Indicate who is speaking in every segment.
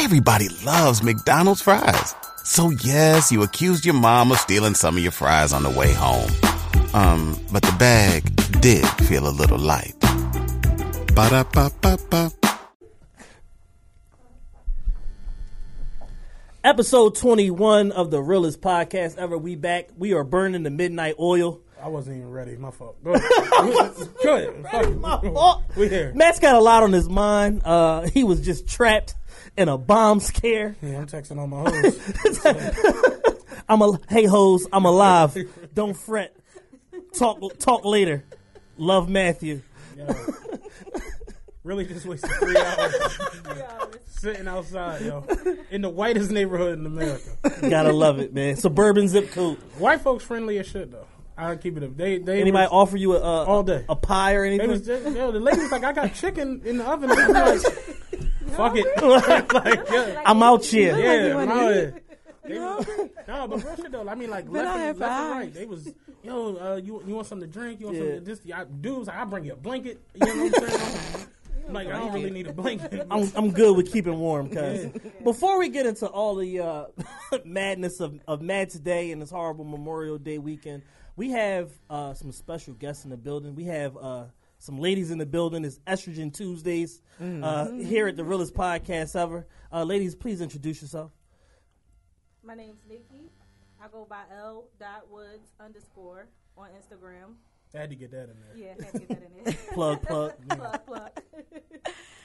Speaker 1: Everybody loves McDonald's fries. So yes, you accused your mom of stealing some of your fries on the way home. Um, but the bag did feel a little light. Ba-da-ba-ba-ba.
Speaker 2: Episode 21 of the realest podcast ever. We back. We are burning the midnight oil.
Speaker 3: I wasn't even ready. My fault. Go ahead. Go ahead. Fuck.
Speaker 2: My fault.
Speaker 3: We here.
Speaker 2: Matt's got a lot on his mind. Uh, he was just trapped in a bomb scare.
Speaker 3: Yeah, I'm texting all my hoes.
Speaker 2: I'm a hey hoes. I'm alive. Don't fret. Talk talk later. Love Matthew.
Speaker 3: Yo. Really just wasted three hours sitting outside, yo. In the whitest neighborhood in America.
Speaker 2: Gotta love it, man. Suburban zip code.
Speaker 3: White folks friendly as shit though. I'll keep it up. They they
Speaker 2: Anybody
Speaker 3: was,
Speaker 2: offer you a, a
Speaker 3: All day.
Speaker 2: a pie or anything?
Speaker 3: was just, yo, the lady was like, I got chicken in the oven. I'm like, fuck it. like, yeah,
Speaker 2: I'm out here.
Speaker 3: yeah,
Speaker 4: wanna
Speaker 3: I'm out here. They was- No, but real shit though. I mean, like left, and, left and right. They was, yo, uh, you you want something to drink? You want
Speaker 2: Yeah.
Speaker 3: something? This I, dude like, I bring you a blanket. You know what I'm saying? I'm like, I don't really need a blanket.
Speaker 2: I'm, I'm good with keeping warm, cuz. Before we get into all the uh, madness of, of Matt's Day and this horrible Memorial Day weekend, we have uh, some special guests in the building. We have uh, some ladies in the building. It's Estrogen Tuesdays uh, here at the realest podcast ever. Uh, ladies, please introduce yourself.
Speaker 5: My name's Nikki. I go by L. Dot Woods underscore on Instagram.
Speaker 3: I had to get that in there.
Speaker 5: Yeah, had to get that in there.
Speaker 2: Plug, plug.
Speaker 5: plug, plug.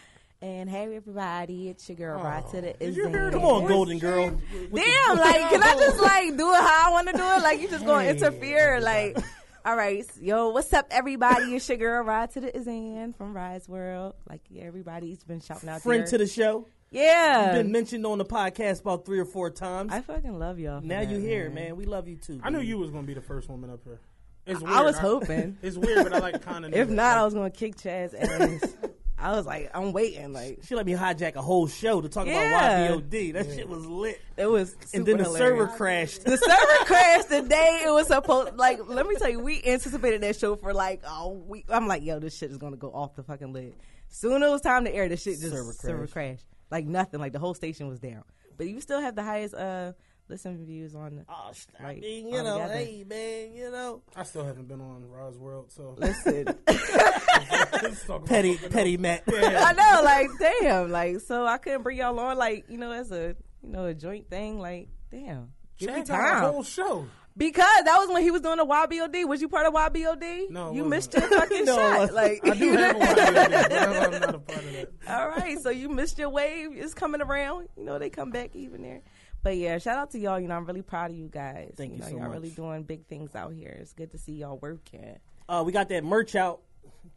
Speaker 4: And hey everybody, it's your girl Rod to the
Speaker 3: Did you hear
Speaker 4: Izzy.
Speaker 3: the
Speaker 2: Come on,
Speaker 3: voice
Speaker 2: Golden? Girl.
Speaker 4: Damn, like can I just like do it how I want to do it? Like you just gonna
Speaker 3: Hey,
Speaker 4: interfere? Like, all right, yo, what's up, everybody? It's your girl Rod to the Izan from Ry's World. Like yeah, everybody's been shouting out
Speaker 2: Friend
Speaker 4: there.
Speaker 2: to the show.
Speaker 4: yeah.
Speaker 2: Been mentioned on the podcast about three or four times.
Speaker 4: I fucking love y'all. for
Speaker 2: now
Speaker 4: that,
Speaker 2: you here,
Speaker 4: man.
Speaker 2: man. We love you too.
Speaker 3: I knew you was gonna be the first woman up here. It's weird.
Speaker 4: I was hoping.
Speaker 3: It's weird, but I like kind of.
Speaker 4: If not, I was gonna kick Chad's ass. I was like, I'm waiting. Like
Speaker 2: She let me hijack a whole show to talk
Speaker 4: Yeah.
Speaker 2: about YBOD. That shit was lit.
Speaker 4: it was,
Speaker 2: and then the
Speaker 4: super
Speaker 2: server crashed.
Speaker 4: The server crashed the day it was supposed. Like, let me tell you, we anticipated that show for like a week. I'm like, yo, this shit is gonna go off the fucking lid. Soon it was time to air, the shit just
Speaker 2: Server
Speaker 4: server,
Speaker 2: crashed.
Speaker 4: crashed. Like nothing. Like the whole station was down. But you still have the highest uh listen views on. The,
Speaker 2: Oh, sh- I
Speaker 4: Like,
Speaker 2: mean, you know,
Speaker 4: altogether.
Speaker 2: hey man, you know,
Speaker 3: I still haven't been on Roz World, so
Speaker 4: listen,
Speaker 3: let's
Speaker 2: petty, petty
Speaker 3: else.
Speaker 2: Matt.
Speaker 4: I know. Like, damn. Like, so I couldn't bring y'all on. Like, you know, as a you know a joint thing. Like, damn. Give me
Speaker 3: Chad got a
Speaker 4: time.
Speaker 3: whole show.
Speaker 4: Because that was when he was doing the YBOD. Was you part of YBOD?
Speaker 3: No,
Speaker 4: you missed your fucking
Speaker 2: No,
Speaker 4: shot. Like,
Speaker 3: I do have a one, but I'm not a part of that.
Speaker 4: all right, so you missed your wave. It's coming around. You know, they come back even there. But yeah, shout out to y'all. You know, I'm really proud of you guys.
Speaker 2: Thank you
Speaker 4: know,
Speaker 2: so
Speaker 4: y'all
Speaker 2: much.
Speaker 4: really doing big things out here. It's good to see y'all working.
Speaker 2: Uh, we got that merch out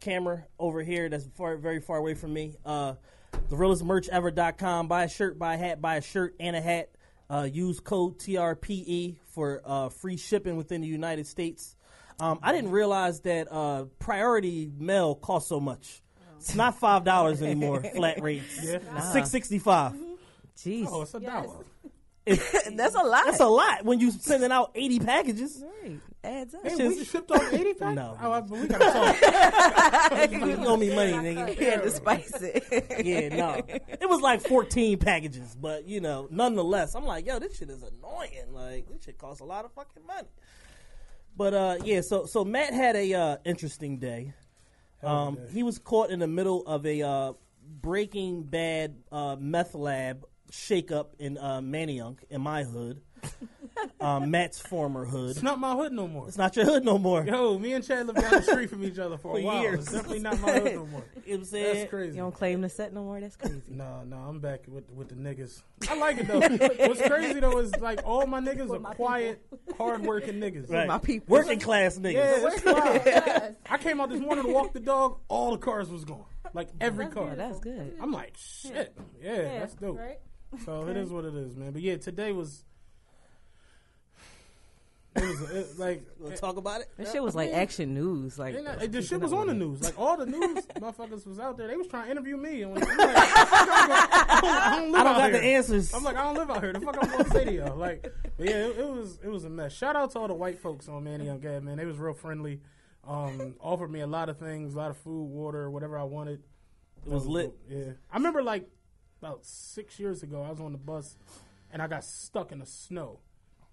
Speaker 2: camera over here that's far, very far away from me. Uh, the realestmerchever.com. Buy a shirt, buy a hat, buy a shirt and a hat. Uh, use code TRPE for uh, free shipping within the United States. Um, I didn't realize that uh, priority mail costs so much. It's not five dollars anymore. flat rates.
Speaker 3: Yeah.
Speaker 2: Six sixty five.
Speaker 4: Jeez,
Speaker 3: Oh, it's a dollar.
Speaker 4: that's a lot.
Speaker 2: That's a lot when you sending out eighty packages.
Speaker 4: Right. Adds up.
Speaker 3: Hey,
Speaker 2: Just-
Speaker 3: we shipped off 80 packs?
Speaker 2: No.
Speaker 3: Oh, I- we gotta talk.
Speaker 2: You owe me money, nigga.
Speaker 4: He had to spice it.
Speaker 2: Yeah, no. It was like 14 packages, but you know, nonetheless, I'm like, yo, this shit is annoying. Like, this shit costs a lot of fucking money. But uh, yeah, so so Matt had a uh, interesting day. Um, he was caught in the middle of a uh, Breaking Bad uh, meth lab shakeup in uh, Manayunk, in my hood, um, Matt's former hood.
Speaker 3: It's not my hood no more.
Speaker 2: It's not your hood no more.
Speaker 3: Yo, me and Chad lived down the street from each other for,
Speaker 2: For
Speaker 3: a while.
Speaker 2: years.
Speaker 3: It's definitely not my hood no more.
Speaker 2: You know what I'm saying?
Speaker 3: That's crazy.
Speaker 4: You don't claim the set no more. That's crazy.
Speaker 3: No, no, I'm back with with the niggas. I like it though. What's crazy though is like all my niggas are quiet, hardworking niggas.
Speaker 2: Right.
Speaker 4: My people.
Speaker 2: Working class niggas.
Speaker 3: Yeah, it's wild. I came out this morning to walk the dog. All the cars was gone. Like every car.
Speaker 4: Yeah, that's good.
Speaker 3: I'm like, shit. Yeah, that's dope.
Speaker 5: Right?
Speaker 3: So it is what it is, man. But yeah, today was. It was it, like
Speaker 2: Wanna talk about it?
Speaker 4: That shit was like action news. Like
Speaker 3: Ain't that- the shit was on the news. Like all the news motherfuckers was out there. They was trying to interview me. I'm like, I'm like, I don't live
Speaker 2: I don't
Speaker 3: out
Speaker 2: got
Speaker 3: here.
Speaker 2: the answers.
Speaker 3: I'm like, I don't live out here. The fuck I'm gonna say to y'all? Like, but yeah, it, it was it was a mess. Shout out to all the white folks on Manayunk Gad, man. They was real friendly. Um, offered me a lot of things, a lot of food, water, whatever I wanted.
Speaker 2: It was lit.
Speaker 3: Yeah, I remember like about six years ago. I was on the bus and I got stuck in the snow,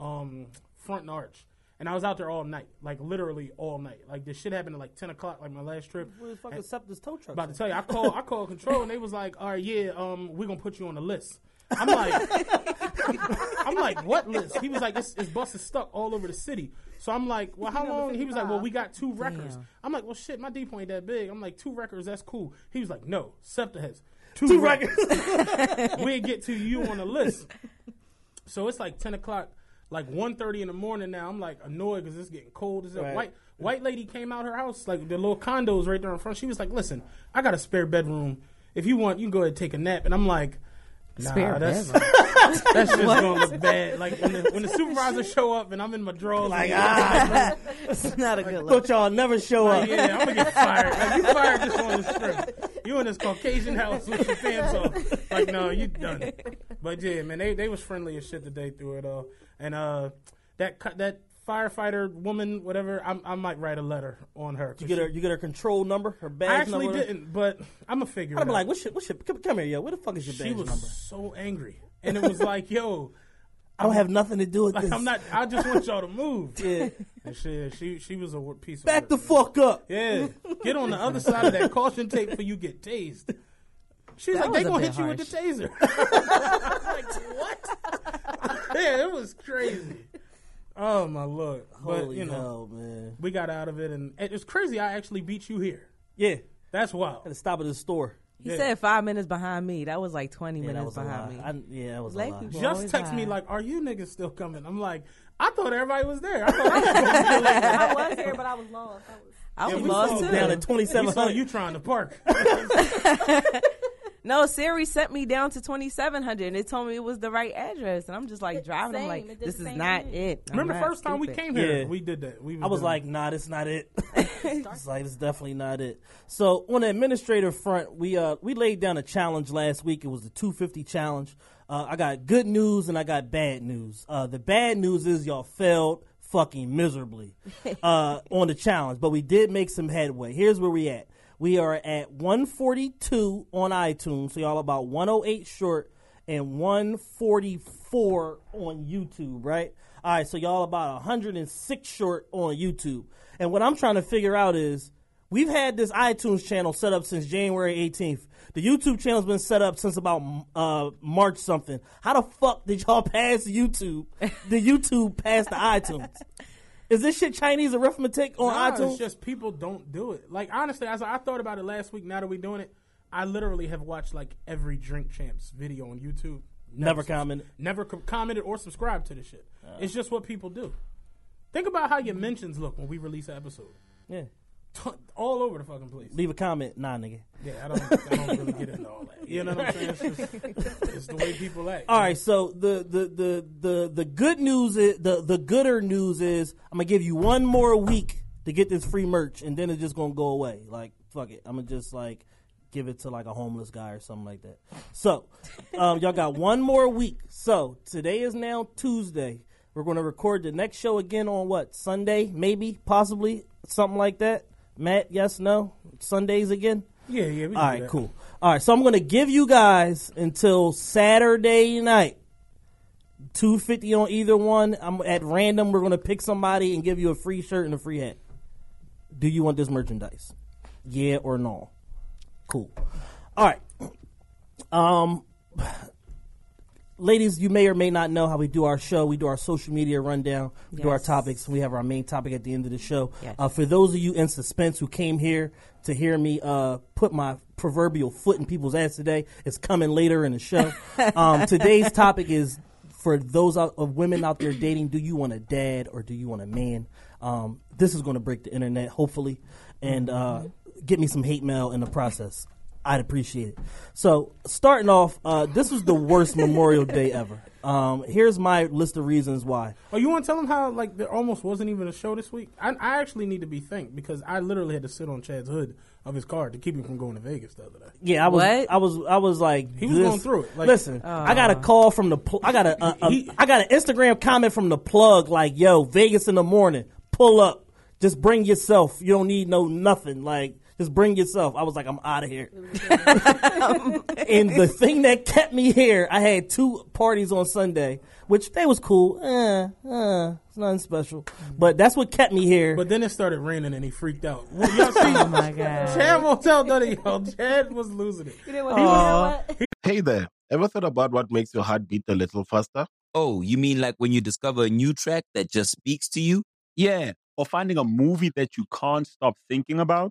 Speaker 3: um, front and arch. And I was out there all night, like literally all night. Like this shit happened at like ten o'clock, like my last trip.
Speaker 2: Where the fuck is this tow truck?
Speaker 3: About to tell you, I called, I called control, and they was like, "All right, yeah, um, we're gonna put you on the list." I'm like, I'm like, what list? He was like, this, this bus is stuck all over the city. So I'm like, well, how long? He was like, well, we got two records. I'm like, well, shit, my depot ain't that big. I'm like, two records, that's cool. He was like, no, SEPTA has two,
Speaker 2: Two
Speaker 3: records.
Speaker 2: records.
Speaker 3: we get to you on the list. So it's like ten o'clock, like 1.30 in the morning now. I'm like annoyed because it's getting cold. As
Speaker 2: Right.
Speaker 3: White white lady came out her house, like the little condos right there in front. She was like, "Listen, I got a spare bedroom. If you want, you can go ahead and take a nap." And I'm like, Nah, that's that's just gonna look bad. Like when the, when the supervisor show up and I'm in my drawers,
Speaker 2: like, ah,
Speaker 4: It's not a good look.
Speaker 2: But y'all never show up.
Speaker 3: yeah, I'm gonna get fired. Like, you fired just on the strip. You in this Caucasian house with your pants off. Like, no, you done. It. But yeah, man, they they was friendly as shit today through it all. And uh, that cu- that firefighter woman, whatever, I, I might write a letter on her.
Speaker 2: You get her, you get her control number, her badge
Speaker 3: I actually
Speaker 2: number.
Speaker 3: didn't, but I'm gonna figure.
Speaker 2: Be like, what's your, what's your, come, come here, yo. Where the fuck is your
Speaker 3: bag
Speaker 2: number?"
Speaker 3: she
Speaker 2: was
Speaker 3: so angry, and it was like, yo,
Speaker 2: I don't have nothing to do with
Speaker 3: like
Speaker 2: this.
Speaker 3: I'm not. I just want y'all to move.
Speaker 2: Yeah.
Speaker 3: And she she she was a piece of
Speaker 2: Back
Speaker 3: work,
Speaker 2: the
Speaker 3: man.
Speaker 2: fuck up.
Speaker 3: Yeah, get on the other side of that caution tape before you get tased. She's
Speaker 4: That
Speaker 3: like, they gonna hit you with the taser. I was like what? yeah, it was crazy. Oh my lord! But
Speaker 2: Holy
Speaker 3: you know,
Speaker 2: hell, man.
Speaker 3: we got out of it, and it's crazy. I actually beat you here.
Speaker 2: Yeah.
Speaker 3: That's
Speaker 2: Had
Speaker 3: At
Speaker 2: the stop at the store.
Speaker 4: He
Speaker 3: Yeah.
Speaker 4: said five minutes behind me. That was like 20
Speaker 2: Yeah,
Speaker 4: minutes behind me.
Speaker 2: I, yeah, that was
Speaker 4: Black
Speaker 2: a lie.
Speaker 4: people-
Speaker 3: Just
Speaker 4: always
Speaker 3: text me like, "Are you niggas still coming?" I'm like, "I thought everybody was there. I thought I was going to be late."
Speaker 5: I was here, but I was lost. I was.
Speaker 4: I was
Speaker 3: Yeah,
Speaker 4: lost
Speaker 3: saw
Speaker 4: too.
Speaker 2: Down at
Speaker 3: We
Speaker 2: twenty seven
Speaker 3: saw
Speaker 2: hundred.
Speaker 3: you trying to park.
Speaker 4: No, Siri sent me down to 2700 and it told me it was the right address. And I'm just like
Speaker 5: It-
Speaker 4: driving. I'm like, this is not
Speaker 5: thing.
Speaker 4: it. I'm
Speaker 3: Remember
Speaker 4: not
Speaker 3: the first time we
Speaker 4: stupid.
Speaker 3: came here?
Speaker 2: Yeah.
Speaker 3: We did that. We
Speaker 2: I was
Speaker 3: doing
Speaker 2: like, nah, that's not it. it's like it's definitely not it. So on the administrative front, we uh we laid down a challenge last week. It was the 250 challenge. Uh, I got good news and I got bad news. Uh, the bad news is y'all failed fucking miserably uh, on the challenge, but we did make some headway. Here's where we at. We are at 142 on iTunes, so y'all about 108 short and 144 on YouTube, right? All right, so y'all about 106 short on YouTube. And what I'm trying to figure out is we've had this iTunes channel set up since January 18th. The YouTube channel's been set up since about uh, March something. How the fuck did y'all pass YouTube? the YouTube past the iTunes? Is this shit Chinese arithmetic on
Speaker 3: Nah,
Speaker 2: iTunes?
Speaker 3: It's just people don't do it. Like honestly, as I thought about it last week, now that we're doing it, I literally have watched like every Drink Champs video on YouTube.
Speaker 2: Never
Speaker 3: subs-
Speaker 2: commented.
Speaker 3: Never co- commented or subscribed to the shit. it's just what people do. Think about how your mentions look when we release an episode.
Speaker 2: Yeah.
Speaker 3: All over the fucking place.
Speaker 2: Leave a comment. Nah, nigga.
Speaker 3: Yeah, I don't. I don't really get into all that. You know what I'm saying? It's just it's the way people act.
Speaker 2: All right, so the the the the the good news is the the gooder news is I'm gonna give you one more week to get this free merch, and then it's just gonna go away. Like fuck it, I'm gonna just like give it to like a homeless guy or something like that. So um, y'all got one more week. So today is now Tuesday. We're gonna record the next show again on what Sunday, maybe, possibly something like that. Matt, yes, no, Sundays again.
Speaker 3: Yeah, yeah.
Speaker 2: All
Speaker 3: that.
Speaker 2: cool. All right, so I'm going to give you guys until Saturday night. 250 on either one. I'm at random. We're going to pick somebody and give you a free shirt and a free hat. Do you want this merchandise? Yeah or no? Cool. All right. Um ladies, you may or may not know how we do our show. We do our social media rundown. We do our topics. We have our main topic at the end of the show.
Speaker 4: Yes.
Speaker 2: Uh, for those of you in suspense who came here to hear me uh, put my proverbial foot in people's ass today, it's coming later in the show. um, today's topic is for those out, of women out there dating: Do you want a dad or do you want a man? Um, this is going to break the internet, hopefully, and uh, get me some hate mail in the process. I'd appreciate it. So, starting off, uh, this was the worst Memorial Day ever. Um, here's my list of reasons why.
Speaker 3: Oh, you want to tell them how like there almost wasn't even a show this week? I, I actually need to be thanked because I literally had to sit on Chad's hood of his car to keep him from going to Vegas the other day.
Speaker 2: Yeah, I was,
Speaker 4: What?
Speaker 2: I was, I was like,
Speaker 3: He was
Speaker 2: this-
Speaker 3: going through it, like-
Speaker 2: listen, I got a call from the, pl- I got a, a, a
Speaker 3: He-
Speaker 2: I got an Instagram comment from the plug, like, yo, Vegas in the morning, pull up, just bring yourself. You don't need no nothing, like, Just bring yourself. I was like, I'm out of here. and the thing that kept me here, I had two parties on Sunday, which they was cool. Eh, eh, it's nothing special. But that's what kept me here.
Speaker 3: But then it started raining and he freaked out. Well, y'all see,
Speaker 4: Oh my god.
Speaker 3: Chad won't tell none of y'all. Chad was losing it.
Speaker 5: You didn't want to know what?
Speaker 6: Hey there, ever thought about what makes your heart beat a little faster?
Speaker 7: Oh, you mean like when you discover a new track that just speaks to you?
Speaker 8: Yeah, or finding a movie that you can't stop thinking about.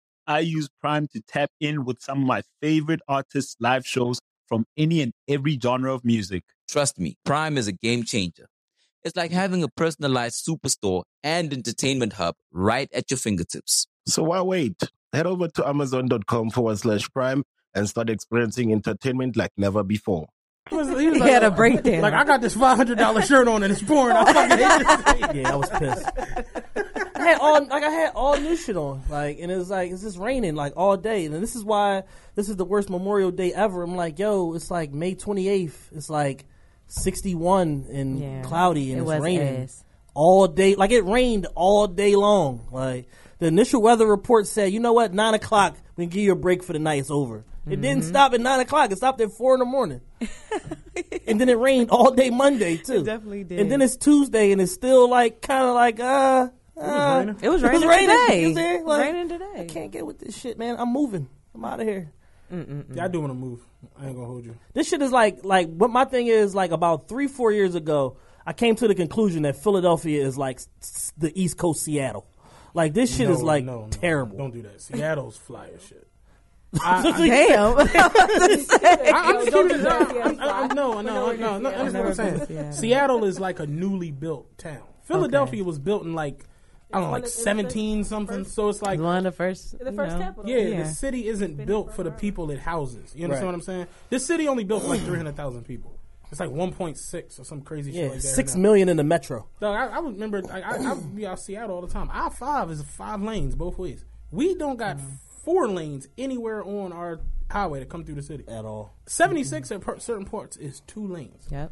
Speaker 8: I use Prime to tap in with some of my favorite artists' live shows from any and every genre of music.
Speaker 7: Trust me, Prime is a game changer. It's like having a personalized superstore and entertainment hub right at your fingertips.
Speaker 6: So why wait? Head over to amazon.com forward slash prime and start experiencing entertainment like never before.
Speaker 3: He, was, he, was
Speaker 4: He
Speaker 3: like,
Speaker 4: had a breakdown.
Speaker 3: Like I got this five hundred dollar shirt on and it's boring. I fucking hate this.
Speaker 2: yeah, I was pissed. I had all like I had all new shit on, like, and it was like it's just raining like all day, and this is why this is the worst Memorial Day ever. I'm like, yo, it's like May 28th. It's like 61 and
Speaker 4: Yeah.
Speaker 2: cloudy, and
Speaker 4: It
Speaker 2: it's raining
Speaker 4: ass.
Speaker 2: all day. Like it rained all day long. Like the initial weather report said, you know what, nine o'clock, we can give you a break for the night. It's over. It
Speaker 4: Mm-hmm.
Speaker 2: didn't stop at nine o'clock. It stopped at four in the morning. and then it rained all day Monday too.
Speaker 4: It definitely did.
Speaker 2: And then it's Tuesday, and it's still like kind of like uh. Uh.
Speaker 4: It was
Speaker 2: It was
Speaker 4: raining
Speaker 2: raining.
Speaker 4: today.
Speaker 2: You see?
Speaker 4: It was
Speaker 2: Like,
Speaker 4: raining today.
Speaker 2: I can't get with this shit, man. I'm moving. I'm out of here.
Speaker 3: Yeah, I do want to move. I ain't gonna hold you.
Speaker 2: This shit is like like what my thing is like about three four years ago. I came to the conclusion that Philadelphia is like s- the East Coast Seattle. Like this shit
Speaker 3: No,
Speaker 2: is like
Speaker 3: no, no,
Speaker 2: terrible.
Speaker 3: Don't do that. Seattle's fly as shit.
Speaker 4: Damn.
Speaker 3: I, I'm just keeping it
Speaker 5: do that.
Speaker 3: down. I'm- I'm- No, no, no, no. Understand what I'm
Speaker 4: Never been to
Speaker 3: saying?
Speaker 4: Seattle.
Speaker 3: Seattle is like a newly built town. Philadelphia was built in like I don't know, like
Speaker 5: It's one of-
Speaker 3: 17 something. So it's like
Speaker 4: One of the first.
Speaker 5: The
Speaker 4: you
Speaker 5: first
Speaker 4: know.
Speaker 5: capital.
Speaker 3: yeah,
Speaker 4: Yeah.
Speaker 3: the city isn't built for the people it houses. You understand
Speaker 2: Right.
Speaker 3: what I'm saying? This city only built for like 300,000 people. It's like 1.6 or some crazy shit
Speaker 2: yeah,
Speaker 3: like that.
Speaker 2: six
Speaker 3: right
Speaker 2: million in the metro.
Speaker 3: Dog, I, I remember I, I, I would be out Seattle all the time. I five is five lanes both ways. We don't got
Speaker 2: Mm-hmm.
Speaker 3: four lanes anywhere on our highway to come through the city.
Speaker 2: At all.
Speaker 3: Seventy six at per- certain parts is two lanes.
Speaker 4: Yep.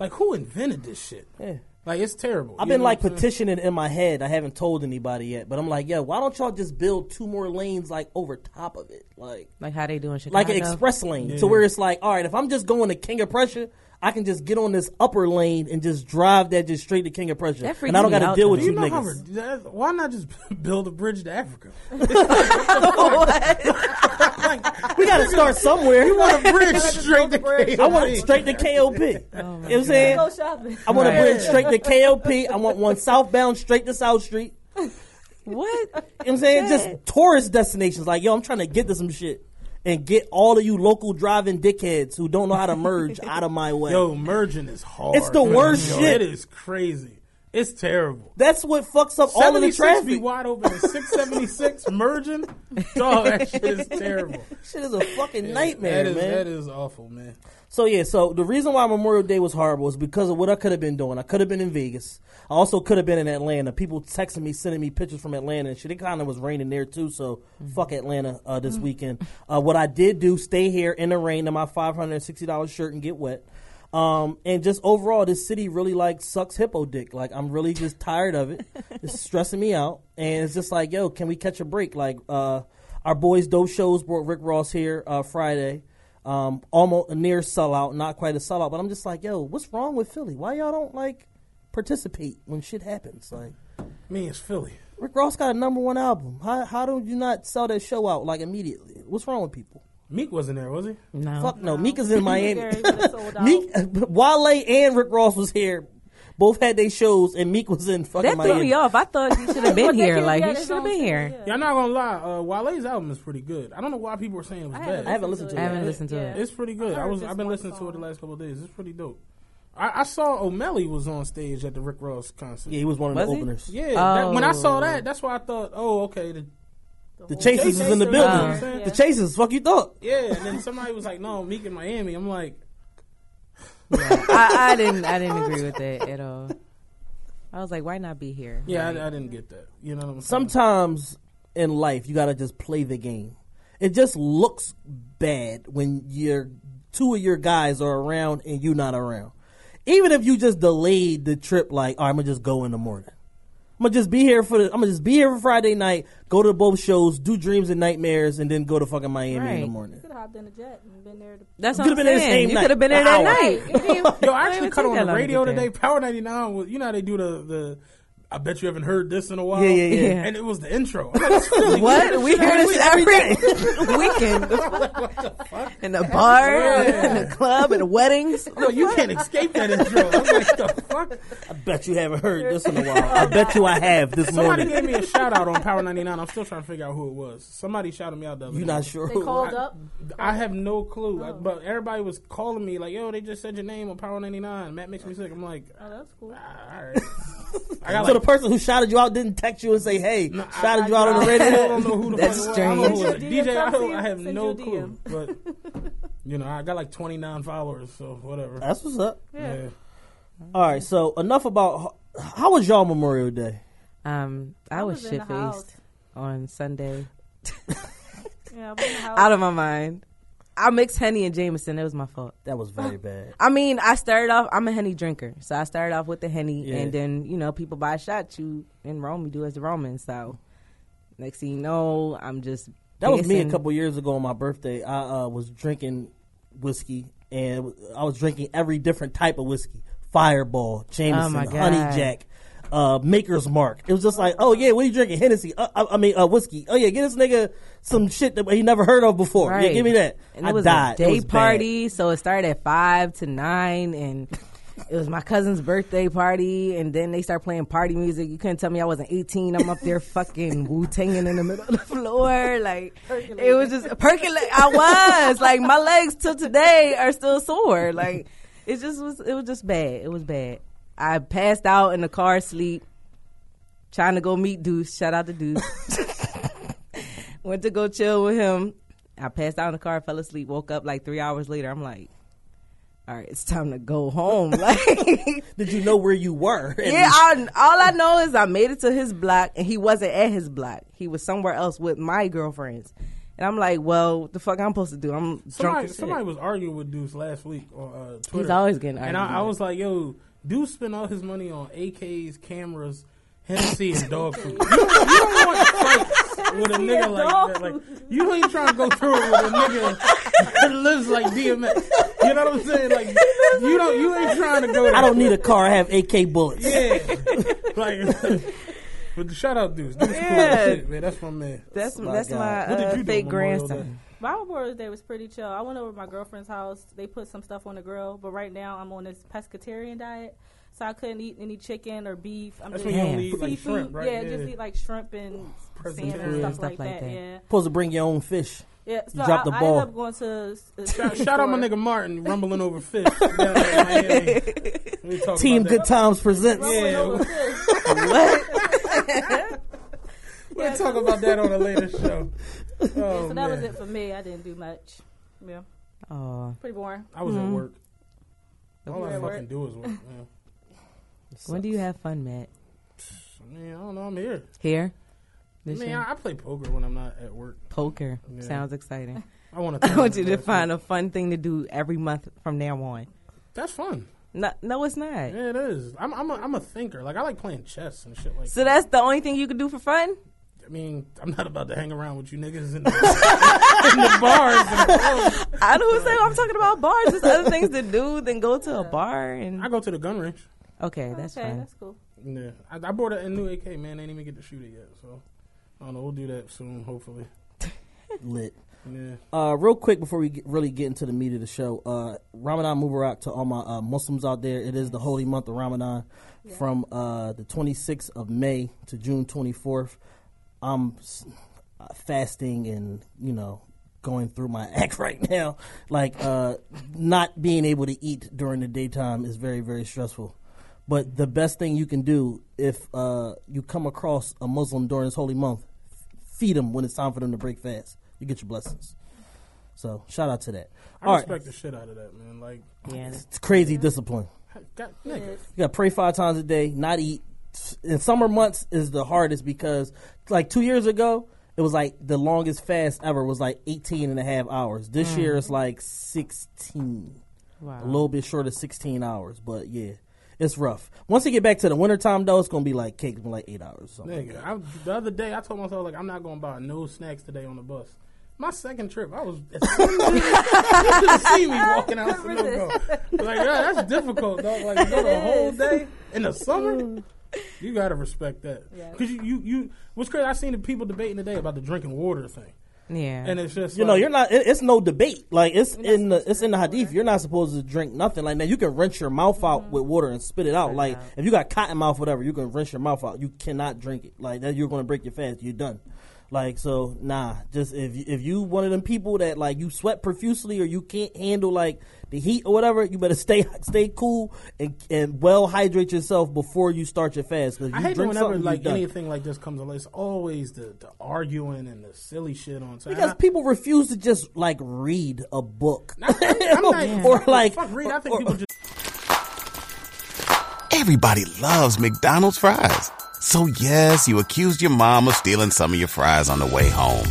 Speaker 3: Like who invented this shit?
Speaker 2: Yeah.
Speaker 3: Like it's terrible.
Speaker 2: I've been like
Speaker 3: what I'm saying?
Speaker 2: petitioning in my head. I haven't told anybody yet, but I'm like, yeah, why don't y'all just build two more lanes like over top of it, like
Speaker 4: Like how they doing Chicago.
Speaker 2: like an express lane, to where it's like, all right, if I'm just going to King of Prussia, I can just get on this upper lane and just drive that just straight to King of Prussia, and I don't got to deal with
Speaker 3: Do
Speaker 2: you,
Speaker 3: you know how?
Speaker 2: niggas.
Speaker 3: that- Why not just build a bridge to Africa? like,
Speaker 2: We got to start somewhere.
Speaker 3: you want a bridge straight to
Speaker 2: I want it straight to KOP. you know what I'm saying?
Speaker 5: Go shopping.
Speaker 2: I want a bridge straight to KOP. I want one southbound straight to South Street.
Speaker 4: What?
Speaker 2: You know what I'm saying? Just tourist destinations. Like, yo, I'm trying to get to some shit. And get all of you local driving dickheads who don't know how to merge out of my way.
Speaker 3: Yo, merging is hard.
Speaker 2: It's the worst
Speaker 3: Yo,
Speaker 2: shit.
Speaker 3: It is crazy. It's terrible.
Speaker 2: That's what fucks up all of the traffic.
Speaker 3: be wide open and 676 merging. Dog, that shit is terrible.
Speaker 2: Shit is a fucking nightmare,
Speaker 3: that is,
Speaker 2: man.
Speaker 3: That is awful, man.
Speaker 2: So yeah, so the reason why Memorial Day was horrible is because of what I could have been doing. I could have been in Vegas. I also could have been in Atlanta. People texting me, sending me pictures from Atlanta and shit. It kind of was raining there too. So fuck Atlanta uh, this weekend. Uh, what I did do, stay here in the rain in my five hundred and sixty dollars shirt and get wet. Um, and just overall, this city really like sucks hippo dick. Like I'm really just tired of it. It's stressing me out, and it's just like, yo, can we catch a break? Like uh, our boys, those shows brought Rick Ross here uh, Friday um, almost a near sellout, not quite a sellout. But I'm just like, yo, what's wrong with Philly? Why y'all don't like participate when shit happens? Like
Speaker 3: Me, it's Philly.
Speaker 2: Rick Ross got a number one album. How how do you not sell that show out like immediately? What's wrong with people?
Speaker 3: Meek wasn't there, was he?
Speaker 4: No.
Speaker 2: Fuck no, Meek is in Miami.
Speaker 5: Gary would've.
Speaker 2: Meek, Wale and Rick Ross was here. Both had their shows, and Meek was in fucking
Speaker 4: That threw
Speaker 2: Miami.
Speaker 4: me off. I thought he should have been here. Like
Speaker 5: be
Speaker 4: he should have been here.
Speaker 5: yeah.
Speaker 3: Yeah, I'm not gonna lie. Uh, Wale's album is pretty good. I don't know why people were saying it was
Speaker 5: I
Speaker 3: bad.
Speaker 5: haven't,
Speaker 2: I haven't listened to
Speaker 4: I
Speaker 2: it.
Speaker 4: haven't listened to
Speaker 5: Yeah.
Speaker 4: it.
Speaker 3: It's pretty good.
Speaker 5: I,
Speaker 3: I was. I've been
Speaker 5: one
Speaker 3: listening to it the last couple of days. It's pretty dope. I, I saw Omelly was on stage at the Rick Ross concert.
Speaker 2: Yeah, he was one of
Speaker 4: Was
Speaker 2: the
Speaker 4: he?
Speaker 2: openers.
Speaker 3: Yeah, that, when I saw
Speaker 4: Oh.
Speaker 3: that, that's why I thought, oh, okay, the
Speaker 2: The Chasers is in the
Speaker 3: Chasers,
Speaker 2: building.
Speaker 3: you know what
Speaker 2: The Chasers, fuck you thought.
Speaker 3: Yeah, and then somebody was like, "No, Meek in Miami." I'm like,
Speaker 4: I, I didn't. I didn't agree with that at all. I was like, why not be here?
Speaker 3: "Yeah,
Speaker 4: Like,
Speaker 3: I, I didn't get that." You know what I'm saying?
Speaker 2: Sometimes in life, you gotta just play the game. It just looks bad when your two of your guys are around and you not around. Even if you just delayed the trip, like, oh, all right, I'm gonna just go in the morning. I'm gonna just be here for the. I'm gonna just be here for Friday night. Go to both shows, do dreams and nightmares, and then go to fucking Miami in the
Speaker 4: Right.
Speaker 2: morning.
Speaker 5: Could have hopped in a jet and been there. To,
Speaker 4: That's
Speaker 2: You
Speaker 4: what
Speaker 2: could've been there the
Speaker 4: saying.
Speaker 2: same
Speaker 4: You
Speaker 2: night.
Speaker 4: could have been there
Speaker 2: An
Speaker 4: that
Speaker 2: hour.
Speaker 4: night.
Speaker 3: Yo, I actually cut on the radio today. Power 99 was, you know how they do the, the I bet you haven't heard this in a while.
Speaker 2: Yeah, yeah, yeah.
Speaker 3: And it was the intro. I'm like, Philly.
Speaker 4: What? We hear this every weekend. In the bar, in the club, in the weddings.
Speaker 3: No, you can't escape that intro. I'm like, the fuck?
Speaker 2: I bet you haven't heard this in a while. I bet you I have this
Speaker 3: Somebody
Speaker 2: morning.
Speaker 3: gave me a shout out on Power 99. I'm still trying to figure out who it was. Somebody shouted me out the other
Speaker 2: You
Speaker 3: day.
Speaker 2: not sure?
Speaker 5: they
Speaker 2: who-
Speaker 5: called up.
Speaker 3: I have no clue. I- but everybody was calling me like, yo, they just said your name on Power 99. Matt makes me sick. I'm like,
Speaker 5: Oh, that's cool.
Speaker 3: "Ah, all right. I got like,
Speaker 2: the person who shouted you out didn't text you and say, "Hey,
Speaker 3: No, I-
Speaker 2: shouted
Speaker 3: I-
Speaker 2: you out on the
Speaker 3: I
Speaker 2: radio."
Speaker 3: don't know who the
Speaker 4: That's
Speaker 3: fuck it was. I don't know
Speaker 5: strange.
Speaker 3: was. DJ, I, don't, I have
Speaker 5: Send
Speaker 3: no clue. But, you know, I got like 29 followers, so whatever.
Speaker 2: That's what's up.
Speaker 3: yeah.
Speaker 2: All right, so enough about how was y'all Memorial Day?
Speaker 4: Um, I,
Speaker 5: I
Speaker 4: was,
Speaker 5: was
Speaker 4: shit faced on Sunday.
Speaker 5: Yeah, I was in the house.
Speaker 4: Out of my mind. I mixed Henny and Jameson. It was my fault.
Speaker 2: That was very bad.
Speaker 4: I mean, I started off. I'm a Henny drinker, so I started off with the Henny,
Speaker 2: Yeah.
Speaker 4: and then you know people buy a shot. You in Rome, you do as the Romans. So next thing you know, I'm just
Speaker 2: That was me a couple years ago on my birthday. I uh, was drinking whiskey, and I was drinking every different type of whiskey: Fireball, Jameson,
Speaker 4: Oh.
Speaker 2: Honey Jack, uh, Maker's Mark. It was just like, oh yeah, what are you drinking? Hennessy. Uh, I, I mean, uh, whiskey. Oh yeah, get this nigga some shit that he never heard of before. Yeah, give me that.
Speaker 4: And
Speaker 2: I
Speaker 4: it was
Speaker 2: died.
Speaker 4: a day
Speaker 2: was bad.
Speaker 4: party, so it started at five to nine, and it was my cousin's birthday party. And then they start playing party music. You couldn't tell me I wasn't eighteen. I'm up there fucking wu tanging in the middle of the floor, like it was just percolate. I was like my legs till today are still sore. Like it just was. It was just bad. It was bad. I passed out in the car, asleep, trying to go meet Deuce. Shout out to Deuce. Went to go chill with him. I passed out in the car, fell asleep, woke up like three hours later. I'm like, all right, it's time to go home. Like,
Speaker 2: Did you know where you were?
Speaker 4: yeah. I, all I know is I made it to his block and he wasn't at his block. He was somewhere else with my girlfriends. And I'm like, well, the fuck I'm supposed to do? I'm drunk
Speaker 3: Somebody,
Speaker 4: as shit.
Speaker 3: somebody was arguing with Deuce last week on uh, Twitter.
Speaker 4: He's always getting
Speaker 3: And I, I was like, yo, Deuce spent all his money on AKs, cameras, Hennessy, and dog food. You don't, you don't want to fight with a nigga like that. Like, you ain't trying to go through it with a nigga that lives like DMX. You know what I'm saying? Like, you don't, you ain't trying to go there.
Speaker 2: I don't need a car. I have AK bullets.
Speaker 3: Yeah. like, but the shout out Deuce. Deuce cool
Speaker 4: Yeah.
Speaker 3: as shit, man. That's my man.
Speaker 4: that's
Speaker 2: My
Speaker 4: that's
Speaker 2: God.
Speaker 4: my
Speaker 3: What did
Speaker 4: uh,
Speaker 3: you do
Speaker 4: fake
Speaker 3: on Memorial
Speaker 4: grandson.
Speaker 5: My Memorial Day was pretty chill. I went over to my girlfriend's house. They put some stuff on the grill, but right now I'm on this pescatarian diet, so I couldn't eat any chicken or beef. I'm
Speaker 3: That's
Speaker 5: just
Speaker 3: when you only eat like
Speaker 5: seafood.
Speaker 3: shrimp, right?
Speaker 5: Yeah, just eat like shrimp and salmon and stuff,
Speaker 4: Stuff
Speaker 5: like,
Speaker 4: like
Speaker 5: that.
Speaker 4: that.
Speaker 5: Yeah,
Speaker 2: Supposed to bring your own fish.
Speaker 5: yeah. So
Speaker 2: dropped
Speaker 5: I,
Speaker 2: the
Speaker 5: I
Speaker 2: ball.
Speaker 5: ended up going to. Uh, a
Speaker 3: Shout, shout out my nigga Martin rumbling over fish. down there in Miami. We talk
Speaker 2: Team Good
Speaker 3: that.
Speaker 2: Times presents.
Speaker 3: Yeah, we'll talk about that on a later show. Oh,
Speaker 5: so that
Speaker 3: man.
Speaker 5: was it for me. I didn't do much. Yeah,
Speaker 4: Oh,
Speaker 5: pretty boring.
Speaker 3: I was at mm-hmm. work. All I
Speaker 5: at work?
Speaker 3: fucking do is work. Man.
Speaker 4: when do you have fun, Matt?
Speaker 3: I mean, I don't know. I'm here.
Speaker 4: Here.
Speaker 3: I mean,
Speaker 4: year?
Speaker 3: I, I play poker when I'm not at work.
Speaker 4: Poker
Speaker 3: Yeah.
Speaker 4: sounds exciting.
Speaker 3: I want to.
Speaker 4: I want you to find a fun thing to do every month from now on.
Speaker 3: That's fun.
Speaker 4: No, no, it's not.
Speaker 3: Yeah, it is. I'm, I'm, a, I'm a thinker. Like I like playing chess and shit like. That.
Speaker 4: So that's the only thing you can do for fun?
Speaker 3: I mean, I'm not about to hang around with you niggas in the, in the bars. And clubs.
Speaker 4: I don't say I'm talking about bars. There's other things to do than go to a bar and
Speaker 3: I go to the gun range.
Speaker 4: okay, that's
Speaker 5: okay,
Speaker 4: fine.
Speaker 5: that's cool.
Speaker 3: Yeah, I, I bought a, a new AK. Man, I ain't even get to shoot it yet. So I don't know. We'll do that soon, hopefully.
Speaker 2: Lit.
Speaker 3: Yeah.
Speaker 2: Uh, real quick before we get, really get into the meat of the show, uh, Ramadan Mubarak to all my uh, Muslims out there. It is the holy month of Ramadan from uh, the 26th of May to June 24th. I'm uh, fasting and, you know, going through my act right now. Like, uh, not being able to eat during the daytime is very, very stressful. But the best thing you can do if uh, you come across a Muslim during this holy month, feed them when it's time for them to break fast. You get your blessings. So shout out to that.
Speaker 3: I
Speaker 2: All right,
Speaker 3: respect the shit out of that, man. Like,
Speaker 4: Yeah.
Speaker 2: it's crazy discipline.
Speaker 3: God.
Speaker 2: You got to pray five times a day, not eat. In summer months is the hardest because like two years ago, it was like the longest fast ever was like 18 and a half hours. This year it's mm. like 16.
Speaker 4: Wow.
Speaker 2: A little bit short of 16 hours, but yeah, it's rough. Once you get back to the wintertime though, it's going to be like cake, like eight hours. or something.
Speaker 3: Nigga, I, the other day I told myself like I'm not gonna buy no snacks today on the bus. My second trip, I was you should have seen me walking out Sunoco. Like yeah, that's difficult, dog. Like you go the whole day in the summer. Mm. You gotta respect that
Speaker 5: Yeah.
Speaker 3: because you, you you what's crazy. I seen the people debating today about the drinking water thing,
Speaker 4: Yeah.
Speaker 3: and it's just
Speaker 2: You know, you're not. It, it's no debate. Like it's in the it's in the hadith. You're not supposed to drink nothing. Like now, you can rinse your mouth out with water and spit it out. Like if you got cotton mouth, whatever, you can rinse your mouth out. You cannot drink it. Like that, you're going to break your fast. You're done. Like so, nah. Just if you- if you one of them people that like you sweat profusely or you can't handle like the heat or whatever, you better stay stay cool and and well hydrate yourself before you start your fast. 'Cause
Speaker 3: I
Speaker 2: you
Speaker 3: hate
Speaker 2: drink
Speaker 3: whenever
Speaker 2: something,
Speaker 3: like anything like this comes along. It's always the, the arguing and the silly shit on. So
Speaker 2: Because
Speaker 3: I-
Speaker 2: people refuse to just like read a book,
Speaker 3: I'm not,
Speaker 2: or like,
Speaker 3: fuck Reed. I think
Speaker 2: or-
Speaker 3: people just
Speaker 1: Everybody loves McDonald's fries. So yes, you accused your mom of stealing some of your fries on the way home.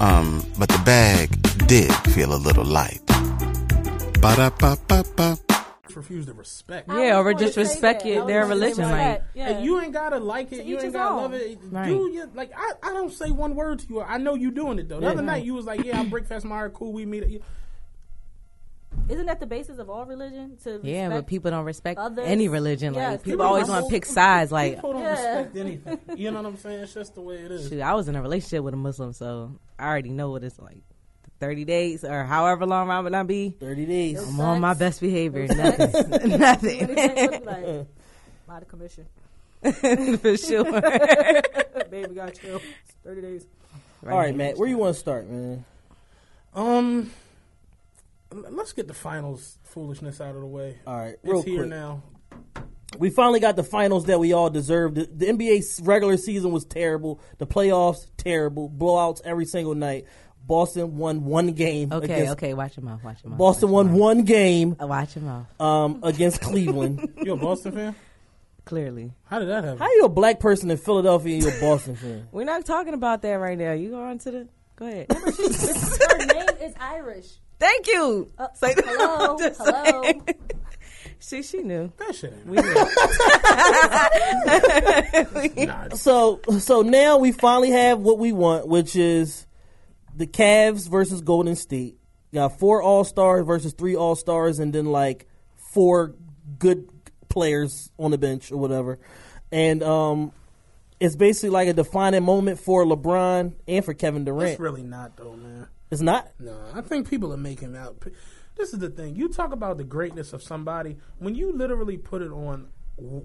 Speaker 1: Um, but the bag did feel a little light. Ba-da-ba-ba-ba.
Speaker 3: refuse to respect.
Speaker 4: Yeah,
Speaker 5: was
Speaker 4: or
Speaker 5: gonna
Speaker 4: just respect it,
Speaker 5: I
Speaker 4: their
Speaker 5: was
Speaker 4: religion, like-
Speaker 5: yeah.
Speaker 3: Hey, you ain't gotta like it.
Speaker 5: To
Speaker 3: You
Speaker 5: each
Speaker 3: ain't gotta
Speaker 5: own.
Speaker 3: love it.
Speaker 4: Right.
Speaker 3: Do you like? I, I don't say one word to you. I know you doing it though. The
Speaker 2: Yeah.
Speaker 3: other night you was like, "Yeah, I break fast my. Cool, we meet."
Speaker 5: Isn't that the basis of all religion? To
Speaker 4: Yeah, but people don't respect
Speaker 5: others.
Speaker 4: any religion.
Speaker 5: Yes,
Speaker 4: like people
Speaker 5: people
Speaker 4: always want to pick sides. Like,
Speaker 3: People don't
Speaker 5: Yeah.
Speaker 3: respect anything. You know what I'm saying? It's just the way it is.
Speaker 4: shoot, I was in a relationship with a Muslim, so I already know what it's like. Thirty days or however long Ramadan be,
Speaker 2: thirty days.
Speaker 4: I'm on my best behavior. Nothing,
Speaker 5: When
Speaker 4: nothing
Speaker 5: it's like, like, out of commission.
Speaker 4: for sure.
Speaker 5: Baby got chill. It's Thirty days.
Speaker 2: All right, Matt, where you want to start, man?
Speaker 3: Um, l- let's get the finals foolishness out of the way.
Speaker 2: All right,
Speaker 3: It's
Speaker 2: real
Speaker 3: here
Speaker 2: quick.
Speaker 3: now.
Speaker 2: We finally got the finals that we all deserved. The, the NBA 's regular season was terrible. The playoffs terrible. Blowouts every single night. Boston won one game.
Speaker 4: Okay,
Speaker 2: against,
Speaker 4: okay, watch your mouth. Watch your mouth.
Speaker 2: Boston won
Speaker 4: your
Speaker 2: one game
Speaker 4: mouth. Uh, Watch your mouth.
Speaker 2: um, against Cleveland.
Speaker 3: You a Boston fan?
Speaker 4: Clearly,
Speaker 3: How did that happen?
Speaker 2: How are you a black person in Philadelphia and you're a Boston fan?
Speaker 4: we're not talking about that right now. You go on to the. Go ahead.
Speaker 5: Her name is Irish.
Speaker 4: Thank you.
Speaker 5: Uh,
Speaker 4: Say-
Speaker 5: hello, hello.
Speaker 4: saying. she she knew.
Speaker 3: that shit ain't.
Speaker 4: We knew.
Speaker 3: Nah,
Speaker 2: So so now we finally have what we want, which is the Cavs versus Golden State. You got four All Stars versus three All Stars, and then like four good players on the bench or whatever. And um, it's basically like a defining moment for LeBron and for Kevin Durant.
Speaker 3: it's really not though, man.
Speaker 2: It's not.
Speaker 3: No, I think people are making out. This is the thing. You talk about the greatness of somebody when you literally put it on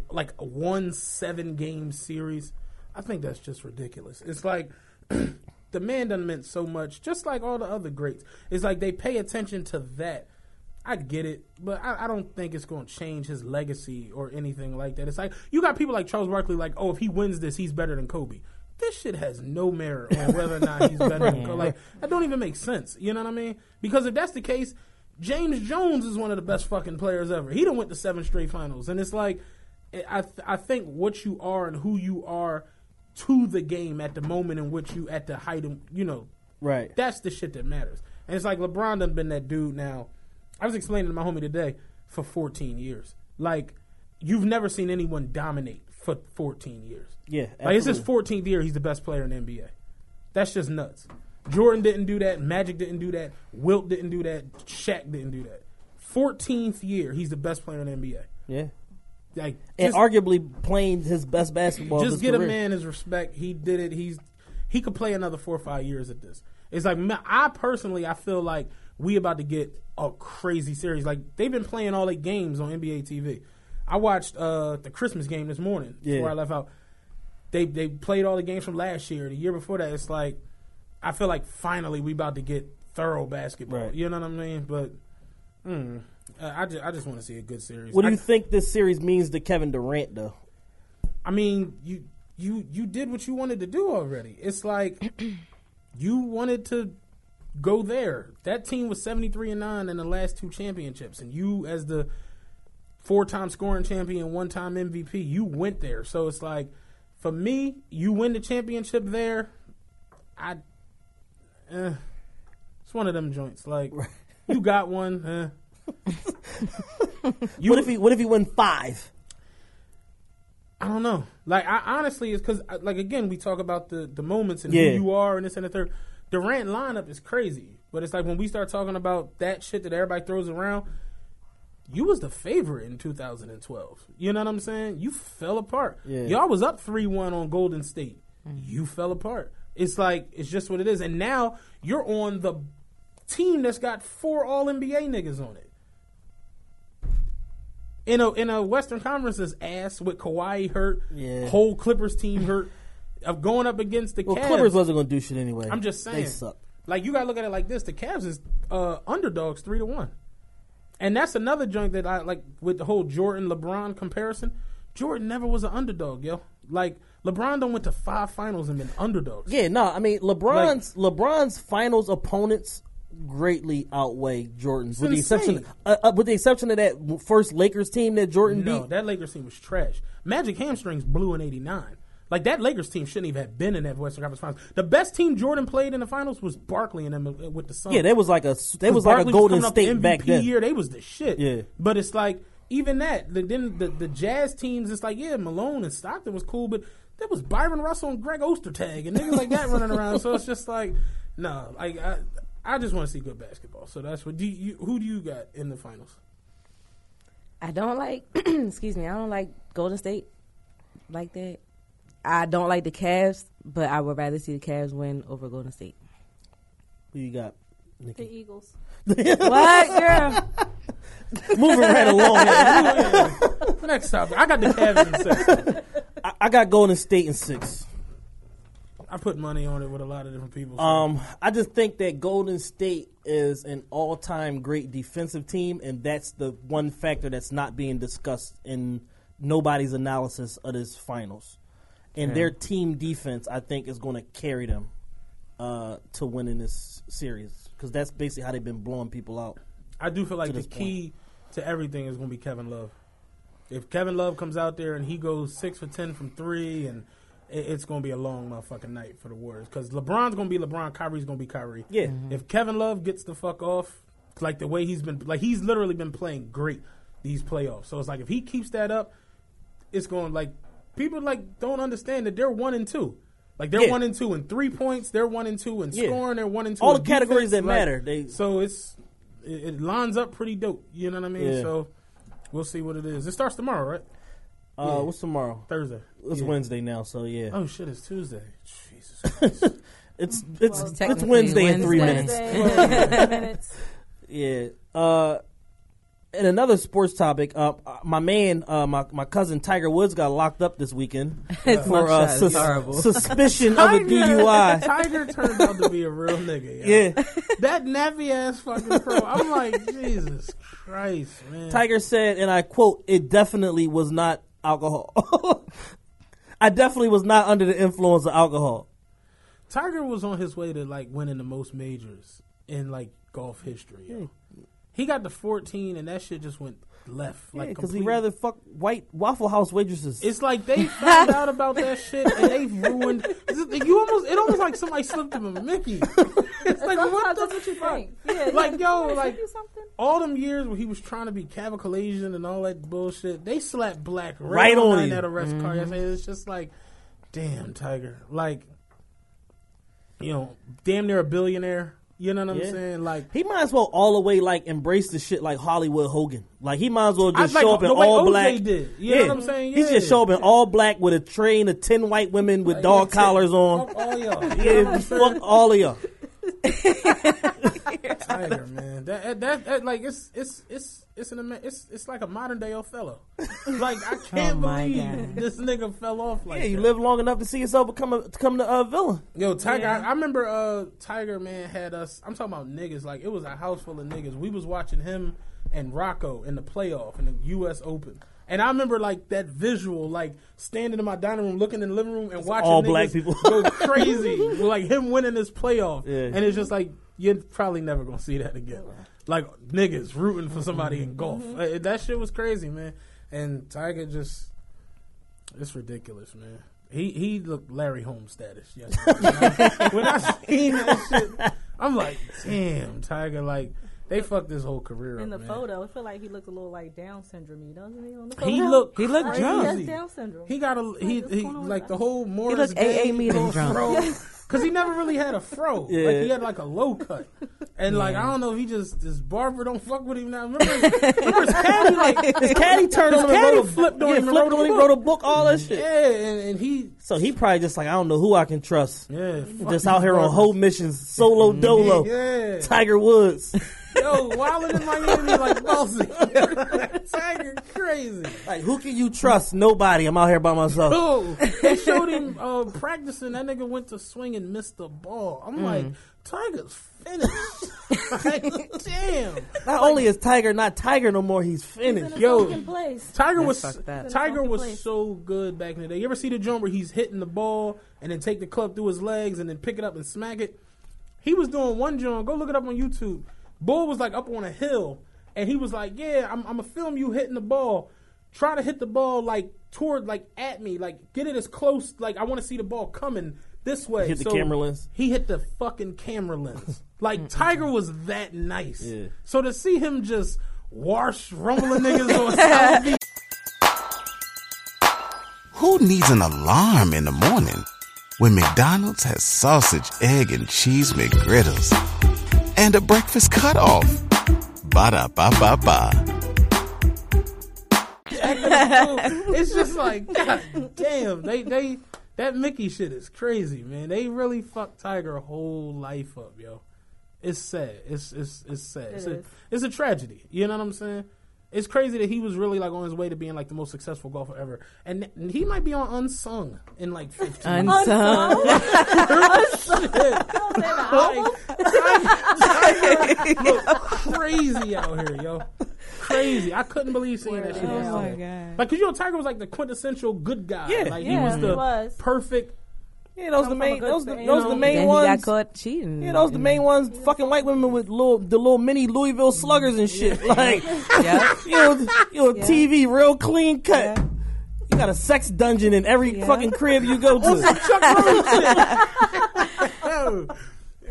Speaker 3: like a one seven game series. I think that's just ridiculous. It's like the man done meant so much, just like all the other greats. It's like they pay attention to that. I get it, but I, I don't think it's going to change his legacy or anything like that. It's like you got people like Charles Barkley, like, oh, if he wins this, he's better than Kobe. This shit has no merit on whether or not he's better than Kobe. Like that don't even make sense. You know what I mean? Because if that's the case, James Jones is one of the best fucking players ever. He done went to seven straight finals, and it's like I th- I think what you are and who you are to the game at the moment in which you at the height of you know
Speaker 2: Right.
Speaker 3: that's the shit that matters. And it's like LeBron done been that dude now. I was explaining to my homie today for 14 years. Like you've never seen anyone dominate for 14 years.
Speaker 2: Yeah.
Speaker 3: Like it's his 14th year. He's the best player in the NBA. That's just nuts. Jordan didn't do that. Magic didn't do that. Wilt didn't do that. Shaq didn't do that. 14th year, he's the best player in the NBA.
Speaker 2: Yeah.
Speaker 3: Like
Speaker 2: And arguably playing his best basketball.
Speaker 3: just get a man his respect. He did it. He's he could play another four or five years at this. It's like I personally, I feel like we about to get a crazy series. Like they've been playing all the games on NBA TV. I watched uh, the Christmas game this morning
Speaker 2: Yeah.
Speaker 3: before I left out. They they played all the games from last year, the year before that. It's like I feel like finally we about to get thorough basketball.
Speaker 2: Right.
Speaker 3: You know what I mean? But mm, I just I just want to see a good series.
Speaker 2: What do
Speaker 3: I-
Speaker 2: you think this series means to Kevin Durant, though?
Speaker 3: I mean, you you you did what you wanted to do already. It's like you wanted to go there. That team was seventy three and nine in the last two championships, and you as the four time scoring champion, one time MVP, you went there. So it's like for me, you win the championship there. I, eh, it's one of them joints. Like you got one. Eh. you
Speaker 2: what if he what if he win five?
Speaker 3: I don't know. Like I honestly, it's because like again, we talk about the the moments and
Speaker 2: Yeah.
Speaker 3: who you are and this and the third. Durant lineup is crazy, but it's like when we start talking about that shit that everybody throws around. You was the favorite in 2012. You know what I'm saying? You fell apart.
Speaker 2: Yeah.
Speaker 3: Y'all was up three one on Golden State. You fell apart. It's like it's just what it is. And now you're on the team that's got four All NBA niggas on it in a in a Western Conference's ass with Kawhi hurt,
Speaker 2: Yeah.
Speaker 3: whole Clippers team hurt, of going up against the
Speaker 2: Well,
Speaker 3: Cavs.
Speaker 2: Clippers wasn't gonna do shit anyway.
Speaker 3: I'm just saying,
Speaker 2: they
Speaker 3: saying.
Speaker 2: suck.
Speaker 3: Like you gotta look at it like this: the Cavs is uh, underdogs three to one, and that's another joint that I like with the whole Jordan LeBron comparison. Jordan never was an underdog, yo. Like LeBron done went to five finals and been underdogs.
Speaker 2: Yeah, no, I mean LeBron's LeBron's finals opponents greatly outweigh Jordan's, with the exception uh, uh, with the exception of that first Lakers team that Jordan
Speaker 3: No,
Speaker 2: beat.
Speaker 3: that Lakers team was trash. Magic hamstrings blew in '89. Like that Lakers team shouldn't even have been in that Western Conference Finals. The best team Jordan played in the finals was Barkley and them uh, with the Suns.
Speaker 2: yeah, they was like a they was like a Golden
Speaker 3: coming the
Speaker 2: State
Speaker 3: MVP
Speaker 2: back then.
Speaker 3: year. They was the shit.
Speaker 2: Yeah.
Speaker 3: but it's like even that. The, then the the Jazz teams. It's like yeah, Malone and Stockton was cool, but there was Byron Russell and Greg Ostertag and niggas like that running around. So it's just like no, like I I just want to see good basketball. So that's what do you who do you got in the finals?
Speaker 4: I don't like. excuse me. I don't like Golden State like that. I don't like the Cavs, but I would rather see the Cavs win over Golden State.
Speaker 2: Who you got?
Speaker 5: The Eagles.
Speaker 4: what, girl?
Speaker 2: Moving right along. here.
Speaker 3: Next topic. I got the Cavs in six.
Speaker 2: I, I got Golden State in six.
Speaker 3: I put money on it with a lot of different people. so-
Speaker 2: Um, I just think that Golden State is an all-time great defensive team, and that's the one factor that's not being discussed in nobody's analysis of this finals. And their team defense, I think, is going to carry them uh, to winning this series because that's basically how they've been blowing people out.
Speaker 3: I do feel like the
Speaker 2: this
Speaker 3: key to everything is going to be Kevin Love. If Kevin Love comes out there and he goes six for ten from three, and it, it's going to be a long motherfucking night for the Warriors because LeBron's going to be LeBron, Kyrie's going to be Kyrie.
Speaker 2: Yeah,
Speaker 3: If Kevin Love gets the fuck off, like the way he's been, like he's literally been playing great these playoffs. So it's like if he keeps that up, it's going like people like don't understand that they're one and two. Like they're
Speaker 2: Yeah.
Speaker 3: one and two in three points. They're one and two in
Speaker 2: Yeah.
Speaker 3: scoring. They're one and two.
Speaker 2: All
Speaker 3: in
Speaker 2: the categories
Speaker 3: defense.
Speaker 2: that
Speaker 3: Like,
Speaker 2: matter, they-
Speaker 3: so it's it, it lines up pretty dope. You know what I mean?
Speaker 2: Yeah.
Speaker 3: So we'll see what it is. It starts tomorrow, right?
Speaker 2: uh,
Speaker 3: Yeah.
Speaker 2: what's tomorrow?
Speaker 3: Thursday.
Speaker 2: It's
Speaker 3: Yeah.
Speaker 2: Wednesday now, so yeah,
Speaker 3: Oh shit! It's Tuesday. Jesus.
Speaker 2: It's it's
Speaker 5: Well,
Speaker 2: it's
Speaker 4: technically
Speaker 2: Wednesday in three minutes.
Speaker 5: Minutes.
Speaker 2: Yeah. Uh, and another sports topic. Uh, my man, uh, my my cousin Tiger Woods got locked up this weekend for uh, sus- suspicion of a DUI.
Speaker 3: Tiger turned out to be a real nigga. yo.
Speaker 2: Yeah.
Speaker 3: That nappy ass fucking pro. I'm like, Jesus Christ, man.
Speaker 2: Tiger said, and I quote, "It definitely was not alcohol. I definitely was not under the influence of alcohol."
Speaker 3: Tiger was on his way to like winning the most majors in like golf history. yo. He got to 14 and that shit just went left. Like
Speaker 2: because he
Speaker 3: completely.
Speaker 2: rather fuck white Waffle House waitresses.
Speaker 3: It's like they found out about that shit and they ruined. You almost, it almost like somebody slipped him a Mickey. It's like what
Speaker 5: Sometimes
Speaker 3: the
Speaker 5: what you
Speaker 3: fuck?
Speaker 5: think. Yeah,
Speaker 3: Like
Speaker 5: yeah,
Speaker 3: yo,
Speaker 5: they
Speaker 3: like
Speaker 5: do something.
Speaker 3: all them years where he was trying to be Cavalier Asian and all that bullshit, they slapped black right,
Speaker 2: Right
Speaker 3: on,
Speaker 2: on
Speaker 3: that
Speaker 2: him.
Speaker 3: that arrest car. yesterday. It's just like, damn, Tiger, like, you know, damn near a billionaire. You know what I'm
Speaker 2: Yeah.
Speaker 3: saying? Like,
Speaker 2: he might as well all the way like embrace the shit like Hollywood Hogan. Like he might as well just
Speaker 3: like
Speaker 2: show up in all
Speaker 3: OJ
Speaker 2: black.
Speaker 3: did. You know what I'm saying?
Speaker 2: He just
Speaker 3: Yeah.
Speaker 2: show up in all black with a train of ten white women with dog collars on.
Speaker 3: Fuck all y'all. You know what
Speaker 2: Yeah, fuck all of y'all.
Speaker 3: Tiger, man. That, that, that, like it's it's it's it's an ama- it's it's like a modern day Othello. Like I can't
Speaker 4: Oh,
Speaker 3: believe
Speaker 4: God.
Speaker 3: this nigga fell off like
Speaker 2: Yeah, you
Speaker 3: that.
Speaker 2: live long enough to see yourself become a become the uh, villain.
Speaker 3: Yo, Tiger, I, I remember uh Tiger man had us. I'm talking about niggas. Like it was a house full of niggas. We was watching him and Rocco in the playoff in the U.S. Open. And I remember like that visual, like standing in my dining room, looking in the living room, and watching
Speaker 2: all black people.
Speaker 3: go crazy, like him winning this playoff.
Speaker 2: Yeah.
Speaker 3: And it's just like you're probably never gonna see that again. Like niggas rooting for somebody in golf. Uh, that shit was crazy, man. And Tiger just, it's ridiculous, man. He he looked Larry Holmes status yesterday. when I seen that shit, I'm like, damn, Tiger, like they fucked his whole career
Speaker 5: In
Speaker 3: up,
Speaker 5: the
Speaker 3: man.
Speaker 5: photo, I feel like he looked a little like Down syndrome, doesn't he? On the
Speaker 3: He
Speaker 5: photo?
Speaker 3: looked
Speaker 4: He looked
Speaker 5: Like,
Speaker 4: drunk.
Speaker 5: He has Down syndrome.
Speaker 3: He got a he,
Speaker 5: what's
Speaker 3: he
Speaker 5: going
Speaker 3: like the whole Morris
Speaker 4: looked
Speaker 3: Day
Speaker 4: AA meeting
Speaker 3: little
Speaker 4: drunk.
Speaker 3: fro. Cause he never really had a fro.
Speaker 2: Yeah.
Speaker 3: Like he had like a low cut, and like I don't know if he just his barber don't fuck with him now. Remember, his, remember his caddy like
Speaker 2: His caddy turned on him and
Speaker 3: caddy
Speaker 2: wrote a,
Speaker 3: flipped on
Speaker 2: yeah,
Speaker 3: him and
Speaker 2: flipped
Speaker 3: wrote a
Speaker 2: him,
Speaker 3: book.
Speaker 2: wrote a book, all that shit.
Speaker 3: yeah, and, and he
Speaker 2: So he probably just like I don't know who I can trust.
Speaker 3: yeah
Speaker 2: Just out here on whole missions, solo dolo.
Speaker 3: Yeah,
Speaker 2: Tiger Woods.
Speaker 3: yo, wilding in Miami like bossy. Tiger crazy.
Speaker 2: like who can you trust? Nobody. I'm out here by myself.
Speaker 3: Oh, they showed him uh, practicing. That nigga went to swing and missed the ball. I'm like, Tiger's finished. like, damn.
Speaker 2: Not only is Tiger not Tiger no more, he's
Speaker 5: He's in
Speaker 2: finished.
Speaker 5: a
Speaker 3: Yo. Tiger was. Tiger was
Speaker 5: place.
Speaker 3: so good back in the day. You ever see the joint where he's hitting the ball and then take the club through his legs and then pick it up and smack it? He was doing one jump. Go look it up on YouTube. Bull was like up on a hill and he was like, "Yeah, I'm, I'm gonna film you hitting the ball. Try to hit the ball like toward like at me, like get it as close. Like I want to see the ball coming this way."
Speaker 2: Hit the camera lens?
Speaker 3: He hit the fucking camera lens. Like Tiger was that nice.
Speaker 2: Yeah.
Speaker 3: So to see him just wash rumbling niggas on South Beach.
Speaker 1: Who needs an alarm in the morning when McDonald's has sausage, egg, and cheese McGriddles and a breakfast cutoff? Ba da ba ba ba.
Speaker 3: it's just like, God damn, they they that Mickey shit is crazy, man. They really fucked Tiger whole life up, yo. It's sad. It's it's it's sad. it's, a,
Speaker 5: is.
Speaker 3: it's a tragedy. You know what I'm saying? It's crazy that he was really like on his way to being like the most successful golfer ever, and and he might be on unsung in like 15.
Speaker 4: Unsung.
Speaker 3: Look crazy out here, yo. Crazy. I couldn't believe seeing that shit.
Speaker 5: Oh
Speaker 4: my God.
Speaker 3: Like, cause you know, Tiger was like the quintessential good guy.
Speaker 2: Yeah.
Speaker 3: like he
Speaker 5: Yeah,
Speaker 3: was
Speaker 5: he
Speaker 3: the
Speaker 5: was.
Speaker 3: perfect.
Speaker 2: Yeah, those the main those the, those the main
Speaker 4: then
Speaker 2: ones.
Speaker 4: he got caught cheating.
Speaker 2: Yeah, those the main ones. Fucking white women with little the little mini Louisville sluggers and shit. Like
Speaker 4: Yeah.
Speaker 2: you know, you know, TV real clean cut. You got a sex dungeon in every
Speaker 4: Yeah.
Speaker 2: fucking crib you go to.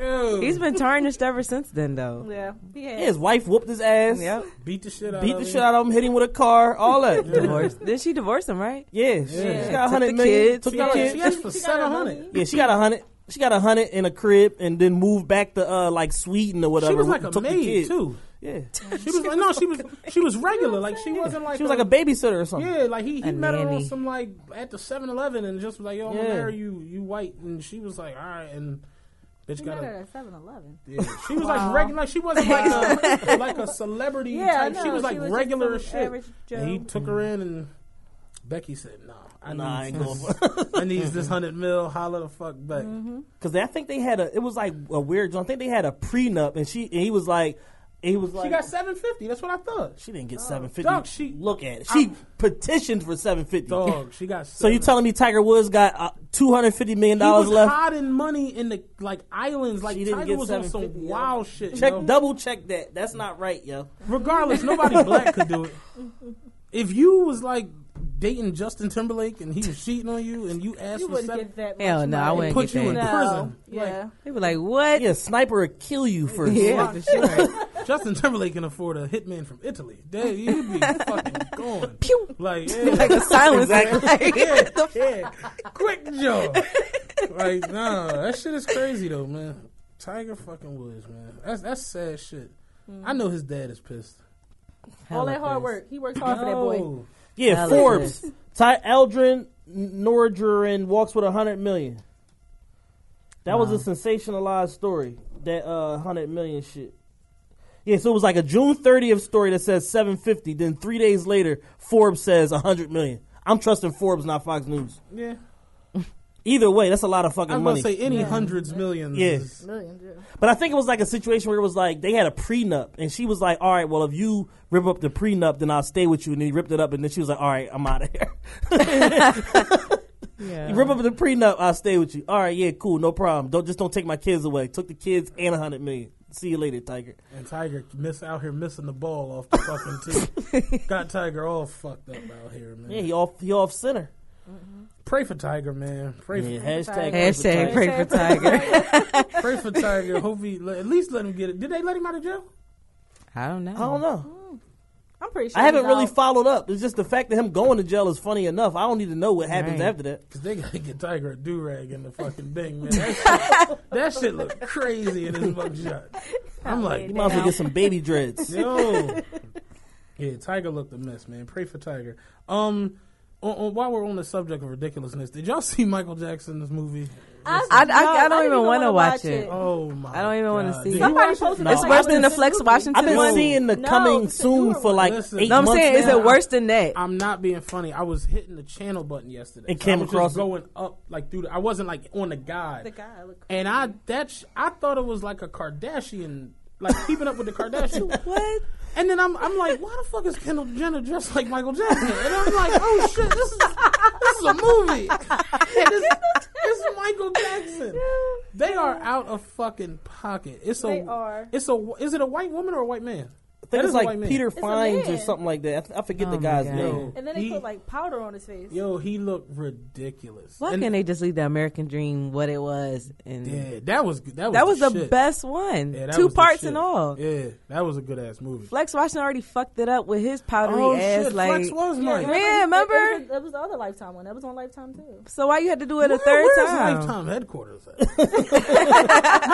Speaker 3: Yo, yo,
Speaker 4: He's been tarnished ever since then, though.
Speaker 5: Yeah.
Speaker 2: Yeah, his wife whooped his ass.
Speaker 4: Yep.
Speaker 3: beat the shit out.
Speaker 2: Beat
Speaker 3: of
Speaker 2: the
Speaker 3: him.
Speaker 2: shit out of him, hit him with a car, all that.
Speaker 4: Divorced. Did she divorce him, right?
Speaker 2: Yeah, she,
Speaker 3: Yeah.
Speaker 2: she got a
Speaker 4: Took
Speaker 2: hundred
Speaker 4: the kids.
Speaker 2: Took
Speaker 3: She
Speaker 2: the
Speaker 3: got,
Speaker 2: kids.
Speaker 3: she asked for
Speaker 5: She got her
Speaker 3: seven
Speaker 5: money.
Speaker 3: hundred.
Speaker 2: Yeah, she got a hundred. She got a hundred in a crib and then moved back to uh like Sweden or whatever.
Speaker 3: She was like a
Speaker 2: took
Speaker 3: maid too.
Speaker 2: Yeah,
Speaker 3: She was like, no, she was she was regular. Like she wasn't like
Speaker 2: she was like a babysitter or something.
Speaker 3: Yeah, like he, he
Speaker 4: A
Speaker 3: met her on some like at the 7-Eleven and just was like, yo, I'm gonna marry you, you white, and she was like, all right, and bitch
Speaker 5: He
Speaker 3: got
Speaker 5: met her
Speaker 3: a.
Speaker 5: at 7-Eleven.
Speaker 3: Yeah, she was like regular. Like she wasn't like a like a celebrity
Speaker 5: Yeah,
Speaker 3: type. she was like
Speaker 5: she was
Speaker 3: regular shit. And he
Speaker 5: Joe.
Speaker 3: took her in, and Becky said, "Nah, I
Speaker 2: Nah, I
Speaker 3: need
Speaker 2: ain't
Speaker 3: this.
Speaker 2: going
Speaker 3: I need this hundred mil. Holla the fuck back." Mm-hmm.
Speaker 2: Because I think they had a. It was like a weird. I think they had a prenup, and she and he was like, he was like,
Speaker 3: She got seven fifty. That's what I thought.
Speaker 2: she didn't get seven fifty.
Speaker 3: Dog, she-
Speaker 2: look at it. She
Speaker 3: I'm-
Speaker 2: petitioned for seven fifty.
Speaker 3: Dog, she got.
Speaker 2: So you telling me Tiger Woods got uh, two hundred fifty million
Speaker 3: he
Speaker 2: dollars
Speaker 3: was
Speaker 2: left?
Speaker 3: hiding money in the like islands. Like
Speaker 2: She didn't
Speaker 3: Tiger
Speaker 2: get
Speaker 3: was on some
Speaker 2: 750, yo.
Speaker 3: wild shit.
Speaker 2: Check
Speaker 3: yo.
Speaker 2: double check that. That's not right, yo.
Speaker 3: Regardless, nobody black could do it. If you was like dating Justin Timberlake and he was cheating on you and you asked
Speaker 5: You
Speaker 3: for
Speaker 5: wouldn't
Speaker 3: seven,
Speaker 5: get that much
Speaker 4: Hell no, I
Speaker 5: money.
Speaker 4: wouldn't
Speaker 3: put
Speaker 4: get
Speaker 3: you in.
Speaker 5: No.
Speaker 3: prison.
Speaker 5: Yeah.
Speaker 4: They were like, what?
Speaker 2: Yeah, sniper would kill you first.
Speaker 4: Yeah, for sure.
Speaker 3: Justin Timberlake can afford a hitman from Italy. There, you'd be fucking gone.
Speaker 4: Pew.
Speaker 3: Like, yeah,
Speaker 4: Like a silence. Like,
Speaker 3: yeah, yeah. quick job. like, nah, that shit is crazy though, man. Tiger fucking Woods, man. That's that's sad shit. I hmm. know his dad is pissed.
Speaker 5: All that hard work. He works hard for that boy.
Speaker 3: No.
Speaker 2: Yeah,
Speaker 4: Hell
Speaker 2: Forbes. Ty Eldrin Nordegren walks with a hundred million. That was a sensationalized story. That uh hundred million shit. Yeah, so it was like a June 30th story that says 750. Then three days later, Forbes says 100 million. I'm trusting Forbes, not Fox News.
Speaker 3: Yeah.
Speaker 2: Either way, that's a lot of fucking
Speaker 3: I'm
Speaker 2: money.
Speaker 3: gonna say any hundreds, millions.
Speaker 2: Yeah.
Speaker 3: is-
Speaker 5: Millions, yeah.
Speaker 2: But I think it was like a situation where it was like they had a prenup, and she was like, "All right, well, if you rip up the prenup, then I'll stay with you." And then he ripped it up, and then she was like, "All right, I'm out of here."
Speaker 4: Yeah.
Speaker 2: You rip up the prenup, I'll stay with you. All right, yeah, cool, no problem. Don't just don't take my kids away. Took the kids and a hundred million. See you later, Tiger.
Speaker 3: And Tiger miss out here missing the ball off the fucking tee. Got Tiger all fucked up out here, man.
Speaker 2: Yeah, he off he off center. Mm-hmm.
Speaker 3: Pray for Tiger, man. Pray
Speaker 2: Yeah,
Speaker 3: for
Speaker 2: hashtag
Speaker 4: Hashtag
Speaker 2: pray
Speaker 4: pray for Tiger.
Speaker 3: pray for Tiger. Hope he at least let him get it. Did they let him out of jail?
Speaker 4: I don't know.
Speaker 2: I don't know.
Speaker 5: I'm pretty sure.
Speaker 2: I haven't really
Speaker 5: out.
Speaker 2: followed up. It's just the fact that him going to jail is funny enough. I don't need to know what happens
Speaker 4: Right.
Speaker 2: after that.
Speaker 3: Because they gotta get Tiger a do rag in the fucking Bing, man. That shit, that shit look crazy in his mugshot. I'm like,
Speaker 2: You might as well get some baby dreads.
Speaker 3: Yo. Yeah, Tiger looked a mess, man. Pray for Tiger. Um, on, on, while we're on the subject of ridiculousness, did y'all see Michael Jackson's movie?
Speaker 5: I,
Speaker 4: I- I- I don't
Speaker 5: didn't
Speaker 4: even wanna
Speaker 5: wanna
Speaker 4: watch it.
Speaker 3: Oh my!
Speaker 4: I don't even wanna see it.
Speaker 5: Somebody
Speaker 3: it?
Speaker 5: posted
Speaker 2: No.
Speaker 5: it
Speaker 4: It's worse than the Flex
Speaker 5: movie.
Speaker 4: Washington
Speaker 2: I've been
Speaker 4: one.
Speaker 2: seeing the
Speaker 5: No,
Speaker 2: coming soon for like
Speaker 3: Listen.
Speaker 2: eight
Speaker 4: No, I'm
Speaker 2: months
Speaker 4: saying, is it worse than that?
Speaker 3: I'm not being funny. I was hitting the channel button yesterday.
Speaker 2: And
Speaker 3: So
Speaker 2: came
Speaker 3: I was
Speaker 2: across
Speaker 3: just going up like through. The, I wasn't like on the guide.
Speaker 5: The guy looked
Speaker 3: And I that sh- I thought it was like a Kardashian, like keeping up with the Kardashians.
Speaker 4: What?
Speaker 3: And then I'm I'm like, why the fuck is Kendall Jenner dressed like Michael Jackson? And I'm like, oh shit, this is this is a movie. it's, it's Michael Jackson. They are out of fucking pocket. It's a
Speaker 5: They are.
Speaker 3: It's a is it a white woman or a white man?
Speaker 2: I think
Speaker 3: That
Speaker 2: it's
Speaker 3: is a white
Speaker 2: like. Peter
Speaker 5: a
Speaker 2: Fines or something like that. I, th- I forget the
Speaker 4: Oh my
Speaker 2: guy's
Speaker 4: God.
Speaker 2: name.
Speaker 5: And then they
Speaker 3: He-
Speaker 5: put like powder on his face.
Speaker 3: Yo, he looked ridiculous.
Speaker 4: Why
Speaker 3: And-
Speaker 4: can't they just leave the American Dream what it was? And
Speaker 3: Yeah, that was that was
Speaker 4: that was the,
Speaker 3: shit.
Speaker 4: best one.
Speaker 3: Yeah, that
Speaker 4: Two
Speaker 3: was
Speaker 4: parts
Speaker 3: shit.
Speaker 4: and all.
Speaker 3: Yeah, that was a good ass movie.
Speaker 4: Flex Washington already fucked it up with his powdery
Speaker 3: oh
Speaker 4: ass.
Speaker 3: shit,
Speaker 4: like,
Speaker 3: Flex was Mike.
Speaker 4: Yeah,
Speaker 5: it-
Speaker 4: remember?
Speaker 5: It, was, it was the other Lifetime one. That was on Lifetime too.
Speaker 4: so why you had to do it a
Speaker 3: Where-
Speaker 4: third
Speaker 3: where's
Speaker 4: time?
Speaker 3: Lifetime headquarters at? no,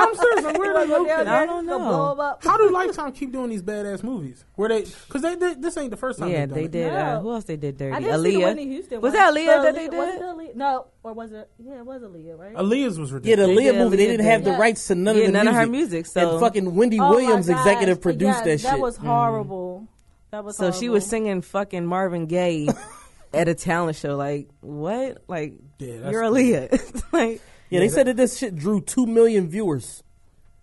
Speaker 3: I'm serious. Like, where are they located?
Speaker 4: I don't know.
Speaker 5: blow 'em up.
Speaker 3: How do Lifetime keep doing these badass movies? Where they? Because they, they this ain't the first time.
Speaker 4: Yeah,
Speaker 3: they've done
Speaker 4: they
Speaker 3: it.
Speaker 4: did. Uh, who else they did dirty?
Speaker 5: I didn't see the
Speaker 4: Aaliyah.
Speaker 5: Whitney Houston
Speaker 4: Was
Speaker 5: one.
Speaker 4: that Aaliyah
Speaker 5: But
Speaker 4: that they did?
Speaker 5: Aaliyah? No, or was it? Yeah, it was Aaliyah, right?
Speaker 3: Aaliyah's was
Speaker 2: Yeah,
Speaker 3: ridiculous.
Speaker 2: the
Speaker 4: They
Speaker 2: Leah
Speaker 4: did,
Speaker 2: movie, they didn't have
Speaker 5: did.
Speaker 2: the rights to none
Speaker 4: Yeah,
Speaker 2: of the
Speaker 4: none of
Speaker 2: music.
Speaker 4: her music, so-
Speaker 2: and fucking Wendy
Speaker 5: Oh
Speaker 2: Williams executive produced
Speaker 5: yes,
Speaker 2: that shit.
Speaker 5: That was horrible. That was
Speaker 4: So she was singing fucking Marvin Gaye at a talent show. Like what? Like
Speaker 3: Yeah,
Speaker 4: you're Aaliyah. like
Speaker 2: yeah, they said that this shit drew two million viewers.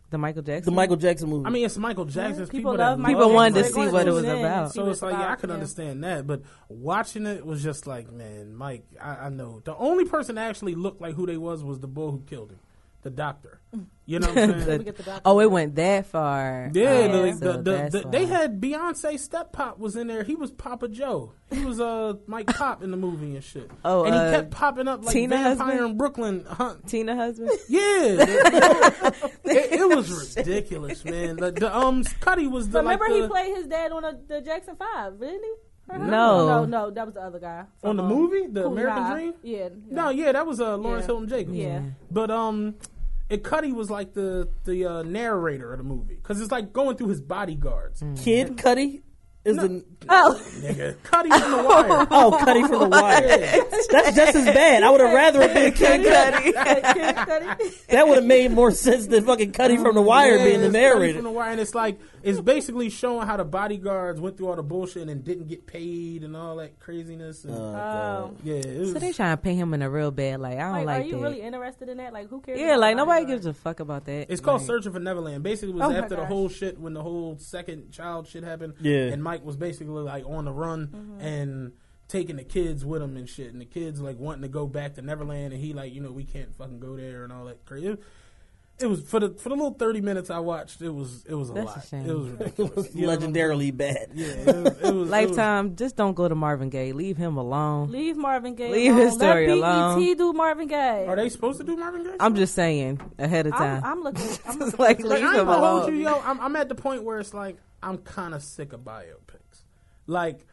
Speaker 4: The Michael Jackson.
Speaker 2: The
Speaker 4: Jackson.
Speaker 2: Michael Jackson movie.
Speaker 3: I mean, it's Michael Jackson's
Speaker 5: People
Speaker 3: people,
Speaker 5: love
Speaker 3: that
Speaker 5: Michael
Speaker 4: People
Speaker 3: love
Speaker 4: wanted to see what it was
Speaker 5: in,
Speaker 4: about.
Speaker 3: So it's like, yeah, I
Speaker 5: about,
Speaker 3: can
Speaker 5: yeah.
Speaker 3: understand that, but watching it was just like, man, Mike, I, I know the only person that actually looked like who they was was the boy who killed him, the doctor. Mm. You know what I'm saying?
Speaker 4: The-
Speaker 5: get the doctor
Speaker 4: oh, it went that far.
Speaker 3: Yeah,
Speaker 4: Oh,
Speaker 3: the,
Speaker 4: so
Speaker 3: the, the, the, they had Beyonce step pop was in there. He was Papa Joe. He was uh Mike Pop in the movie and shit.
Speaker 4: Oh,
Speaker 3: and he
Speaker 4: uh,
Speaker 3: kept popping up like
Speaker 4: Tina
Speaker 3: vampire
Speaker 4: husband?
Speaker 3: in Brooklyn. Huh?
Speaker 4: Tina husband.
Speaker 3: Yeah, it, it was ridiculous, man. The, the um Cutty was the
Speaker 5: Remember
Speaker 3: like
Speaker 5: he played his dad on the, the Jackson Five, didn't he? Or
Speaker 4: No.
Speaker 5: no, no, that was the other guy from,
Speaker 3: on the
Speaker 5: um,
Speaker 3: movie, the
Speaker 5: Cooley
Speaker 3: American
Speaker 5: High.
Speaker 3: Dream.
Speaker 5: Yeah.
Speaker 3: No, yeah, that was uh, Lawrence
Speaker 5: Yeah.
Speaker 3: Hilton Jacobs.
Speaker 5: Yeah.
Speaker 3: But um, it Cutty was like the the uh, narrator of the movie because it's like going through his bodyguards.
Speaker 2: Kid Cudi is the
Speaker 5: Oh,
Speaker 3: Nigga, Cutty from the Wire.
Speaker 2: oh Cutty from the Wire. That's just as bad. I would have rather it been Kid Cudi.
Speaker 5: Kid Cudi.
Speaker 2: That would have made more sense than fucking Cutty from the Wire
Speaker 3: Yeah,
Speaker 2: being the
Speaker 3: it's Cutty
Speaker 2: narrator.
Speaker 3: from the Wire, and it's like it's basically showing how the bodyguards went through all the bullshit and didn't get paid and all that craziness. And,
Speaker 5: Oh.
Speaker 3: yeah, it was,
Speaker 4: So they trying to pay him in a real bad light. I don't
Speaker 5: Like,
Speaker 4: like,
Speaker 5: are you
Speaker 4: that.
Speaker 5: really interested in that? Like, who cares?
Speaker 4: yeah, like nobody gives a fuck about that.
Speaker 3: It's called Searching for Neverland. Basically, it was
Speaker 5: Oh
Speaker 3: after the whole shit when the whole second child shit happened.
Speaker 2: Yeah.
Speaker 3: and Mike was basically like on the run
Speaker 5: Mm-hmm.
Speaker 3: and taking the kids with him and shit, and the kids like wanting to go back to Neverland, and he like, you know, we can't fucking go there and all that crazy. It, it was for the for the little thirty minutes I watched. It was it was a
Speaker 4: That's a
Speaker 3: lot.
Speaker 4: shame.
Speaker 3: It was
Speaker 2: It was
Speaker 3: You know what I'm
Speaker 2: legendarily bad.
Speaker 3: Yeah, it was, it was it was-
Speaker 4: Lifetime, just don't go to Marvin Gaye. Leave him alone.
Speaker 5: Leave Marvin Gaye.
Speaker 4: Leave
Speaker 5: alone.
Speaker 4: his story
Speaker 5: Let
Speaker 4: alone.
Speaker 5: BET do Marvin Gaye.
Speaker 3: Are they supposed to do Marvin Gaye?
Speaker 4: I'm just saying ahead of time.
Speaker 5: I'm, I'm looking. I'm looking
Speaker 4: like
Speaker 3: Like,
Speaker 4: leave
Speaker 3: I
Speaker 4: him alone.
Speaker 3: you, yo. I'm, I'm at the point where it's like I'm kind of sick of biopics. Like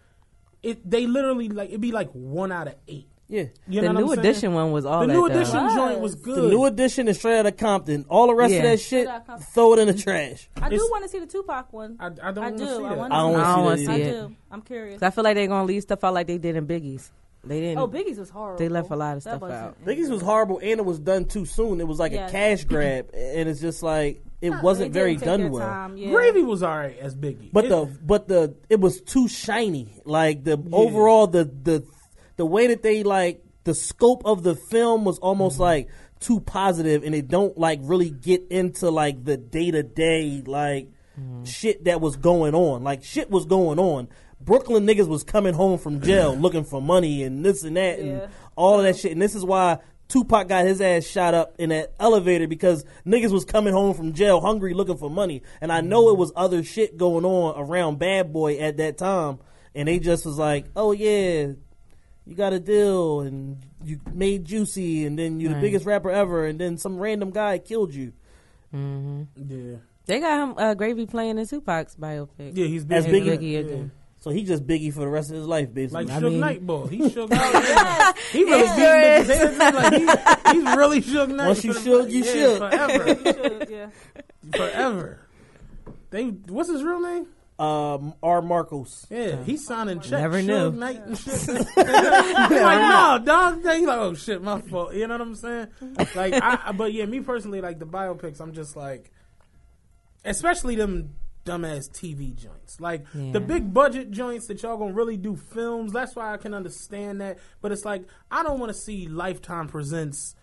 Speaker 3: it, they literally like it'd be like one out of eight.
Speaker 2: Yeah.
Speaker 3: You
Speaker 4: the
Speaker 3: know
Speaker 4: new
Speaker 3: what I'm
Speaker 4: edition
Speaker 3: saying?
Speaker 4: one was all
Speaker 3: The
Speaker 4: that.
Speaker 3: new edition
Speaker 5: Was.
Speaker 3: joint was good.
Speaker 2: The new edition is straight out of Compton. All the rest
Speaker 4: Yeah.
Speaker 2: of that shit,
Speaker 5: Straight outta Compton.
Speaker 2: throw it in the trash.
Speaker 5: I do want to see the Tupac one.
Speaker 3: I, I don't
Speaker 5: I
Speaker 3: want to
Speaker 5: do.
Speaker 3: see
Speaker 5: I wanna
Speaker 2: I don't want
Speaker 4: I don't
Speaker 2: to
Speaker 4: wanna
Speaker 2: see
Speaker 4: see
Speaker 5: I
Speaker 2: that.
Speaker 4: it.
Speaker 5: do. I'm curious.
Speaker 4: I feel like they're gonna leave stuff out like they did in Biggie's. They didn't.
Speaker 5: Oh, Biggie's was horrible.
Speaker 4: They left a lot of
Speaker 5: That
Speaker 4: stuff out.
Speaker 2: Biggie's was horrible and it was done too soon. It was like
Speaker 5: Yes.
Speaker 2: a cash grab, and it's just like it wasn't very done well.
Speaker 5: time, yeah.
Speaker 3: Gravy was alright as Biggie,
Speaker 2: But
Speaker 3: It-
Speaker 2: the but the it was too shiny. Like the overall the the the way that they like the scope of the film was almost mm-hmm. like too positive, and it don't like really get into like the day to day like mm-hmm. shit that was going on. Like shit was going on. Brooklyn niggas was coming home from jail looking for money and this and that
Speaker 5: Yeah.
Speaker 2: and all of that shit. And this is why Tupac got his ass shot up in that elevator because niggas was coming home from jail hungry looking for money. And I know it mm-hmm. was other shit going on around Bad Boy at that time. And they just was like, oh yeah, you got a deal and you made Juicy and then you're the biggest rapper ever and then some random guy killed you. Mm-hmm.
Speaker 3: Yeah,
Speaker 4: They got him uh, Gravy playing in Tupac's biopic.
Speaker 3: yeah, he's
Speaker 2: As
Speaker 3: big.
Speaker 2: Biggie?
Speaker 4: Biggie is in.
Speaker 2: So he just Biggie for the rest of his life, basically.
Speaker 3: Like
Speaker 4: I
Speaker 3: Suge
Speaker 4: mean-
Speaker 3: Knight, boy. He shook out. he really
Speaker 4: He
Speaker 3: beat
Speaker 4: sure is.
Speaker 3: Like he, he's really shook Knight.
Speaker 2: Once you
Speaker 3: for the-
Speaker 2: shook, you
Speaker 3: yeah,
Speaker 2: shook.
Speaker 3: Forever.
Speaker 5: Should, yeah.
Speaker 3: forever. They what's his real name?
Speaker 2: Um, R. Marcos.
Speaker 3: Yeah, he's signing checks.
Speaker 4: Never
Speaker 3: Suge
Speaker 4: knew.
Speaker 3: Knight and shit. I'm like, no, dog. He's like, oh shit, my fault. You know what I'm saying? Like, I, but yeah, me personally, like the biopics, I'm just like, especially them dumbass TV joints, like
Speaker 4: Yeah.
Speaker 3: the big budget joints that y'all gonna really do films. That's why I can understand that. But it's like, I don't want to see Lifetime presents.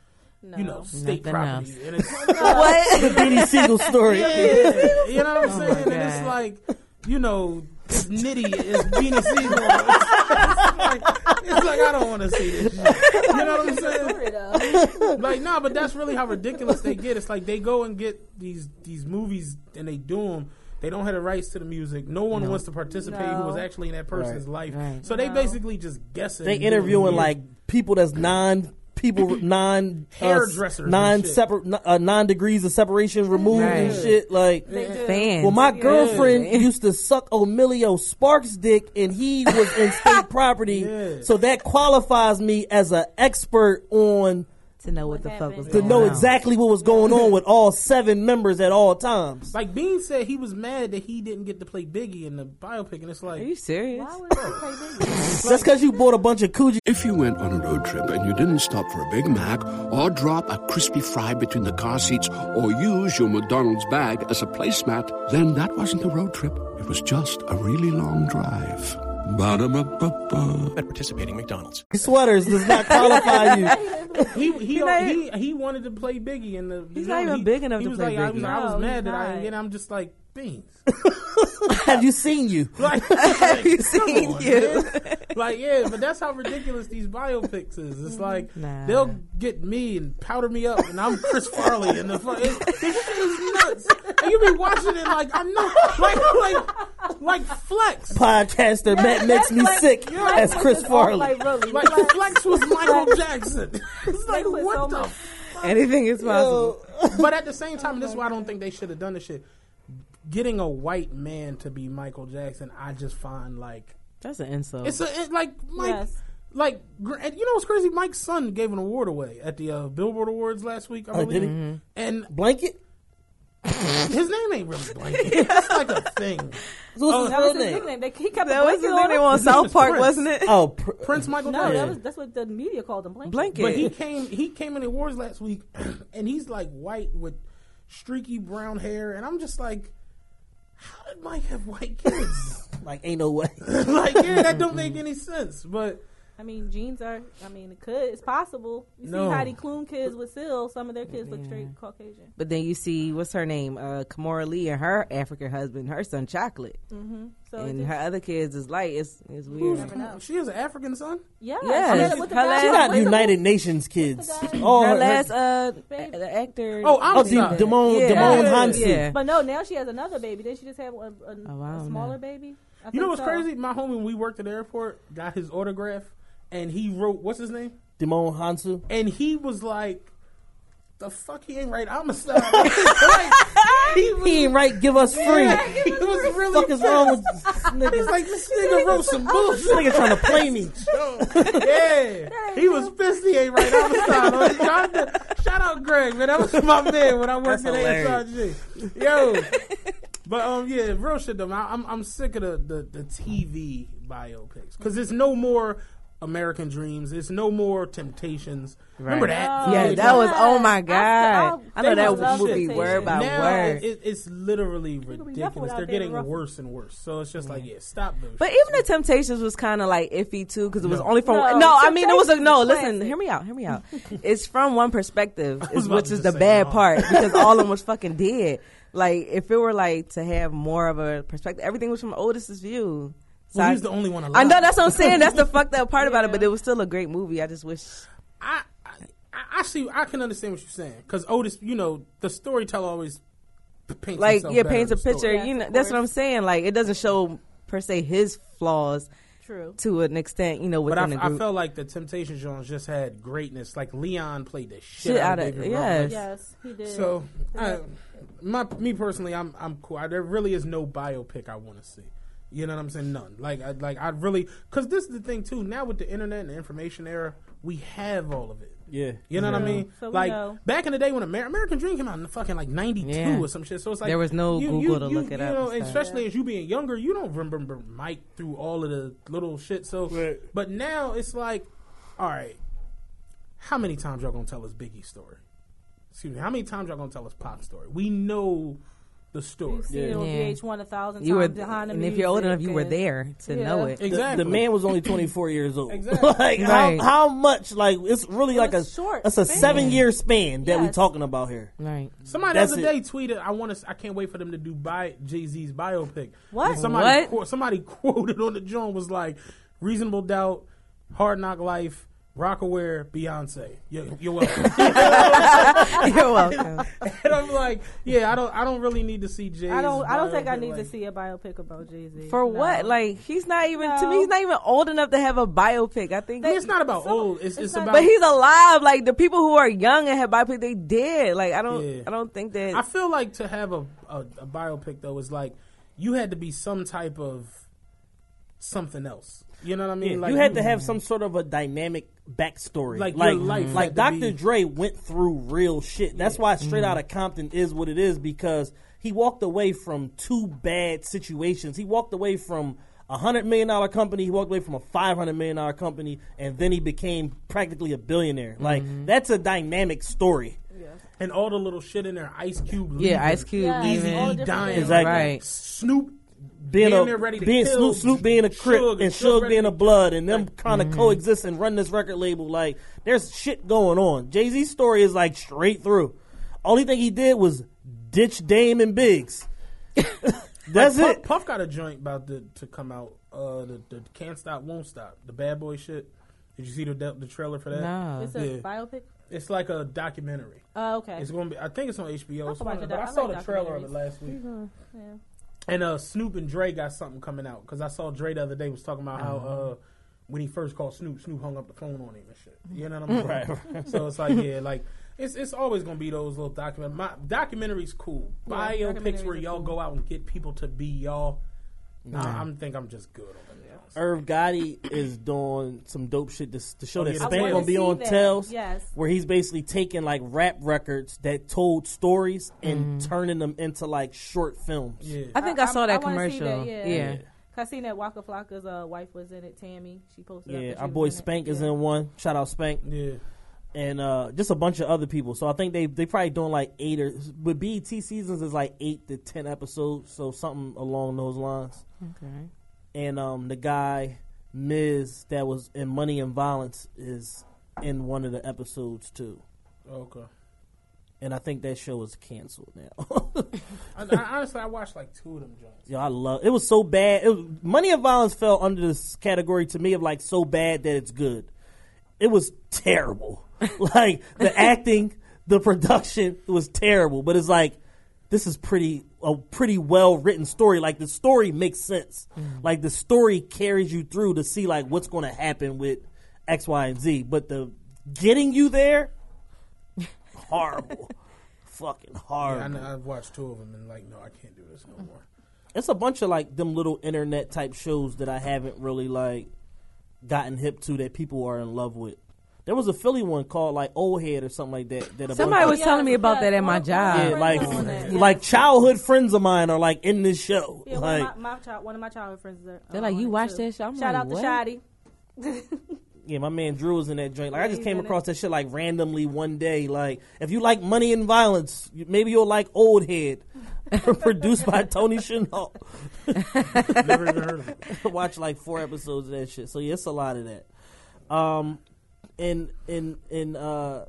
Speaker 5: No.
Speaker 3: You know, state
Speaker 4: Nothing
Speaker 3: property,
Speaker 4: else.
Speaker 3: and it's
Speaker 4: What?
Speaker 2: The Beanie Sigel story.
Speaker 3: yeah, you know what I'm
Speaker 4: Oh
Speaker 3: saying? And it's like, you know, it's nitty, it's Beanie Sigel. It's, like, it's like I don't want to see this shit. You know what I'm saying? Like, no, but that's really how ridiculous they get. It's like they go and get these these movies and they do them. They don't have the rights to the music. No one wants to participate who was actually in that person's life.
Speaker 4: Right.
Speaker 3: So they
Speaker 5: No.
Speaker 3: basically just guessing.
Speaker 2: They interviewing like people that's non people non uh,
Speaker 3: Hairdressers and
Speaker 2: non separate uh, nine degrees of separation removed and shit like.
Speaker 4: Fans.
Speaker 2: Well, my
Speaker 5: Yeah.
Speaker 2: girlfriend used to suck Omillio Sparks' dick, and he was in state property,
Speaker 3: Yeah.
Speaker 2: so that qualifies me as an expert on
Speaker 4: to know what,
Speaker 5: What
Speaker 4: the fuck was
Speaker 5: happened?
Speaker 2: to know
Speaker 4: on.
Speaker 2: exactly what was going on with all seven members at all times.
Speaker 3: Like Bean said, he was mad that he didn't get to play Biggie in the biopic, and it's like,
Speaker 4: Are you serious?
Speaker 5: Why would play Biggie?
Speaker 2: Just because you bought a bunch of Coogi
Speaker 9: If you went on a road trip and you didn't stop for a Big Mac or drop a crispy fry between the car seats or use your McDonald's bag as a placemat, then that wasn't a road trip. It was just a really long drive. Ba-da-ba-ba-ba.
Speaker 10: At participating McDonald's.
Speaker 2: sweaters does not qualify you.
Speaker 3: he he
Speaker 4: not-
Speaker 3: he, he wanted to play Biggie in the.
Speaker 4: He's
Speaker 3: you
Speaker 4: not even
Speaker 3: he-
Speaker 4: big enough to play
Speaker 3: like, I was,
Speaker 4: Biggie.
Speaker 3: I was mad that I
Speaker 5: not.
Speaker 3: didn't get. I'm just like beans.
Speaker 2: Have you seen you?
Speaker 3: Like,
Speaker 4: Have you seen
Speaker 3: on,
Speaker 4: you?
Speaker 3: man. Like yeah, but that's how ridiculous these biopics is. It's mm, like
Speaker 4: Nah.
Speaker 3: they'll get me and powder me up, and I'm Chris Farley, and the fu- it, this shit is nuts. And you be watching it like I'm not like like like Flex.
Speaker 2: Podcaster Matt makes me sick yeah, as Chris Farley.
Speaker 5: Like, really.
Speaker 3: Like Flex was Michael Jackson. It's like what
Speaker 5: so
Speaker 3: the
Speaker 5: much-
Speaker 4: Anything is possible.
Speaker 3: but at the same time, and this is why I don't think they should have done this shit. Getting a white man to be Michael Jackson, I just find like
Speaker 4: That's an insult.
Speaker 3: it's a it, like Mike,
Speaker 5: Yes.
Speaker 3: like you know what's crazy? Mike's son gave an award away at the uh, Billboard Awards last week, I
Speaker 2: Oh,
Speaker 3: believe,
Speaker 2: did he?
Speaker 3: and
Speaker 2: Blanket?
Speaker 3: his name ain't really Blanket. That's like a thing.
Speaker 2: What's
Speaker 3: Oh,
Speaker 2: his
Speaker 5: That
Speaker 2: real
Speaker 5: was his
Speaker 2: name?
Speaker 5: nickname. They, he kept
Speaker 4: that was
Speaker 5: blanket
Speaker 4: the
Speaker 5: on
Speaker 4: name
Speaker 5: him.
Speaker 4: on South Park,
Speaker 3: Prince.
Speaker 4: wasn't it?
Speaker 2: Oh, pr-
Speaker 3: Prince Michael
Speaker 5: No, that was that's what the media called him. Blanket.
Speaker 4: Blanket.
Speaker 3: But he came he came in the awards last week and he's like white with streaky brown hair and I'm just like how did Mike have white kids?
Speaker 2: like ain't no way.
Speaker 3: like yeah, that don't make any sense. But
Speaker 5: I mean, genes are. I mean, it could. It's possible. You
Speaker 3: No.
Speaker 5: see Heidi Klum kids with Seal. Some of their kids look straight Caucasian.
Speaker 4: But then you see what's her name, uh, Kimora Lee, and her African husband, her son Chocolate,
Speaker 5: Mm-hmm. So
Speaker 4: and her other kids is light. It's it's weird.
Speaker 5: never
Speaker 3: she has an African son?
Speaker 5: Yeah,
Speaker 4: Yes.
Speaker 5: With the
Speaker 4: Her last-
Speaker 2: She got United Nations kids.
Speaker 5: What's the guy?
Speaker 2: Oh,
Speaker 4: her
Speaker 2: her,
Speaker 4: last uh,
Speaker 5: Baby.
Speaker 4: the actor.
Speaker 3: Oh, I'm
Speaker 2: oh, D-
Speaker 3: sorry.
Speaker 2: Damone,
Speaker 4: Yeah.
Speaker 2: Damone
Speaker 3: Yeah.
Speaker 2: Hansu.
Speaker 4: Yeah.
Speaker 5: But no, now she has another baby. Did she just have a, a,
Speaker 4: Oh, I
Speaker 5: a
Speaker 4: don't
Speaker 5: smaller
Speaker 4: know.
Speaker 5: baby? I
Speaker 3: You know what's
Speaker 5: so.
Speaker 3: crazy? My homie when we worked at the airport got his autograph and he wrote what's his name?
Speaker 2: Djimon Hounsou.
Speaker 3: And he was like the fuck he ain't right homicide. like, he was,
Speaker 2: He ain't right. Give us free.
Speaker 3: he was really
Speaker 2: fuck is wrong with this
Speaker 3: He's
Speaker 2: nigga?
Speaker 3: like this nigga wrote some bullshit.
Speaker 2: This nigga trying to play me.
Speaker 3: yeah, he was pissed. He ain't right homicide. Shout out, shout out Greg, man. That was my man when I worked at ASRG. Yo, but um, yeah, real shit though. Man, I'm I'm sick of the the, the TV biopics because it's no more American Dreams. It's no more Temptations. Remember
Speaker 4: Right.
Speaker 3: that?
Speaker 4: Yeah,
Speaker 3: Really
Speaker 4: that was. Oh my
Speaker 5: I-
Speaker 4: god! I, know that
Speaker 3: was the
Speaker 4: movie word by
Speaker 3: now
Speaker 4: word.
Speaker 3: It, it's literally ridiculous. They're getting
Speaker 5: Ruffin.
Speaker 3: worse and worse. So it's just like, yeah, stop those.
Speaker 4: But
Speaker 3: shits.
Speaker 4: even the Temptations was kind of like iffy too because it was
Speaker 3: No.
Speaker 4: only from
Speaker 5: No,
Speaker 4: no. I mean, it was a no. Listen, hear me out. Hear me out. it's from one perspective,
Speaker 3: was
Speaker 4: is,
Speaker 3: about
Speaker 4: which is the bad
Speaker 3: no.
Speaker 4: part because all of them was fucking dead. Like if it were like to have more of a perspective, everything was from Otis's view. So
Speaker 3: well,
Speaker 4: I-
Speaker 3: he's the only one alive.
Speaker 4: I know that's what I'm saying. That's the fucked up part about it, but it was still a great movie. I just wish.
Speaker 3: I, I, I see. I can understand what you're saying because Otis, you know, the storyteller always paints
Speaker 4: like
Speaker 3: himself
Speaker 4: yeah paints a
Speaker 3: in the story.
Speaker 4: picture
Speaker 5: Yes,
Speaker 4: you know that's what i'm saying like it doesn't show per se his flaws
Speaker 5: True.
Speaker 4: to an extent you know
Speaker 3: But I,
Speaker 4: the
Speaker 3: I felt like the Temptation Jones just had greatness. Like Leon played the shit,
Speaker 4: Shit
Speaker 3: out of
Speaker 4: out of-
Speaker 3: David
Speaker 4: yes.
Speaker 5: Yes, he did.
Speaker 3: So, I, my me personally, I'm I'm cool. I, there really is no biopic I want to see. You know what I'm saying? None. Like I like I really because this is the thing too. Now with the internet and the information era, we have all of it.
Speaker 2: Yeah.
Speaker 3: You know what I mean?
Speaker 5: So
Speaker 3: like
Speaker 5: know.
Speaker 3: back in the day when Amer- American Dream came out in the fucking like '92
Speaker 4: Yeah.
Speaker 3: or some shit. So it's like
Speaker 4: There was no
Speaker 3: you,
Speaker 4: Google
Speaker 3: you,
Speaker 4: to
Speaker 3: you,
Speaker 4: look it
Speaker 3: you
Speaker 4: up
Speaker 3: Know,
Speaker 4: and stuff.
Speaker 3: especially as you being younger, you don't remember Mike through all of the little shit. So,
Speaker 2: Right.
Speaker 3: but now it's like, all right, how many times y'all gonna tell us Biggie story? Excuse me, how many times y'all gonna tell us Pop story? We know the story.
Speaker 5: You've seen it on
Speaker 4: Yeah.
Speaker 5: VH1 a thousand
Speaker 4: you were
Speaker 5: times behind the
Speaker 4: and if you're old enough you were there to
Speaker 5: Yeah.
Speaker 4: know it
Speaker 2: The-
Speaker 3: Exactly.
Speaker 2: The, man was only 24 years old.
Speaker 3: Exactly.
Speaker 2: like
Speaker 4: Right.
Speaker 2: how, how much? Like it's really like a
Speaker 5: short
Speaker 2: It's a
Speaker 5: span.
Speaker 2: seven year span that we
Speaker 5: Yes.
Speaker 2: talking about here.
Speaker 4: right
Speaker 3: Somebody
Speaker 2: That's
Speaker 3: the other
Speaker 2: it.
Speaker 3: day tweeted, "I want to. I can't wait for them to do bi- Jay Z's biopic."
Speaker 5: What?
Speaker 3: And Somebody,
Speaker 4: What?
Speaker 3: Qu- somebody quoted on the joint was like, "Reasonable Doubt, Hard Knock Life, Rocawear, Beyonce." You're, you're welcome.
Speaker 4: you're welcome
Speaker 3: and I'm like, "Yeah, I don't. I don't really need to see Jay."
Speaker 5: I don't. I don't think I need
Speaker 3: like-
Speaker 5: to see a biopic about Jay Z.
Speaker 4: for what like he's not even to me he's not even old enough to have a biopic i think
Speaker 3: I mean, it's not about
Speaker 5: Some-
Speaker 3: old. It's, it's,
Speaker 5: it's not-
Speaker 3: about.
Speaker 4: but he's alive like the people who are young and have biopic they did like i don't
Speaker 3: Yeah.
Speaker 4: i don't think that
Speaker 3: I feel like to have a, a a biopic though is like you had to be some type of something else. You know what I mean?
Speaker 2: Yeah,
Speaker 3: like
Speaker 2: you had to have some sort of a dynamic backstory.
Speaker 3: Like
Speaker 2: like,
Speaker 3: your life
Speaker 2: like Dr.
Speaker 3: be-
Speaker 2: Dre went through real shit. That's why Straight
Speaker 3: Mm-hmm.
Speaker 2: Outta Compton is what it is because he walked away from two bad situations. He walked away from a hundred million dollar company. He walked away from a five hundred million dollar company, and then he became practically a billionaire. Like
Speaker 3: Mm-hmm.
Speaker 2: that's a dynamic story.
Speaker 3: and all the little shit in there. Ice Cube,
Speaker 4: yeah
Speaker 3: leaving,
Speaker 4: ice cube
Speaker 5: Yeah.
Speaker 3: Easy
Speaker 5: All
Speaker 3: E dying.
Speaker 2: Exactly.
Speaker 4: right
Speaker 3: Snoop
Speaker 2: being
Speaker 3: Damn
Speaker 2: a
Speaker 3: ready to
Speaker 2: being
Speaker 3: kill
Speaker 2: Snoop, Snoop being a crip
Speaker 3: Suge,
Speaker 2: and
Speaker 3: Suge
Speaker 2: Suge being a blood and them
Speaker 3: Like-
Speaker 2: kind of coexist and run this record label. Like there's shit going on. Jay Z's story is like straight through. Only thing he did was ditch Dame and Biggs. That's
Speaker 3: Puff,
Speaker 2: it.
Speaker 3: Puff got a joint about to, to come out. Uh, the, the can't stop, won't stop. The bad boy shit. Did you see the the trailer for that?
Speaker 4: no
Speaker 5: It's a
Speaker 3: Yeah.
Speaker 5: biopic.
Speaker 3: It's like a documentary.
Speaker 5: Oh, okay.
Speaker 3: It's gonna be. I think it's on HBO. It's
Speaker 5: watch
Speaker 3: one-
Speaker 5: it.
Speaker 3: but I
Speaker 5: I
Speaker 3: saw
Speaker 5: like
Speaker 3: the trailer of it last week.
Speaker 5: yeah.
Speaker 3: And uh, Snoop and Dre got something coming out because I saw Dre the other day was talking about how uh, when he first called Snoop, Snoop hung up the phone on him and shit. You know what I mean?
Speaker 2: Right.
Speaker 3: So it's like yeah, like it's it's always gonna be those little document. My documentaries cool.
Speaker 5: Yeah,
Speaker 3: Biopics where y'all
Speaker 5: cool.
Speaker 3: go out and get people to be y'all. Nah, I'm think I'm just good on that.
Speaker 2: Irv Gotti is doing some dope shit to, to show
Speaker 3: Oh,
Speaker 2: that
Speaker 3: yeah,
Speaker 2: Spank
Speaker 5: wanna
Speaker 2: gonna be on
Speaker 5: that.
Speaker 2: Tells.
Speaker 5: Yes.
Speaker 2: where he's basically taking like rap records that told stories and turning them into like short films.
Speaker 3: Yeah.
Speaker 4: i think i, saw that
Speaker 5: wanna see
Speaker 4: commercial
Speaker 5: that,
Speaker 4: yeah.
Speaker 5: I seen that Waka Flocka's uh, wife was in it. Tammy, she posted.
Speaker 2: Yeah,
Speaker 5: that she
Speaker 2: our boy. Spank is
Speaker 5: Yeah.
Speaker 2: in one. Shout out Spank.
Speaker 3: Yeah.
Speaker 2: and uh, just a bunch of other people. So I think they they probably doing like eight or but BET seasons is like eight to ten episodes, so something along those lines.
Speaker 4: okay
Speaker 2: And um, the guy Miz that was in Money and Violence is in one of the episodes too.
Speaker 3: Okay.
Speaker 2: And I think that show is canceled now.
Speaker 3: I, I, honestly, I watched like two of them joints.
Speaker 2: Yo, I love it. Was so bad. It was, Money and Violence fell under this category to me of like so bad that it's good. It was terrible. like the acting, the production, was terrible. But it's like this is pretty a pretty well written story. Like the story makes sense. Mm. Like the story carries you through to see like what's going to happen with X, Y, and Z. But the getting you there, horrible, fucking
Speaker 3: Yeah,
Speaker 2: horrible.
Speaker 3: I know, I've watched two of them and like, no, I can't do this no mm. more.
Speaker 2: it's a bunch of like them little internet type shows that I haven't really like gotten hip to that people are in love with. There was a Philly one called like Old Head or something like that. that a
Speaker 4: Somebody was
Speaker 5: Yeah,
Speaker 4: telling me about that at my job.
Speaker 2: yeah, like
Speaker 5: on that, yeah.
Speaker 2: like childhood friends of mine are like in this show.
Speaker 5: Yeah,
Speaker 2: like
Speaker 5: one, of my, my child, one of my childhood friends. Are,
Speaker 4: They're
Speaker 5: uh,
Speaker 4: like, you watch
Speaker 5: too.
Speaker 4: that show? I'm
Speaker 5: Shout
Speaker 4: like,
Speaker 5: out
Speaker 4: what?
Speaker 5: to Shotty.
Speaker 2: Yeah, my man Drew was in that joint. Like I just came
Speaker 5: in
Speaker 2: across that shit like randomly one day. Like if you like Money and Violence, maybe you'll like Old Head, produced by Tony Chenault.
Speaker 3: Never even heard of it.
Speaker 2: Watch like four episodes of that shit. So yeah, it's a lot of that. Um, in in in uh,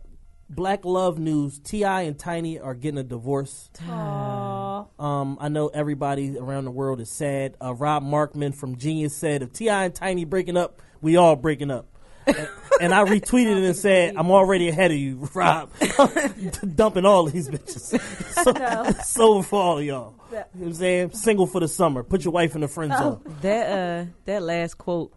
Speaker 2: Black Love news, Ti and Tiny are getting a divorce.
Speaker 5: Aw.
Speaker 2: Um, I know everybody around the world is sad. Uh, Rob Markman from Genius said, "If Ti and Tiny breaking up, we all breaking up." and, and I retweeted it and said, "I'm already ahead of you, Rob, dumping all these bitches." So,
Speaker 5: No.
Speaker 2: so for all y'all, you know what I'm saying, single for the summer. Put your wife in the friend zone.
Speaker 4: That uh, that last quote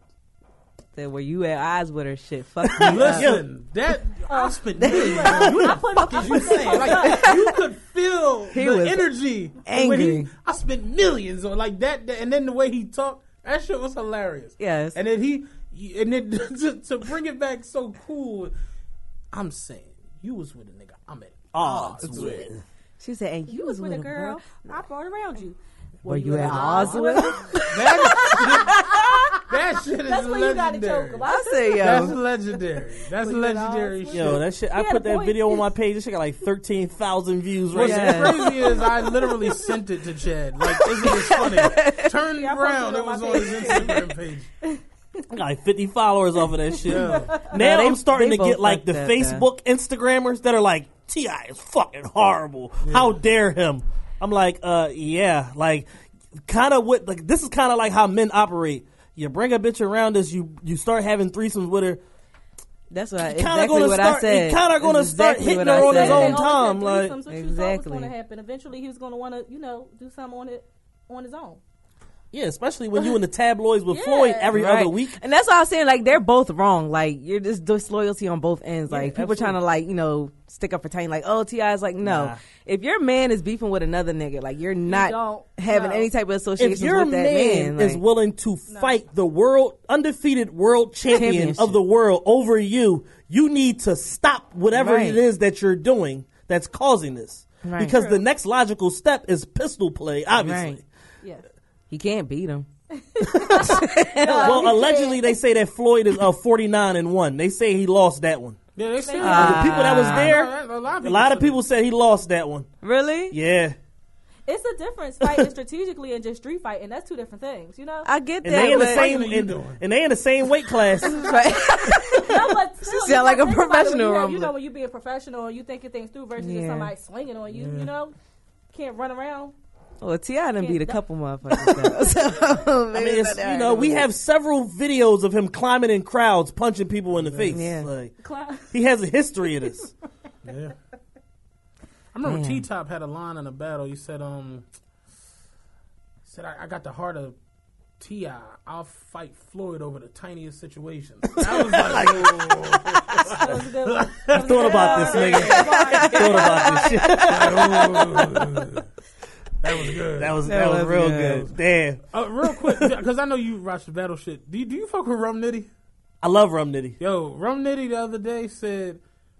Speaker 4: that where you at odds with her shit. Fuck me up.
Speaker 3: Listen, that I spent millions. on. What the fuck is you saying? Like you could feel
Speaker 4: He
Speaker 3: the
Speaker 4: was
Speaker 3: energy when
Speaker 4: angry.
Speaker 3: he. I spent millions on like that, that- and then the way he talked, that shit was hilarious.
Speaker 4: Yes.
Speaker 3: and then he, and then to, to bring it back so cool. I'm saying you was with a nigga. I'm at
Speaker 2: Odds
Speaker 3: odds
Speaker 2: with.
Speaker 3: with.
Speaker 4: She said, and you was
Speaker 5: with a
Speaker 4: a
Speaker 5: girl. I brought around you.
Speaker 4: Were you at odds with?
Speaker 3: That, that shit is
Speaker 5: That's what you got to
Speaker 3: legendary.
Speaker 5: choke
Speaker 4: I
Speaker 5: about.
Speaker 4: say,
Speaker 3: That's legendary. That's
Speaker 5: Were
Speaker 3: legendary shit.
Speaker 2: Yo, that shit. I
Speaker 5: He had
Speaker 2: put that
Speaker 5: point.
Speaker 2: video on my page. This shit got like thirteen thousand views right
Speaker 3: What's
Speaker 2: now.
Speaker 4: Yeah.
Speaker 3: crazy is I literally sent it to Chad. Like, isn't funny? Turned
Speaker 5: Yeah,
Speaker 3: around,
Speaker 5: it
Speaker 3: it
Speaker 5: on
Speaker 3: was on his Instagram page.
Speaker 2: I got like 50 followers off of that shit.
Speaker 3: Yeah.
Speaker 2: Now
Speaker 4: Nah, they-
Speaker 2: I'm starting to get like the
Speaker 4: up,
Speaker 2: Facebook Instagrammers that are like, Ti is fucking horrible. How dare him? I'm like, uh, yeah, like, kind of what like this is kind of like how men operate. You bring a bitch around us, you you start having threesomes with her.
Speaker 4: that's what I,
Speaker 2: You kind of
Speaker 4: exactly
Speaker 2: gonna
Speaker 4: what
Speaker 2: start.
Speaker 4: I said.
Speaker 2: You kind of gonna
Speaker 4: That's
Speaker 2: start
Speaker 4: exactly
Speaker 2: hitting
Speaker 4: what
Speaker 2: her
Speaker 4: I
Speaker 2: on his
Speaker 4: said.
Speaker 2: own
Speaker 5: They
Speaker 2: time.
Speaker 5: always had
Speaker 2: Like,
Speaker 5: threesomes, what you thought was
Speaker 4: Exactly.
Speaker 5: going to happen. Eventually, he was going to want to, you know, do something on it on his own.
Speaker 2: Yeah, especially when you in the tabloids with
Speaker 5: Yeah.
Speaker 2: Floyd every
Speaker 4: Right.
Speaker 2: other week.
Speaker 4: And that's why I'm saying like they're both wrong. Like you're just disloyalty on both ends.
Speaker 2: Yeah,
Speaker 4: Like people
Speaker 2: absolutely.
Speaker 4: trying to like you know stick up for Tiny. Like oh Ti is like no.
Speaker 2: Nah.
Speaker 4: If your man is beefing with another nigga, like you're not
Speaker 5: don't.
Speaker 4: having
Speaker 5: No.
Speaker 4: any type of association.
Speaker 2: if your
Speaker 4: with that
Speaker 2: man,
Speaker 4: man.
Speaker 2: is willing to fight the world undefeated world champion of the world over you, you need to stop whatever
Speaker 4: Right.
Speaker 2: it is that you're doing that's causing this.
Speaker 4: Right.
Speaker 2: Because the next logical step is pistol play, obviously.
Speaker 4: Right.
Speaker 5: Yes.
Speaker 4: he can't beat him.
Speaker 2: Well, allegedly they say that Floyd is uh, 49 and 1. They say he lost that one.
Speaker 3: Yeah, they said
Speaker 2: the people that was there,
Speaker 3: a lot
Speaker 2: a lot of people said he lost that one.
Speaker 4: Really?
Speaker 2: Yeah.
Speaker 5: It's a difference fighting strategically and just street fighting. That's two different things, you know?
Speaker 4: I get that.
Speaker 2: And
Speaker 4: that.
Speaker 2: they in the same
Speaker 3: are
Speaker 2: and, and they in the same weight class.
Speaker 5: no, but still,
Speaker 4: sound
Speaker 5: you
Speaker 4: like a
Speaker 5: think it when
Speaker 4: professional
Speaker 5: you have- You know, when you being professional and you thinking things through versus just
Speaker 4: Yeah.
Speaker 5: somebody swinging on you, you know? Can't run around.
Speaker 4: Well, Ti done beat a
Speaker 5: Can't-
Speaker 4: couple motherfuckers. though.
Speaker 2: I mean, it's, you know, we have several videos of him climbing in crowds, punching people in the face.
Speaker 4: Yeah.
Speaker 2: Like, he has a history of this.
Speaker 3: Yeah. I remember T Top had a line in a battle. He said, um, said I, I got the heart of Ti. I'll fight Floyd over the tiniest situation. That was like,
Speaker 5: That was a good one.
Speaker 2: I thought about this, nigga. thought about this shit.
Speaker 3: That was good.
Speaker 2: That was
Speaker 4: That
Speaker 2: that, was,
Speaker 4: was
Speaker 2: real
Speaker 4: good.
Speaker 2: good. Damn,
Speaker 3: uh, real quick, because I know you watch the battle shit. Do you, do you fuck with Rum Nitty?
Speaker 2: I love Rum Nitty.
Speaker 3: Yo, Rum Nitty the other day said,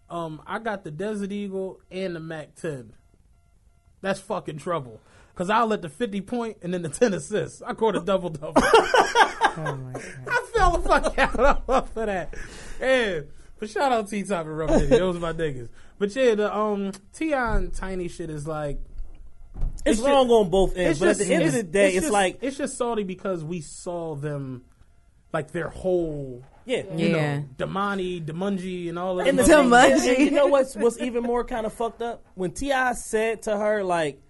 Speaker 3: um, I got the Desert Eagle and the Mac 10. That's fucking trouble. Because I'll let the 50 point and then the 10 assists. I caught a double double. I fell the fuck out off of that. Yeah. But shout out T Top and Rum Nitty. Those are my niggas. But yeah, the um Ti and Tiny shit is like
Speaker 2: It's,
Speaker 3: It's
Speaker 2: wrong
Speaker 3: just-
Speaker 2: on both ends, but at the end of the day, it's,
Speaker 3: just,
Speaker 2: like
Speaker 3: it's just salty because we saw them like their whole
Speaker 2: yeah,
Speaker 3: you
Speaker 4: Yeah.
Speaker 3: know, Damani, Damunji, and all of
Speaker 2: And
Speaker 3: them.
Speaker 2: the
Speaker 4: Too
Speaker 2: thing-
Speaker 4: much.
Speaker 2: and- and you know what's what's even more kind of fucked up when Ti said to her like,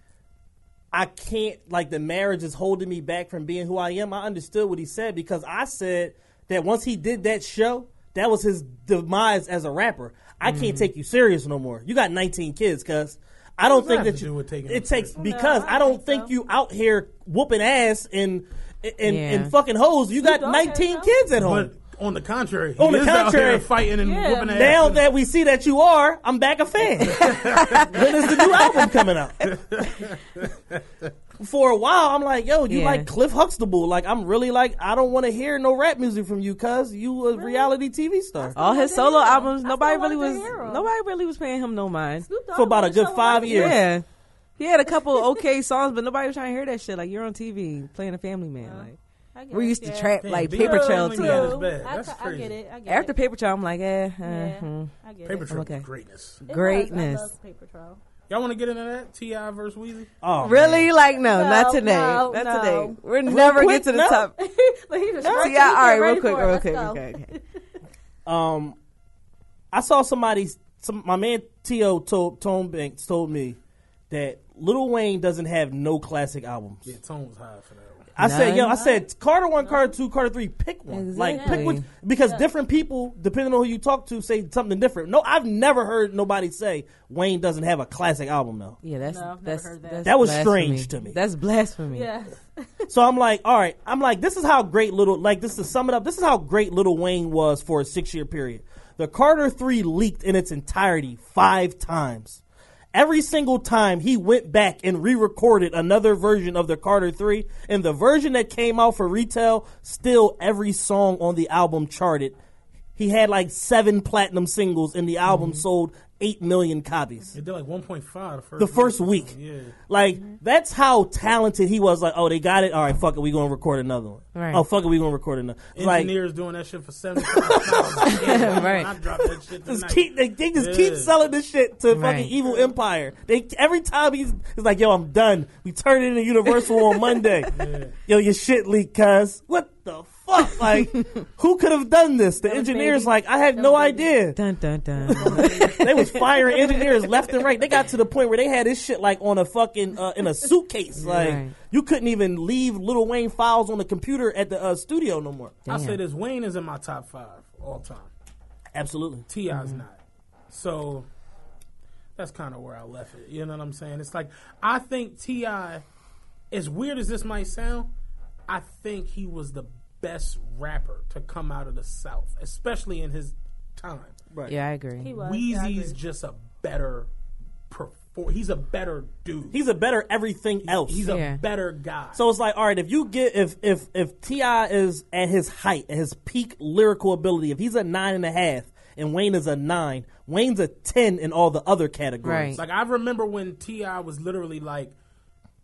Speaker 2: "I can't like the marriage is holding me back from being who I am." I understood what he said because I said that once he did that show, that was his demise as a rapper. I
Speaker 3: Mm-hmm.
Speaker 2: can't take you serious no more. You got 19 kids, cuz. I don't think that
Speaker 3: that have to
Speaker 2: you.
Speaker 3: do with
Speaker 2: it takes
Speaker 3: serious?
Speaker 2: because
Speaker 5: No,
Speaker 2: I
Speaker 5: I
Speaker 2: don't
Speaker 5: think
Speaker 2: think
Speaker 5: so.
Speaker 2: you out here whooping ass and and,
Speaker 4: Yeah.
Speaker 2: and fucking hoes. You got 19 kids at home.
Speaker 3: But on the contrary,
Speaker 2: On
Speaker 3: he
Speaker 2: the
Speaker 3: is out
Speaker 2: contrary.
Speaker 3: here fighting and
Speaker 5: Yeah.
Speaker 3: whooping ass.
Speaker 2: Now that we see that you are, I'm back a fan. when is the new album coming out? For a while, I'm like, yo, you
Speaker 4: Yeah.
Speaker 2: like Cliff Huxtable. Like, I'm really like, I don't want to hear no rap music from you, cuz you a reality TV star.
Speaker 4: All his solo
Speaker 5: him.
Speaker 4: albums, nobody really was
Speaker 5: to hear him.
Speaker 4: nobody really was paying him no mind.
Speaker 2: For about a good five years.
Speaker 4: Yeah. He had a couple okay songs, but nobody was trying to hear that shit. Like you're on TV playing a family man. Like We used to
Speaker 5: yeah.
Speaker 4: trap like
Speaker 3: Big
Speaker 4: paper trail
Speaker 3: only
Speaker 4: too.
Speaker 3: got his bag.
Speaker 5: I,
Speaker 3: That's
Speaker 5: I
Speaker 3: crazy.
Speaker 5: get it. I get
Speaker 4: After
Speaker 5: it.
Speaker 4: paper trail, I'm like, eh, uh,
Speaker 5: Yeah,
Speaker 4: hmm.
Speaker 5: I get
Speaker 3: Paper
Speaker 5: it.
Speaker 3: Trail
Speaker 4: okay.
Speaker 3: greatness.
Speaker 5: It was.
Speaker 4: Greatness.
Speaker 5: I love paper trail.
Speaker 3: Y'all want to get into that? Ti versus Weezy.
Speaker 2: Oh,
Speaker 4: Really? Like, no,
Speaker 5: No,
Speaker 4: not today.
Speaker 5: no,
Speaker 4: not
Speaker 5: no.
Speaker 4: today. We're never
Speaker 2: quick,
Speaker 4: get to the
Speaker 2: no.
Speaker 4: top.
Speaker 5: like he was
Speaker 4: See,
Speaker 5: stretching,
Speaker 4: yeah, all right, real quick,
Speaker 5: for
Speaker 4: real quick, okay, okay.
Speaker 2: Um, I saw somebody, some my man T.O. told Tone Banks told me that Lil Wayne doesn't have no classic albums.
Speaker 3: Yeah, tone was high for that one.
Speaker 2: I said, yo, I said Carter one, Carter two, Carter three. Pick one. Like pick
Speaker 4: Exactly.
Speaker 2: one because different people, depending on who you talk to, say something different. No, I've never heard nobody say Wayne doesn't have a classic album though.
Speaker 4: Yeah, that's
Speaker 5: No, I've never
Speaker 4: that's,
Speaker 5: heard that.
Speaker 4: that's
Speaker 2: That was
Speaker 4: blasphemy.
Speaker 2: strange to me.
Speaker 4: That's blasphemy.
Speaker 5: Yeah.
Speaker 2: So I'm like, all right. I'm like, this is how great little like this to sum it up. This is how great Little Wayne was for a six year period. The Carter Three leaked in its entirety five times. Every single time he went back and re-recorded another version of the Carter 3 and the version that came out for retail, still every song on the album charted. He had like seven platinum singles and the album mm-hmm. sold 8 million copies
Speaker 3: They did like 1.5 the first
Speaker 2: the first week.
Speaker 3: Yeah.
Speaker 2: Like that's how talented he was. Like, oh, they got it. All right, fuck it. We gonna record another one.
Speaker 4: Right.
Speaker 2: Oh, fuck it. We gonna record another. It's Like,
Speaker 3: Engineers doing that shit for seventy five thousand.
Speaker 4: Right.
Speaker 3: I dropped that shit
Speaker 2: just keep they, they just keep selling this shit to
Speaker 4: Right.
Speaker 2: fucking Evil Empire. They every time he's, he's like, yo, I'm done. We turn it into Universal on Monday. Yo, your shit leaked, cuz. What the fuck? Like, who could have done this? The engineers
Speaker 5: Baby.
Speaker 2: like, I had
Speaker 5: That
Speaker 2: no idea.
Speaker 4: Dun dun dun.
Speaker 2: they was firing engineers left and right. They got to the point where they had this shit like on a fucking uh, in a suitcase. Like
Speaker 4: Right.
Speaker 2: you couldn't even leave Little Wayne files on the computer at the uh, studio no more.
Speaker 3: I say this: Wayne is in my top five all time.
Speaker 2: Absolutely.
Speaker 3: Ti's
Speaker 2: Mm-hmm.
Speaker 3: not. So that's kind of where I left it. You know what I'm saying? It's like I think Ti, as weird as this might sound, I think he was the best rapper to come out of the South, especially in his time.
Speaker 2: Right.
Speaker 4: Yeah, I agree.
Speaker 5: He was. Yeah,
Speaker 3: Weezy's
Speaker 5: agree.
Speaker 3: just a better perform. He's a better dude.
Speaker 2: He's a better everything else.
Speaker 3: He's
Speaker 4: Yeah.
Speaker 3: a better guy.
Speaker 2: so it's like, all right, if you get if if if Ti is at his height, at his peak lyrical ability, if he's a nine and a half and Wayne is a nine, Wayne's a ten in all the other categories.
Speaker 4: Right.
Speaker 3: Like I remember when Ti was literally like,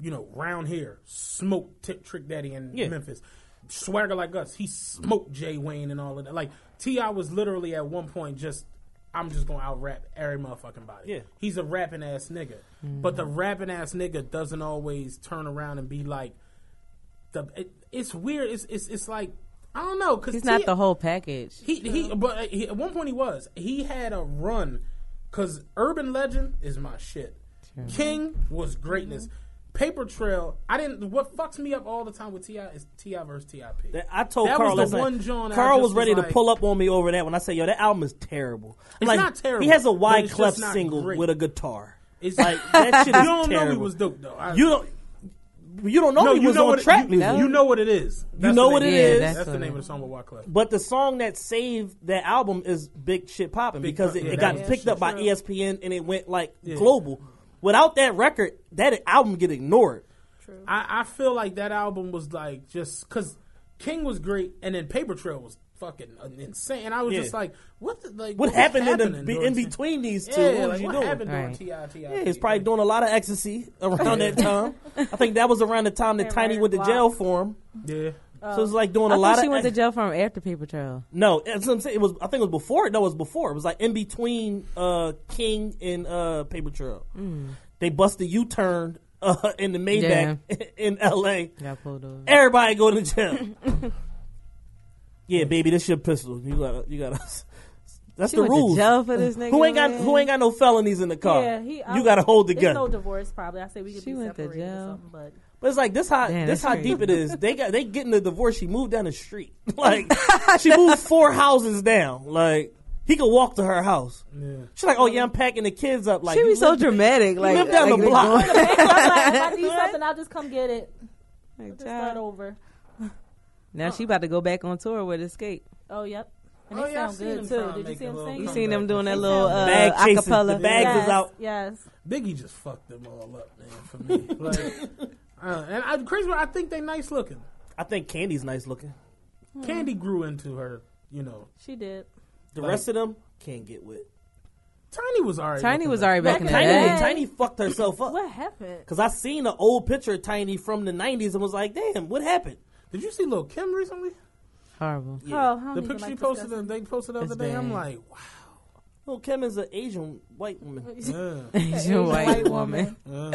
Speaker 3: you know, round here, smoked Tip Trick Daddy in
Speaker 2: Yeah.
Speaker 3: Memphis, swagger like us. He smoked Jay Wayne and all of that. Like Ti was literally at one point just, I'm just gonna out rap every motherfucking body.
Speaker 2: Yeah.
Speaker 3: he's a rapping ass nigga, but the rapping ass nigga doesn't always turn around and be like, the. It, it's weird. It's it's it's like I don't know because
Speaker 4: He's not the whole package.
Speaker 3: he he, but uh, he, at one point he was. He had a run because Urban Legend is my shit. King was greatness. Paper Trail. I didn't. What fucks me up all the time with Ti is Ti versus Tip.
Speaker 2: That- I told
Speaker 3: That
Speaker 2: Carl
Speaker 3: was the one
Speaker 2: night.
Speaker 3: John
Speaker 2: Carl was ready
Speaker 3: was
Speaker 2: to pull up on me over that when I said, "Yo, that album is terrible."
Speaker 3: It's
Speaker 2: like,
Speaker 3: not terrible,
Speaker 2: He has a
Speaker 3: but Wyclef
Speaker 2: single
Speaker 3: great.
Speaker 2: with a guitar.
Speaker 3: It's
Speaker 2: Like that shit is
Speaker 3: you don't know he was dope though. I-
Speaker 2: You don't. You don't know
Speaker 3: no,
Speaker 2: he
Speaker 3: you
Speaker 2: was
Speaker 3: know
Speaker 2: on
Speaker 3: what
Speaker 2: trap
Speaker 3: you,
Speaker 2: music.
Speaker 3: You know what it is. That's
Speaker 2: know
Speaker 3: the
Speaker 2: what
Speaker 3: name.
Speaker 2: it
Speaker 4: Yeah,
Speaker 2: is.
Speaker 4: that's
Speaker 3: That's the name of the song with Wyclef.
Speaker 2: But the song that saved that album is "Big Shit Poppin'"
Speaker 3: Big
Speaker 2: because it,
Speaker 3: yeah,
Speaker 2: it got picked up by. ESPN and it went like global. Without that record, that album get ignored.
Speaker 3: I, I feel like that album was like just because King was great, and then Paper Trail was fucking insane. And I was
Speaker 2: Yeah.
Speaker 3: just like, what? The, like
Speaker 2: What
Speaker 3: was
Speaker 2: happened in, the,
Speaker 3: during
Speaker 2: in
Speaker 3: Ti-
Speaker 2: between these two?
Speaker 3: Yeah,
Speaker 2: what was
Speaker 3: like
Speaker 2: you
Speaker 3: what
Speaker 2: doing?
Speaker 3: happened during
Speaker 4: Right.
Speaker 3: Ti? Ti?
Speaker 2: Yeah, he's probably doing a lot of ecstasy around that time. I think that was around the time that
Speaker 5: Yeah,
Speaker 2: Tiny went to jail for him.
Speaker 3: Yeah.
Speaker 2: So it's like doing
Speaker 4: I
Speaker 2: a lot
Speaker 4: thought
Speaker 2: of.
Speaker 4: she went to jail from after Paper Trail.
Speaker 2: No, that's what I'm saying. It was. I think it was before. No, it was before. It was like in between uh, King and uh, Paper Trail. They busted U turn uh, in the Maybach in L.A.
Speaker 4: Got pulled over.
Speaker 2: Everybody go to jail. yeah, baby, this your pistol. You got. to You got. to That's
Speaker 4: She
Speaker 2: the rules.
Speaker 4: jail for this nigga.
Speaker 2: Who ain't got
Speaker 4: man.
Speaker 2: Who ain't got no felonies in the car?
Speaker 5: Yeah, he.
Speaker 2: You got to hold the
Speaker 5: it's
Speaker 2: gun.
Speaker 5: no divorce, probably. I say we could
Speaker 4: She
Speaker 5: be
Speaker 4: went to
Speaker 5: separated or something, but
Speaker 2: But it's like this how
Speaker 4: Damn,
Speaker 2: this
Speaker 4: that's
Speaker 2: how
Speaker 4: crazy.
Speaker 2: deep it is. They got they getting the divorce. She moved down the street. Like she moved four houses down. Like he could walk to her house.
Speaker 3: Yeah.
Speaker 2: She's like, oh yeah, I'm packing the kids up. Like
Speaker 4: She
Speaker 2: you
Speaker 4: be so
Speaker 2: live-
Speaker 4: dramatic. Like
Speaker 2: live down
Speaker 4: like
Speaker 2: the
Speaker 4: they
Speaker 2: block.
Speaker 5: I'm like, if I need something, I'll just come get it.
Speaker 4: Like,
Speaker 5: Just start over.
Speaker 4: Now she about to go back on tour with Xscape.
Speaker 5: Oh, yep. And
Speaker 3: Oh,
Speaker 5: they
Speaker 3: yeah,
Speaker 5: sound good too. Did you see
Speaker 3: a
Speaker 5: them
Speaker 3: little
Speaker 5: sing?
Speaker 4: You seen them doing that little uh,
Speaker 2: Bag
Speaker 4: acapella?
Speaker 2: The bag
Speaker 5: yes,
Speaker 2: was out.
Speaker 5: Yes.
Speaker 3: Biggie just fucked them all up, man. For me, like, uh, and I, crazy. part, I think they nice looking.
Speaker 2: I think Kandi's nice looking.
Speaker 3: Kandi grew into her. You know,
Speaker 5: She did.
Speaker 2: The
Speaker 3: Like-
Speaker 2: rest of them can't get with.
Speaker 3: Tiny was alright.
Speaker 4: Tiny was
Speaker 3: though.
Speaker 4: already back in the
Speaker 5: Back
Speaker 2: Tiny,
Speaker 5: in the
Speaker 4: day.
Speaker 5: day.
Speaker 2: Tiny fucked herself up.
Speaker 5: What happened?
Speaker 2: Cause I seen an old picture of Tiny from the '90s and was like, damn, what happened?
Speaker 3: Did you see Lil Kim recently?
Speaker 4: Horrible.
Speaker 5: Oh,
Speaker 3: The picture
Speaker 5: like
Speaker 3: she posted,
Speaker 5: discussing.
Speaker 3: that they posted the other
Speaker 4: It's
Speaker 3: day. I'm like, wow.
Speaker 2: Well, Kim is an Asian white woman.
Speaker 3: Yeah.
Speaker 4: Asian white woman.
Speaker 3: yeah.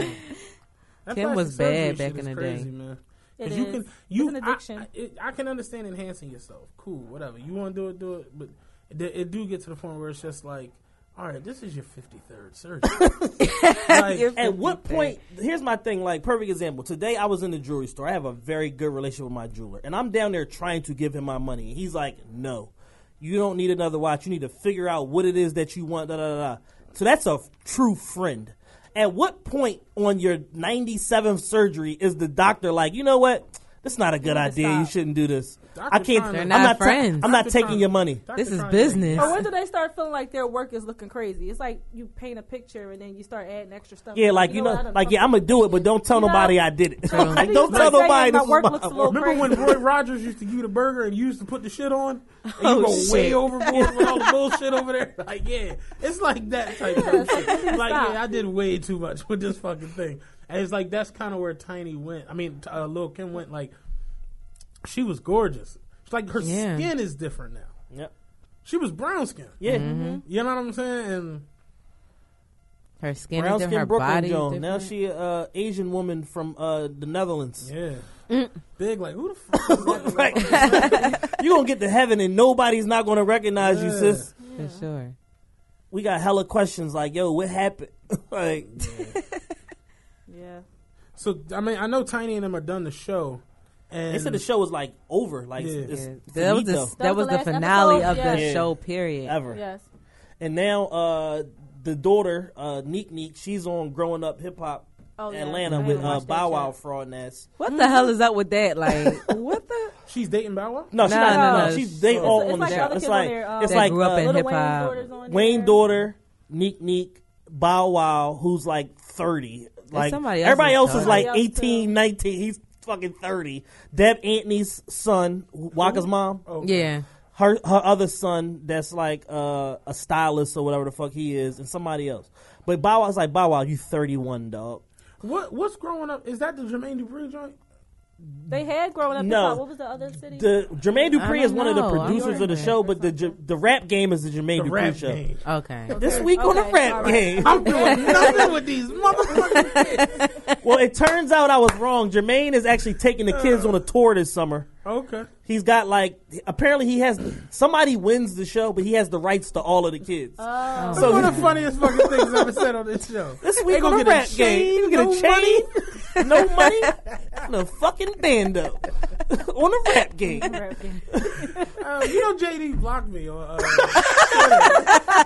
Speaker 3: That
Speaker 4: Kim was bad back in the
Speaker 3: crazy,
Speaker 4: day.
Speaker 3: Man.
Speaker 5: It
Speaker 3: 'Cause you can you
Speaker 5: It's an
Speaker 3: I-
Speaker 5: addiction.
Speaker 3: I, it, I can understand enhancing yourself. Cool, whatever. You want to do it, do it. But it, it do get to the point where it's just like, all right, this is your fifty third surgery. like,
Speaker 4: You're
Speaker 2: At what point? Here's my thing. Like perfect example. Today I was in the jewelry store. I have a very good relationship with my jeweler, and I'm down there trying to give him my money. And he's like, "No, you don't need another watch. You need to figure out what it is that you want." Da da da. da. So that's a f- true friend. At what point on your 97th surgery is the doctor like, you know what? That's not a good
Speaker 5: need to
Speaker 2: idea. You shouldn't do this.
Speaker 3: Doctor
Speaker 2: I can't.
Speaker 3: trying to-
Speaker 2: I'm
Speaker 4: They're not
Speaker 2: not. ta-
Speaker 4: friends.
Speaker 2: I'm not
Speaker 3: Doctor
Speaker 2: taking
Speaker 3: trying-
Speaker 2: your money.
Speaker 3: Doctor
Speaker 4: This is
Speaker 3: trying
Speaker 4: business.
Speaker 5: Or when do they start feeling like their work is looking crazy? It's like you paint a picture and then you start adding extra stuff.
Speaker 2: Yeah, like you know,
Speaker 5: what, I done
Speaker 2: like yeah, I'm gonna do it, but don't tell
Speaker 5: You know?
Speaker 2: nobody I did it. like, don't tell
Speaker 5: start
Speaker 2: nobody
Speaker 5: saying my work looks a
Speaker 2: work.
Speaker 5: little
Speaker 3: Remember when. Roy Rogers used to give you the burger and you used to put the shit on? And you
Speaker 4: Oh,
Speaker 3: go way overboard with all the bullshit over there? Like, yeah. It's like that type of shit. Like, yeah, I did way too much with this fucking thing. And it's like, that's kind of where Tiny went. I mean, uh, Lil Kim went, like, she was gorgeous. It's like her
Speaker 4: Yeah.
Speaker 3: skin is different now.
Speaker 2: Yep.
Speaker 3: She was brown skin.
Speaker 2: Yeah,
Speaker 4: Mm-hmm.
Speaker 3: You know what I'm saying? And
Speaker 4: Her skin
Speaker 2: brown
Speaker 4: is different.
Speaker 2: skin
Speaker 4: Her
Speaker 2: Brooklyn
Speaker 4: body
Speaker 2: Joan.
Speaker 4: is
Speaker 2: Now she a uh, Asian woman from uh, the Netherlands.
Speaker 3: yeah. Big, like, who the fuck is that?
Speaker 2: Right. you gonna get to heaven and nobody's not gonna recognize you,
Speaker 3: Yeah.
Speaker 2: sis.
Speaker 4: for sure.
Speaker 2: We got hella questions like, yo, what happened? like,
Speaker 5: Yeah.
Speaker 3: So, I mean, I know Tiny and them are done the show. And
Speaker 2: they said the show was like over. Like,
Speaker 3: Yeah.
Speaker 2: it's,
Speaker 4: Yeah.
Speaker 2: it's
Speaker 4: That was the,
Speaker 2: finito
Speaker 4: that was
Speaker 5: the
Speaker 4: the finale
Speaker 5: episode,
Speaker 4: of the
Speaker 2: yeah.
Speaker 4: show. Period.
Speaker 2: ever.
Speaker 5: Yes.
Speaker 2: And now uh, the daughter, uh, Neek Neek, she's on Growing Up Hip Hop
Speaker 5: Oh.
Speaker 2: Atlanta
Speaker 5: I
Speaker 2: with uh, Bow Wow
Speaker 5: yet.
Speaker 2: fraud ass.
Speaker 4: What the hell is up with that? Like, what the?
Speaker 3: She's dating Bow Wow?
Speaker 2: No, she's
Speaker 4: No,
Speaker 2: not.
Speaker 4: no,
Speaker 2: No,
Speaker 4: no.
Speaker 2: she's they
Speaker 4: It's-
Speaker 2: all
Speaker 5: it's
Speaker 2: on
Speaker 5: like
Speaker 2: the
Speaker 5: the
Speaker 2: show. It's like
Speaker 5: there, um,
Speaker 2: it's like
Speaker 4: grew up
Speaker 2: uh,
Speaker 4: in hip hop.
Speaker 5: daughter's
Speaker 2: Wayne daughter, Neek Neek, Bow Wow, who's like 30. Like
Speaker 4: somebody else
Speaker 2: everybody else is like
Speaker 5: Somebody else,
Speaker 2: 18, 19. He's fucking 30. Deb Antney's son, Waka's mom,
Speaker 4: Yeah.
Speaker 2: her her other son that's like uh, a stylist or whatever the fuck he is, and somebody else. But Bow Wow's like Bow Wow, you 31, dog.
Speaker 3: What What's growing up? Is that the Jermaine Dupri joint?
Speaker 5: They had growing up.
Speaker 2: No.
Speaker 5: hip hop. What was the other city?
Speaker 2: The Jermaine Dupri
Speaker 4: I
Speaker 2: is one of the
Speaker 4: know.
Speaker 2: Producers of the show, but the J- the rap game is the Jermaine
Speaker 3: The
Speaker 2: Dupri show.
Speaker 3: game.
Speaker 4: Okay.
Speaker 2: This week on the rap
Speaker 5: all right.
Speaker 2: game.
Speaker 3: I'm doing nothing with these motherfuckers.
Speaker 2: Well, it turns out I was wrong. Jermaine is actually taking the kids on a tour this summer.
Speaker 3: Okay.
Speaker 2: He's got like apparently he has somebody wins the show, but he has the rights to all of the kids.
Speaker 5: Oh.
Speaker 3: That's one of the funniest fucking things I've ever said on this show.
Speaker 2: this
Speaker 3: They
Speaker 2: week on
Speaker 3: gonna
Speaker 2: the
Speaker 3: get a
Speaker 2: rap game, you get
Speaker 3: no
Speaker 2: a chain, no money, and a fucking bando on the rap game.
Speaker 5: Rap game.
Speaker 3: Uh, you know, JD blocked me. On, uh,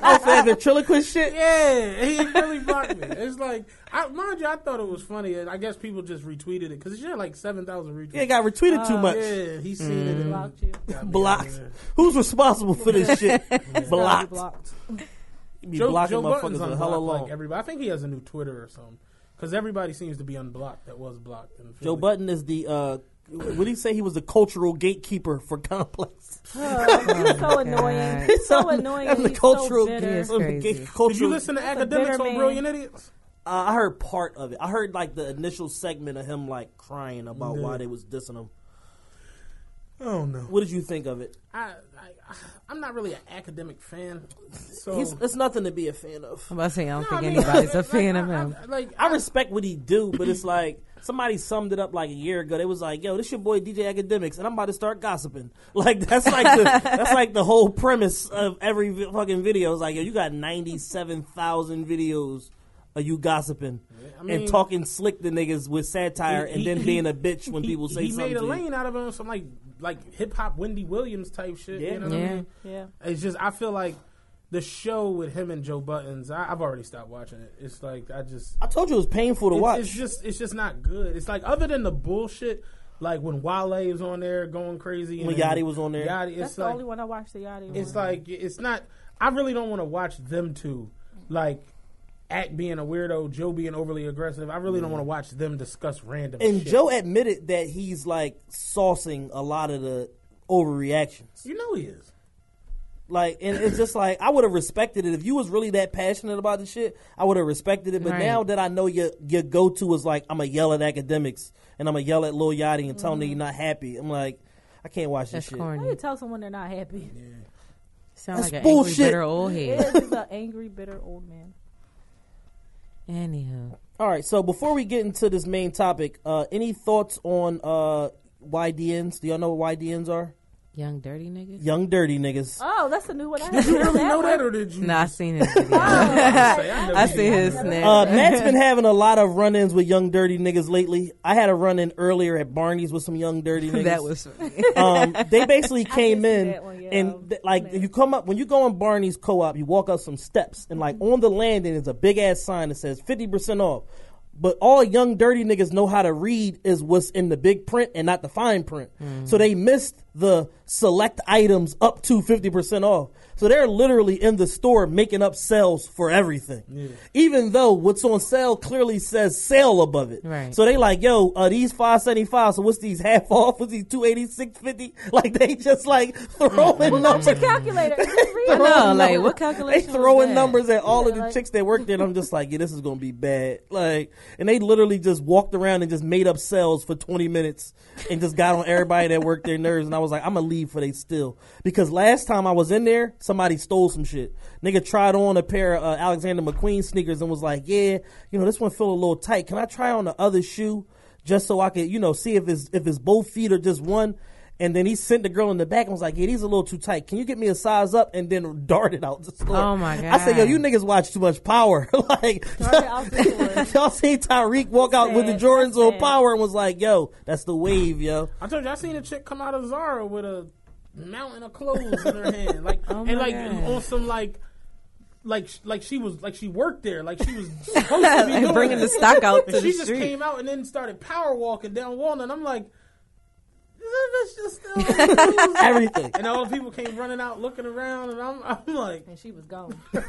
Speaker 2: Oh, for that ventriloquist shit.
Speaker 3: yeah, he really blocked me. It's like, I, mind you, I thought it was funny. and I guess people just retweeted it because it had like seven thousand retweets.
Speaker 2: Yeah, it got retweeted too much.
Speaker 3: Yeah, he seen it. And
Speaker 5: Blocked you.
Speaker 2: Blocked. Who's responsible for this shit? Blocked.
Speaker 5: Blocked.
Speaker 2: You be
Speaker 3: Joe,
Speaker 2: blocking
Speaker 3: Joe Budden's
Speaker 2: motherfuckers a
Speaker 3: unblocked
Speaker 2: hella long.
Speaker 3: like everybody. I think he has a new Twitter or something. Because everybody seems to be unblocked that was blocked. In
Speaker 2: Joe
Speaker 3: Philly.
Speaker 2: Budden is the uh, what did he say? He was the cultural gatekeeper for Complex.
Speaker 5: Oh, he's so annoying. He's so annoying.
Speaker 2: I'm the
Speaker 5: He's
Speaker 2: cultural,
Speaker 5: so bitter.
Speaker 4: He crazy.
Speaker 2: gate- cultural.
Speaker 3: Did you listen to Akademiks
Speaker 5: bitter
Speaker 3: on
Speaker 5: man.
Speaker 3: Brilliant Idiots?
Speaker 2: Uh, I heard part of it. I heard like the initial segment of him like crying about
Speaker 3: Yeah.
Speaker 2: why they was dissing him.
Speaker 3: Oh no,
Speaker 2: What did you think of it?
Speaker 3: I, I I'm not really an academic fan. So
Speaker 2: He's, it's nothing to be a fan of.
Speaker 4: I'm about to say I don't
Speaker 3: No, I
Speaker 4: think
Speaker 3: mean,
Speaker 4: anybody's a fan
Speaker 3: I-
Speaker 4: of him.
Speaker 3: I, like
Speaker 2: I respect what he do, but it's like somebody summed it up like a year ago. They was like, "Yo, this your boy DJ Akademiks," and I'm about to start gossiping. Like that's like the that's like the whole premise of every vi- fucking video. It's like, yo, you got ninety seven thousand videos of you gossiping
Speaker 3: I mean,
Speaker 2: and talking slick to niggas with satire,
Speaker 3: he-
Speaker 2: and
Speaker 3: he-
Speaker 2: then being a bitch when
Speaker 3: he-
Speaker 2: people say
Speaker 3: he
Speaker 2: something.
Speaker 3: He made a
Speaker 2: to you.
Speaker 3: lane out of him, some like like hip hop Wendy Williams type shit.
Speaker 2: Yeah.
Speaker 3: you know what I
Speaker 4: Yeah.
Speaker 3: mean?
Speaker 5: Yeah.
Speaker 3: It's just I feel like the show with him and Joe Budden's. I, I've already stopped watching it. It's like I just
Speaker 2: I told you it was painful to
Speaker 3: it's,
Speaker 2: watch.
Speaker 3: it's just it's just not good. It's like other than the bullshit, like when Wale was on there going crazy,
Speaker 2: When
Speaker 3: and
Speaker 2: Yachty was on there.
Speaker 3: Yachty,
Speaker 5: That's
Speaker 3: it's
Speaker 5: the
Speaker 3: like
Speaker 5: only one I watched. The Yachty.
Speaker 3: it's
Speaker 5: one.
Speaker 3: like it's not. I really don't want to watch them two, like act being a weirdo, Joe being overly aggressive. I really don't want to watch them discuss random.
Speaker 2: and
Speaker 3: shit.
Speaker 2: Joe admitted that he's like saucing a lot of the overreactions.
Speaker 3: you know he is.
Speaker 2: Like, and it's just like I would have respected it if you was really that passionate about the shit. I would have respected it. But
Speaker 4: Right.
Speaker 2: now that I know your your go to is like I'm gonna yell at Akademiks and I'm gonna yell at Lil Yachty and tell them mm-hmm. you're not happy. I'm like, I can't watch
Speaker 4: That's
Speaker 2: this shit.
Speaker 5: How you tell someone they're not happy?
Speaker 4: Sound
Speaker 2: That's
Speaker 4: like an
Speaker 2: bullshit.
Speaker 4: angry, bitter old head.
Speaker 5: is. He's an angry, bitter old man.
Speaker 4: Anywho,
Speaker 2: All right, so before we get into this main topic, uh, any thoughts on uh, YDNs? Do y'all know what YDNs are?
Speaker 4: Young dirty niggas.
Speaker 2: Young dirty niggas.
Speaker 5: Oh, that's a new one. I
Speaker 3: Did you
Speaker 5: haven't
Speaker 3: really know that,
Speaker 5: one.
Speaker 3: or did you?
Speaker 4: Nah, I seen it. video.
Speaker 3: I never
Speaker 4: I
Speaker 3: seen
Speaker 4: seen his snap.
Speaker 2: Uh, Matt's been having a lot of run-ins with young dirty niggas lately. I had a run-in earlier at Barney's with some young dirty niggas.
Speaker 4: that was funny.
Speaker 2: um, they basically came in
Speaker 5: one, yeah.
Speaker 2: and th- like you come up when you go in Barney's co-op, you walk up some steps and like on the landing is a big ass sign that says fifty percent off. But all young dirty niggas know how to read is what's in the big print and not the fine print. So they missed the select items up to fifty percent off. So they're literally in the store making up sales for everything, even though what's on sale clearly says sale above it.
Speaker 4: Right.
Speaker 2: So they like, yo, uh, these five seventy five. So what's these half off? What's these two eighty six fifty? Like they just like throwing numbers.
Speaker 5: Calculator. Just read
Speaker 4: I know, like what
Speaker 2: They
Speaker 4: calculation? was
Speaker 2: throwing numbers at all of the
Speaker 5: like-
Speaker 2: chicks that work there. And I'm just like, yeah, this is gonna be bad. Like, and they literally just walked around and just made up sales for 20 minutes and just got on everybody that worked their nerves. And I was like, I'm gonna leave for they still because last time I was in there, somebody stole some shit. Nigga tried on a pair of uh, Alexander McQueen sneakers and was like, yeah, you know, this one feel a little tight. Can I try on the other shoe just so I could, you know, see if it's if it's both feet or just one? And then he sent the girl in the back and was like, "Yeah, these are a little too tight. Can you get me a size up?" And then darted out the store.
Speaker 4: Oh, my god!
Speaker 2: I said, "Yo, you niggas watch too much Power. like,
Speaker 5: Darted the
Speaker 2: y'all seen Tariq walk out with the Jordans on. Power and was like, "Yo, that's the wave, yo."
Speaker 3: I told you I seen a chick come out of Zara with a mountain of clothes in her hand, like
Speaker 4: Oh
Speaker 3: and like
Speaker 4: God.
Speaker 3: on some like. Like, like she was, like she worked there, like she was supposed to be
Speaker 4: and
Speaker 3: doing
Speaker 4: bringing
Speaker 3: it.
Speaker 4: the stock out
Speaker 3: And
Speaker 4: to
Speaker 3: she
Speaker 4: the
Speaker 3: just
Speaker 4: street.
Speaker 3: came out and then started power walking down Walnut. I'm like, is that bitch just still?
Speaker 2: Everything.
Speaker 3: and all the people came running out, looking around, and I'm, I'm like,
Speaker 5: And she was gone.
Speaker 3: like,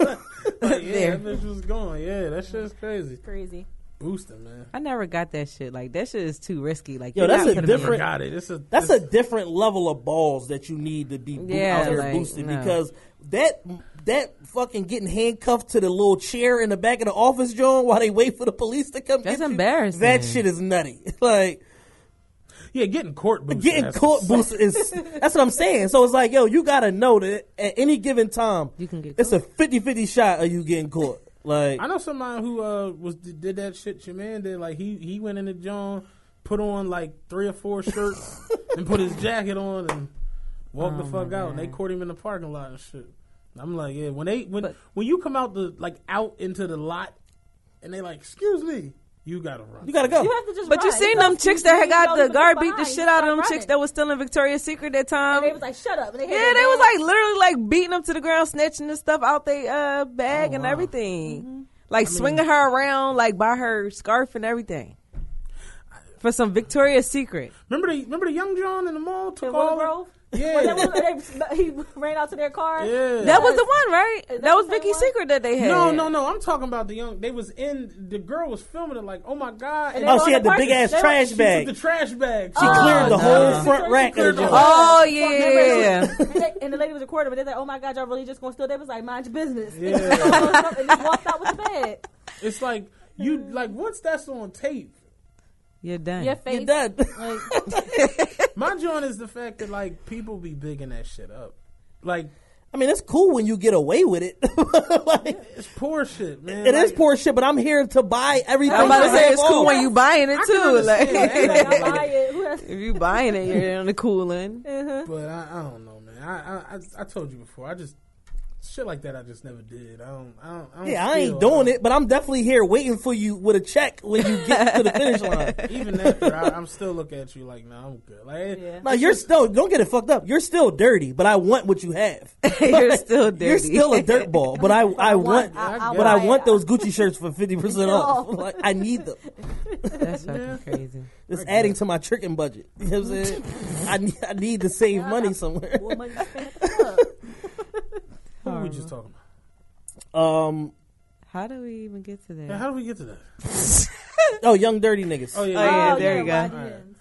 Speaker 3: yeah,
Speaker 4: There.
Speaker 3: that bitch was gone. Yeah, that shit's crazy.
Speaker 5: Crazy.
Speaker 3: Boosting, man.
Speaker 4: I never got that shit. Like that shit is too risky. Like
Speaker 2: Yo, that's a
Speaker 4: putting me in-
Speaker 2: different-
Speaker 3: Got it. It's a
Speaker 2: That's
Speaker 3: it's-
Speaker 2: a different level of balls that you need to be bo-
Speaker 4: Yeah,
Speaker 2: out there
Speaker 4: like,
Speaker 2: boosted
Speaker 4: no.
Speaker 2: because that that fucking getting handcuffed to the little chair in the back of the office, John, while they wait for the police to come.
Speaker 4: That's
Speaker 2: get you,
Speaker 4: embarrassing.
Speaker 2: That shit is nutty. like
Speaker 3: yeah, getting court boosted.
Speaker 2: getting
Speaker 3: That's
Speaker 2: caught boosted is that's what I'm saying. So it's like, yo, you gotta know that at any given time,
Speaker 4: You can get
Speaker 2: it's a 50-50 shot of you getting caught. Like
Speaker 3: I know somebody who uh was did that shit your man did. Like he he went into John, put on like three or four shirts, and put his jacket on and walked the
Speaker 4: Oh,
Speaker 3: fuck
Speaker 4: my
Speaker 3: out. And they
Speaker 4: God.
Speaker 3: caught him in the parking lot and shit. I'm like, yeah, when they when
Speaker 4: But-
Speaker 3: when you come out the like out into the lot, and they like, excuse me, you gotta run.
Speaker 2: you gotta go.
Speaker 5: You have to just
Speaker 4: But you seen them chicks that had got the guard
Speaker 5: look
Speaker 4: beat the shit out of
Speaker 5: start
Speaker 4: them chicks that was still in Victoria's Secret that time.
Speaker 5: And they was like, shut up. And they had
Speaker 4: yeah,
Speaker 5: their
Speaker 4: they was like literally like beating them to the ground, snatching the stuff out they uh bag
Speaker 3: Oh,
Speaker 4: and
Speaker 3: wow.
Speaker 4: everything,
Speaker 5: Mm-hmm.
Speaker 4: like swinging her around like by her scarf and everything for some Victoria's Secret.
Speaker 3: Remember the remember the young John in the mall took
Speaker 5: In
Speaker 3: all
Speaker 5: Willow Grove?
Speaker 3: Yeah
Speaker 5: When they was- they- he ran out to their car.
Speaker 3: yeah.
Speaker 4: That was the one, right?
Speaker 5: That
Speaker 4: That was
Speaker 5: the
Speaker 4: Vicky's
Speaker 5: one?
Speaker 4: Secret that they had.
Speaker 3: No, no, no. I'm talking about the young. They was in. The girl was filming it like, oh my god.
Speaker 5: And
Speaker 3: And
Speaker 2: Oh, she had the
Speaker 5: parking-
Speaker 2: big ass
Speaker 5: they
Speaker 2: trash
Speaker 3: she
Speaker 2: bag.
Speaker 3: the trash bag.
Speaker 2: She oh, cleared the
Speaker 4: no.
Speaker 2: whole front
Speaker 3: She
Speaker 2: rack.
Speaker 3: cleared
Speaker 2: of
Speaker 3: the
Speaker 2: the
Speaker 3: whole-
Speaker 4: Oh
Speaker 5: And
Speaker 4: yeah.
Speaker 5: they- and the lady was recording, but they said, "Oh my God, y'all really just gonna steal?" They was like, "Mind your business."
Speaker 3: Yeah.
Speaker 5: and just walked out with the bag.
Speaker 3: It's like you like once that's on tape.
Speaker 4: You're done.
Speaker 5: Your
Speaker 2: You're
Speaker 5: face.
Speaker 2: done.
Speaker 5: Like,
Speaker 3: My joint is the fact that like people be bigging that shit up. Like
Speaker 2: I mean, it's cool when you get away with it. like,
Speaker 3: it's poor shit, man.
Speaker 2: it is
Speaker 3: Like,
Speaker 2: poor shit, but I'm here to buy everything.
Speaker 4: I'm about to
Speaker 2: you
Speaker 4: say it's cool when you buying it
Speaker 3: I
Speaker 4: too.
Speaker 3: understand
Speaker 4: Like
Speaker 5: buy it.
Speaker 4: If you buying it, you're on the cool end. Uh-huh.
Speaker 3: But I, I don't know, man. I, I I I told you before. I just shit like that. I just never did. I don't. I don't. I don't
Speaker 2: Yeah, I ain't uh, doing it, but I'm definitely here waiting for you with a check when you get to the finish line.
Speaker 3: Even after, I, I'm still looking at you like, nah, I'm good. Like,
Speaker 5: Yeah.
Speaker 2: No, you're still don't get it fucked up. You're still dirty, but I want what you have.
Speaker 4: you're still dirty.
Speaker 2: You're still a dirt ball, but I I want
Speaker 5: I- I
Speaker 2: but I
Speaker 5: buy
Speaker 2: want those Gucci shirts for fifty percent off. Like I need them.
Speaker 4: That's fucking crazy.
Speaker 2: It's adding to my tricking budget. You know what I'm saying? I need I need to save money somewhere.
Speaker 5: What money you spend at the club?
Speaker 3: What were we just talking about?
Speaker 2: Um.
Speaker 4: How do we even get to
Speaker 3: Yeah,
Speaker 4: that?
Speaker 3: how do we get to that?
Speaker 2: Oh, young dirty niggas.
Speaker 3: Oh yeah,
Speaker 4: Oh, yeah,
Speaker 5: Oh,
Speaker 4: there you go.
Speaker 5: YDNs.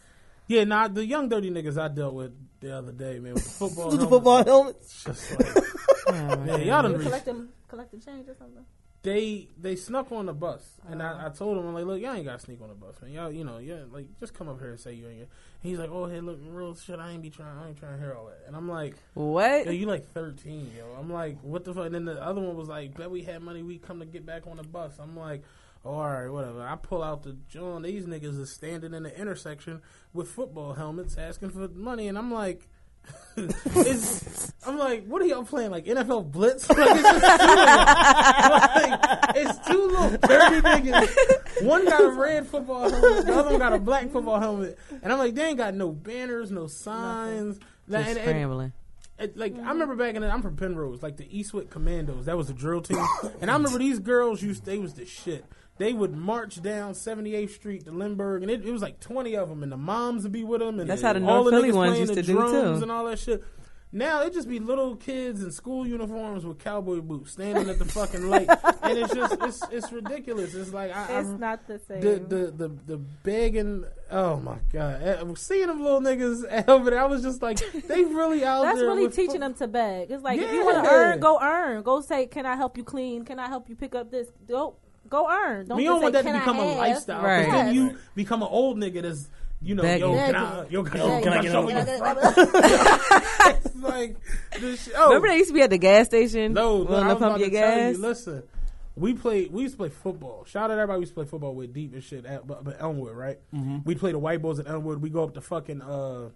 Speaker 3: yeah. Nah, the young dirty niggas I dealt with the other day, man, with the football.
Speaker 2: With the football helmets.
Speaker 3: Just like, yeah, y'all done
Speaker 5: You
Speaker 3: reached
Speaker 5: collecting collecting change or something?
Speaker 3: They they snuck on the bus, and I, uh-huh. I told him I'm like, look, y'all ain't got to sneak on the bus, man. Y'all, you know, yeah, like just come up here and say you ain't. And he's like, oh, hey, look, real shit. I ain't be trying. I ain't trying to hear all that. And I'm like,
Speaker 4: What?
Speaker 3: yo, you like 13, yo. I'm like, what the fuck? And then the other one was like, bet we had money, we come to get back on the bus. I'm like. Oh, all right, whatever. I pull out the John. These niggas is standing in the intersection with football helmets, asking for money, and I'm like, it's, I'm like, what are y'all playing? Like NFL Blitz? Like, it's just two. Like, it's two little dirty niggas. One got a red football helmet, the other one got a black football helmet, and I'm like, they ain't got no banners, no signs. Like,
Speaker 4: Just
Speaker 3: and- and-
Speaker 4: scrambling.
Speaker 3: it, like I remember back in the, I'm from Penrose, like the Eastwood Commandos. That was the drill team, and I remember these girls used they was the shit. They would march down 78th Street to Lindbergh, and it, it was like 20 of them, and the moms would be with them, and
Speaker 4: That's how the
Speaker 3: all
Speaker 4: North
Speaker 3: the
Speaker 4: Philly ones used to do, too.
Speaker 3: and all that shit. Now it just be little kids in school uniforms with cowboy boots standing at the fucking light, and it's just it's it's ridiculous. It's like I,
Speaker 5: It's
Speaker 3: I,
Speaker 5: not the same.
Speaker 3: the the the the begging. Oh my god! Eh, Seeing them little niggas over there, I was just like, they really out
Speaker 5: That's
Speaker 3: there.
Speaker 5: That's
Speaker 3: really
Speaker 5: teaching
Speaker 3: fo-
Speaker 5: them to beg. It's like if you want to earn, go earn. Go say, "Can I help you clean? Can I help you pick up this?" Go, go earn. Don't
Speaker 3: We don't want
Speaker 5: say,
Speaker 3: that to become a
Speaker 5: have?"
Speaker 3: lifestyle. 'cause
Speaker 4: Right.
Speaker 3: Then
Speaker 5: Yes.
Speaker 3: you become an old nigga that's, you know,
Speaker 4: Begging.
Speaker 3: yo, can I,
Speaker 5: Begging.
Speaker 3: yo, can, yo,
Speaker 2: Can I get
Speaker 3: show
Speaker 2: on
Speaker 3: me
Speaker 2: the
Speaker 3: the front? it's like, this shit, oh,
Speaker 4: Remember they used to be at the gas station?
Speaker 3: no, no, I
Speaker 4: to
Speaker 3: was about
Speaker 4: pump
Speaker 3: to
Speaker 4: your
Speaker 3: tell
Speaker 4: gas.
Speaker 3: you, listen, we played, we used to play football. Shout out everybody we used to play football with deep and shit at, but, but Elmwood, right? We play the white boys at Elmwood. We go up to fucking, uh,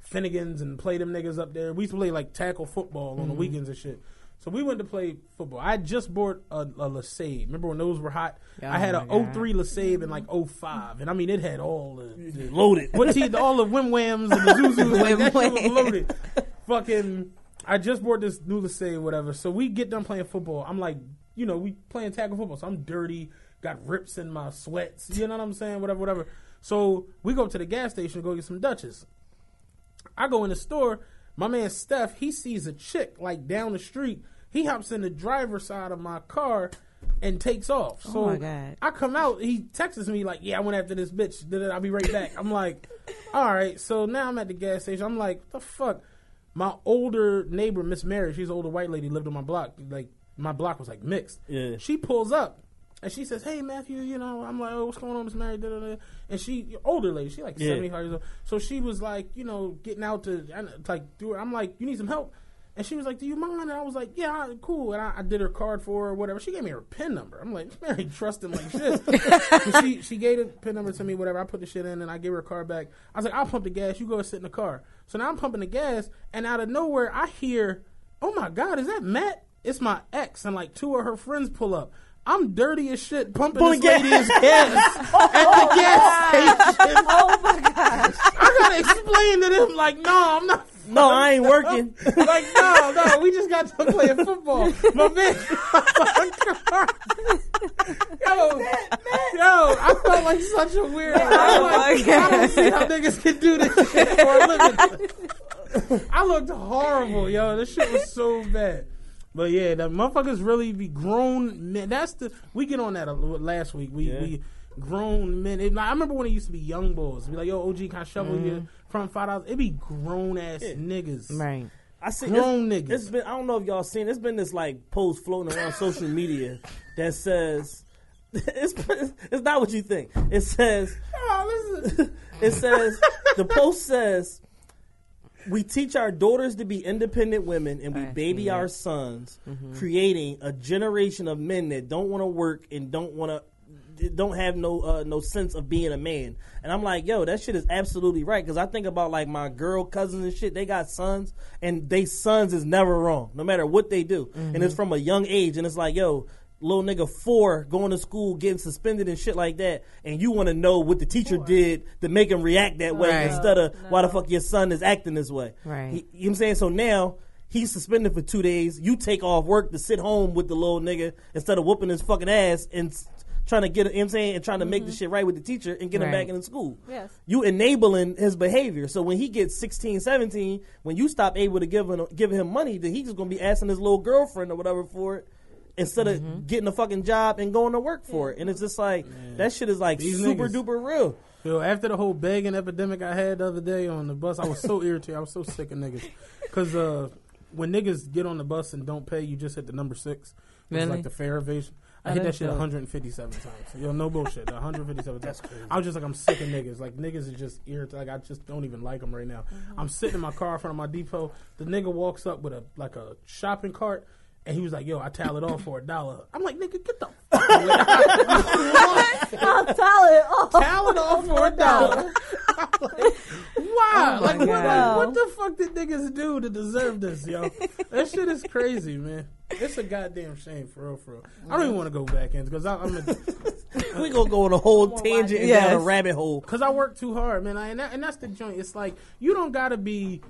Speaker 3: Finnegan's and play them niggas up there. We used to play like tackle football on the weekends and shit. So we went to play football. I just bought a, a LeSabre. Remember when those were hot? I oh had
Speaker 4: Oh
Speaker 3: a
Speaker 4: my God.
Speaker 3: 03 LeSabre in like 05. And I mean, it had all the, the
Speaker 2: Loaded.
Speaker 3: what teeth, all the Wim Whams and the Zuzus, like that shit was loaded. Fucking, I just bought this new LeSabre, whatever. So we get done playing football. I'm like, you know, we playing tackle football. So I'm dirty, got rips in my sweats. You know what I'm saying? Whatever, whatever. So we go to the gas station to go get some Dutches. I go in the store. My man Steph, he sees a chick like down the street. He hops in the driver's side of my car and takes off. Oh so
Speaker 4: Oh my God.
Speaker 3: I come out. He texts me like, "Yeah, I went after this bitch. Then I'll be right back." I'm like, "All right." So now I'm at the gas station. I'm like, "The fuck." My older neighbor, Miss Mary, she's an older white lady, lived on my block. Like my block was like mixed.
Speaker 2: Yeah.
Speaker 3: She pulls up and she says, "Hey Matthew, you know," I'm like, "Oh, what's going on, Miss Mary?" Da, da, da. And she, older lady, she like
Speaker 2: Yeah.
Speaker 3: 75 years old. So she was like, you know, getting out to like do. it. I'm like, "You need some help." And she was like, "Do you mind?" And I was like, "Yeah, cool." And I, I did her card for her, or whatever. She gave me her pin number. I'm like, Mary, trust him like shit. She she gave the pin number to me, whatever. I put the shit in, and I gave her a card back. I was like, "I'll pump the gas. You go sit in the car." So now I'm pumping the gas, and out of nowhere, I hear, "Oh my god, is that Matt?" It's my ex, and like two of her friends pull up. I'm dirty as shit, pumping
Speaker 2: Pulling
Speaker 3: this lady's gas at the gas station. Oh my god! I gotta explain to them like, no, I'm not.
Speaker 2: No, I ain't working.
Speaker 3: Like, no, no, we just got to playing football. My man, yo, yo, I felt like such a weird. Oh I'm like, I don't see how niggas can do this shit for a living. I looked horrible, yo. This shit was so bad. But yeah, the motherfuckers really be grown men. That's the we get on that a, last week. We
Speaker 2: Yeah.
Speaker 3: we grown men. It, I remember when it used to be young boys. Be like, yo, OG, can I shovel your mm-hmm. front five dollars? It'd be grown ass niggas.
Speaker 4: Right.
Speaker 2: I see
Speaker 3: Grown
Speaker 2: it's,
Speaker 3: niggas.
Speaker 2: It's been I don't know if y'all seen. It's been this like post floating around social media that says it's it's not what you think. It says
Speaker 3: Oh,
Speaker 2: it says the post says we teach our daughters to be independent women and we baby our sons, mm-hmm. creating a generation of men that don't want to work and don't want to don't have no uh, no sense of being a man. And I'm like, yo, that shit is absolutely right because I think about like my girl cousins and shit. They got sons, and they sons is never wrong, no matter what they do, and it's from a young age. And it's like, yo, little nigga four going to school getting suspended and shit like that, and you want to know what the teacher did to make him react that way
Speaker 4: Right.
Speaker 2: instead of
Speaker 5: No.
Speaker 2: why the fuck your son is acting this way.
Speaker 4: Right.
Speaker 2: He- you know what I'm saying? So now he's suspended for two days. You take off work to sit home with the little nigga instead of whooping his fucking ass and s- trying to get, you know I'm saying, and trying to make the shit right with the teacher and get him
Speaker 4: Right.
Speaker 2: back into school.
Speaker 5: Yes.
Speaker 2: You enabling his behavior. So when he gets 16, 17, when you stop able to give him, give him money, then he's just going to be asking his little girlfriend or whatever for it. Instead of getting a fucking job and going to work for it, and it's just like that shit is like
Speaker 3: These
Speaker 2: super
Speaker 3: niggas.
Speaker 2: duper real.
Speaker 3: Yo, after the whole begging epidemic I had the other day on the bus, I was so irritated. I was so sick of niggas. Cause uh, when niggas get on the bus and don't pay, you just hit the number six. It's
Speaker 4: Really?
Speaker 3: like the fare evasion. I hit that shit 157 times. Yo, no bullshit. 157 times. I was just like, I'm sick of niggas. Like niggas is just irritated. Like I just don't even like them right now. Mm-hmm. I'm sitting in my car in front of my depot. The nigga walks up with a like a shopping cart. And he was like, "Yo, I tally it off for a dollar." I'm like, "Nigga, get the fuck away."
Speaker 5: I'm solid. Oh,
Speaker 3: tally it off for a dollar. Why? Oh like, what,
Speaker 5: God.
Speaker 3: what the fuck did niggas do to deserve this, yo? That shit is crazy, man. It's a goddamn shame, for real, for real. I don't even want to go back in because I'm
Speaker 2: we gonna go on a whole tangent and down a rabbit hole.
Speaker 3: because I work too hard, man. I, and, that, and that's the joint. It's like you don't gotta be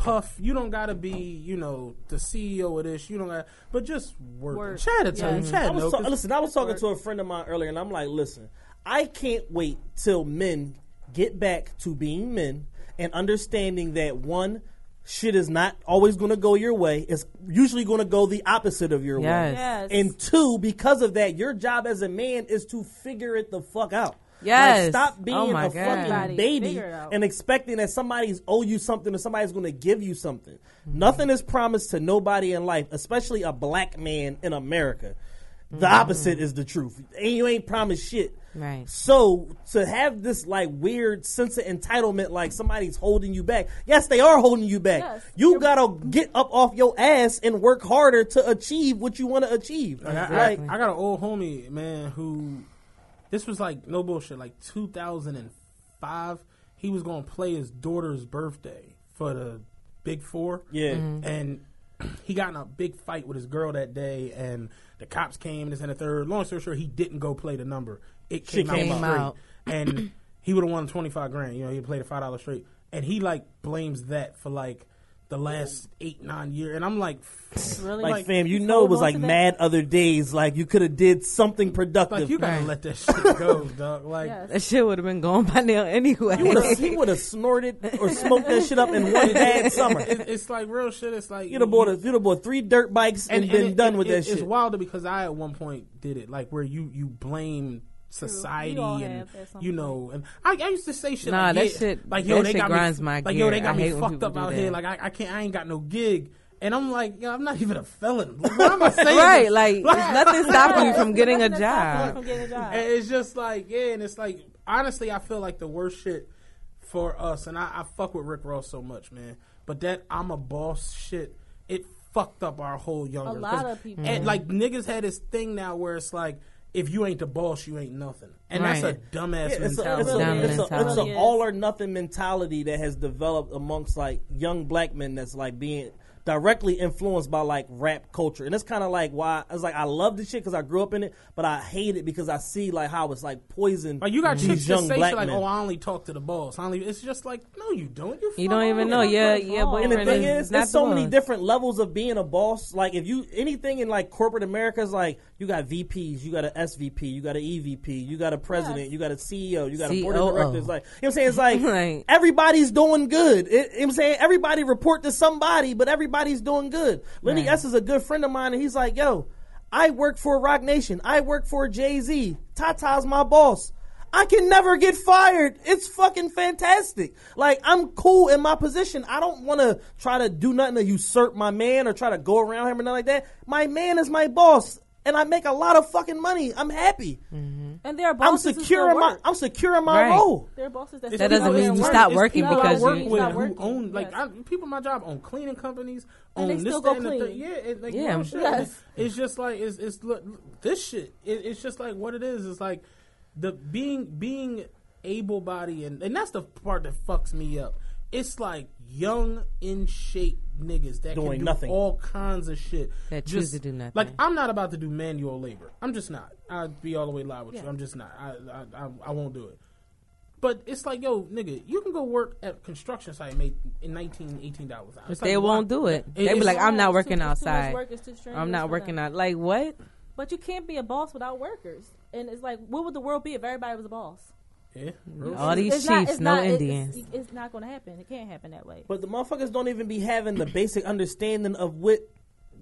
Speaker 3: puff. You don't gotta be, you know, the CEO of this. You don't got, but just work.
Speaker 2: Work.
Speaker 3: Chad will tell you.
Speaker 2: I was
Speaker 3: know,
Speaker 2: ta- listen, I was talking to a friend of mine earlier, and I'm like, listen, I can't wait till men get back to being men and understanding that one, shit is not always going to go your way. It's usually going to go the opposite of your
Speaker 4: Yes.
Speaker 2: way.
Speaker 4: Yes.
Speaker 2: And two, because of that, your job as a man is to figure it the fuck out.
Speaker 4: Yes.
Speaker 2: Like, stop oh being
Speaker 4: Oh
Speaker 2: a
Speaker 4: God.
Speaker 2: fucking
Speaker 4: Everybody
Speaker 2: baby
Speaker 5: figure it out.
Speaker 2: and expecting that somebody's owe you something or somebody's going to give you something. Nothing is promised to nobody in life, especially a black man in America. The mm-hmm. opposite is the truth. And you ain't promised shit.
Speaker 4: Right.
Speaker 2: So to have this like weird sense of entitlement, like somebody's holding you back. Yes, they are holding you back.
Speaker 5: Yes.
Speaker 2: You gotta get up off your ass and work harder to achieve what you want to achieve.
Speaker 3: Like, I,
Speaker 2: Like,
Speaker 3: I, I got an old homie, man, who this was like no bullshit, like 2005. He was gonna play his daughter's birthday for the Big Four.
Speaker 2: Yeah.
Speaker 4: Mm-hmm.
Speaker 2: Mhm.
Speaker 3: and he got in a big fight with his girl that day, and the cops came. This and the third. Long story short, he didn't go play the number. It came,
Speaker 4: came
Speaker 3: out,
Speaker 4: out.
Speaker 3: and he would have won twenty five grand. You know, he played a five dollar straight, and he like blames that for like the last eight nine years. And I'm like,
Speaker 5: really?
Speaker 2: like, fam, you know it was like mad other days. Like you could have did something productive.
Speaker 3: Like you gotta let that shit go, dog. Like
Speaker 4: That shit would have been gone by now anyway.
Speaker 2: He would've- he would have snorted or smoked that shit up in one bad summer.
Speaker 3: It- it's like real shit. It's like
Speaker 2: You'd have bought, a, you'd have bought three dirt bikes and, been
Speaker 3: it-
Speaker 2: done
Speaker 3: it-
Speaker 2: with
Speaker 3: it-
Speaker 2: that
Speaker 3: It's
Speaker 2: shit.
Speaker 3: wilder because I at one point did it, like where you you blame society
Speaker 5: We
Speaker 3: and
Speaker 5: have at some
Speaker 3: you know, and I, I used to say shit
Speaker 4: Nah,
Speaker 3: like
Speaker 4: that
Speaker 3: yeah,
Speaker 4: shit-
Speaker 3: like yo
Speaker 4: that
Speaker 3: they
Speaker 4: shit
Speaker 3: got
Speaker 4: grinds
Speaker 3: me,
Speaker 4: my
Speaker 3: like yo they got
Speaker 4: I
Speaker 3: me fucked up out
Speaker 4: that.
Speaker 3: here, like I, I can't I ain't got no gig. And I'm like, yo, I'm not even a felon. Like, Why am I saying
Speaker 4: Right,
Speaker 3: this?
Speaker 4: like, there's nothing stopping you from getting a
Speaker 5: Nothing stopping you
Speaker 4: job.
Speaker 5: from getting a job.
Speaker 3: And it's just like, yeah, and it's like, honestly, I feel like the worst shit for us, and I, I fuck with Rick Ross so much, man. But that I'm a boss shit, it fucked up our whole younger.
Speaker 5: A lot of people.
Speaker 3: And mm-hmm. like niggas had this thing now where it's like, if you ain't the boss, you ain't nothing, and that's a dumbass
Speaker 2: Yeah, it's a,
Speaker 3: mentality.
Speaker 2: it's, a,
Speaker 4: Dumb
Speaker 2: it's, a, it's
Speaker 4: mentality.
Speaker 2: a all or nothing mentality that has developed amongst like young black men that's like being directly influenced by like rap culture and it's kind of like why it's like I love this shit because I grew up in it but I hate it because I see like how it's like poison
Speaker 3: Like you got
Speaker 2: these
Speaker 3: chicks that
Speaker 2: young
Speaker 3: say
Speaker 2: black
Speaker 3: shit like,
Speaker 2: men
Speaker 3: "Oh, I only talk to the boss." I only. It's just like, no, you don't. You,
Speaker 4: You don't even know. Yeah, yeah,
Speaker 5: wrong.
Speaker 2: and the thing
Speaker 4: is
Speaker 2: is, there's so
Speaker 4: the
Speaker 2: many
Speaker 4: boss.
Speaker 2: different levels of being a boss. Like if you anything in like corporate America is like you got VPs, you got an SVP, you got an EVP, you got a president,
Speaker 5: Yes.
Speaker 2: you got a CEO, you got a board of directors. Like you know what I'm saying? It's like
Speaker 4: Right.
Speaker 2: everybody's doing good. It, you know what I'm saying everybody report to somebody, but everybody's doing good. Lenny
Speaker 4: Right.
Speaker 2: S is a good friend of mine, and he's like, yo. I work for Roc Nation. I work for Jay Z. Tata's my boss. I can never get fired. It's fucking fantastic. Like I'm cool in my position. I don't want to try to do nothing to usurp my man or try to go around him or nothing like that. My man is my boss, and I make a lot of fucking money. I'm happy. Mm-hmm.
Speaker 5: and there are bosses
Speaker 2: I'm
Speaker 5: bosses
Speaker 2: secure
Speaker 5: still
Speaker 2: in my. I'm secure in my
Speaker 4: Right.
Speaker 2: role.
Speaker 5: There are bosses that,
Speaker 3: It's
Speaker 5: still
Speaker 4: That doesn't mean you
Speaker 3: work-
Speaker 4: stop working
Speaker 3: people
Speaker 4: because
Speaker 3: I work
Speaker 4: you-
Speaker 3: with who
Speaker 5: working.
Speaker 3: own like
Speaker 5: Yes.
Speaker 3: I, people in my job own cleaning companies,
Speaker 5: And they still
Speaker 3: that,
Speaker 5: go
Speaker 3: and the
Speaker 5: clean.
Speaker 3: third. Yeah, it, like,
Speaker 4: Yeah.
Speaker 3: real shit.
Speaker 5: Yes.
Speaker 3: It's just like it's it's look, this shit. It, it's just like what it is. It's like the being being able body and and that's the part that fucks me up. It's like young in shape niggas that
Speaker 2: Doing
Speaker 3: can do
Speaker 2: nothing.
Speaker 3: all kinds of shit.
Speaker 4: That choose to do nothing.
Speaker 3: Like I'm not about to do manual labor. I'm just not. I'll be all the way live with you. I'm just not. I, I I I won't do it. But it's like, yo, nigga, you can go work at a construction site and make in 19 18 dollars an.
Speaker 4: But
Speaker 3: It's
Speaker 4: they
Speaker 3: like,
Speaker 4: won't
Speaker 3: why?
Speaker 4: do it.
Speaker 3: It-
Speaker 4: They be like, I'm not
Speaker 5: It's too-
Speaker 4: working
Speaker 5: too much
Speaker 4: outside.
Speaker 5: work, it's too strenuous
Speaker 4: I'm not working out. Like what?
Speaker 5: But you can't be a boss without workers. And it's like, what would the world be if everybody was a boss?
Speaker 3: Yeah, real
Speaker 4: All these
Speaker 5: It's
Speaker 4: chiefs,
Speaker 5: it's
Speaker 4: no
Speaker 5: not-
Speaker 4: Indians.
Speaker 5: It's, it's not going to happen. It can't happen that way.
Speaker 2: But the motherfuckers don't even be having the basic understanding of what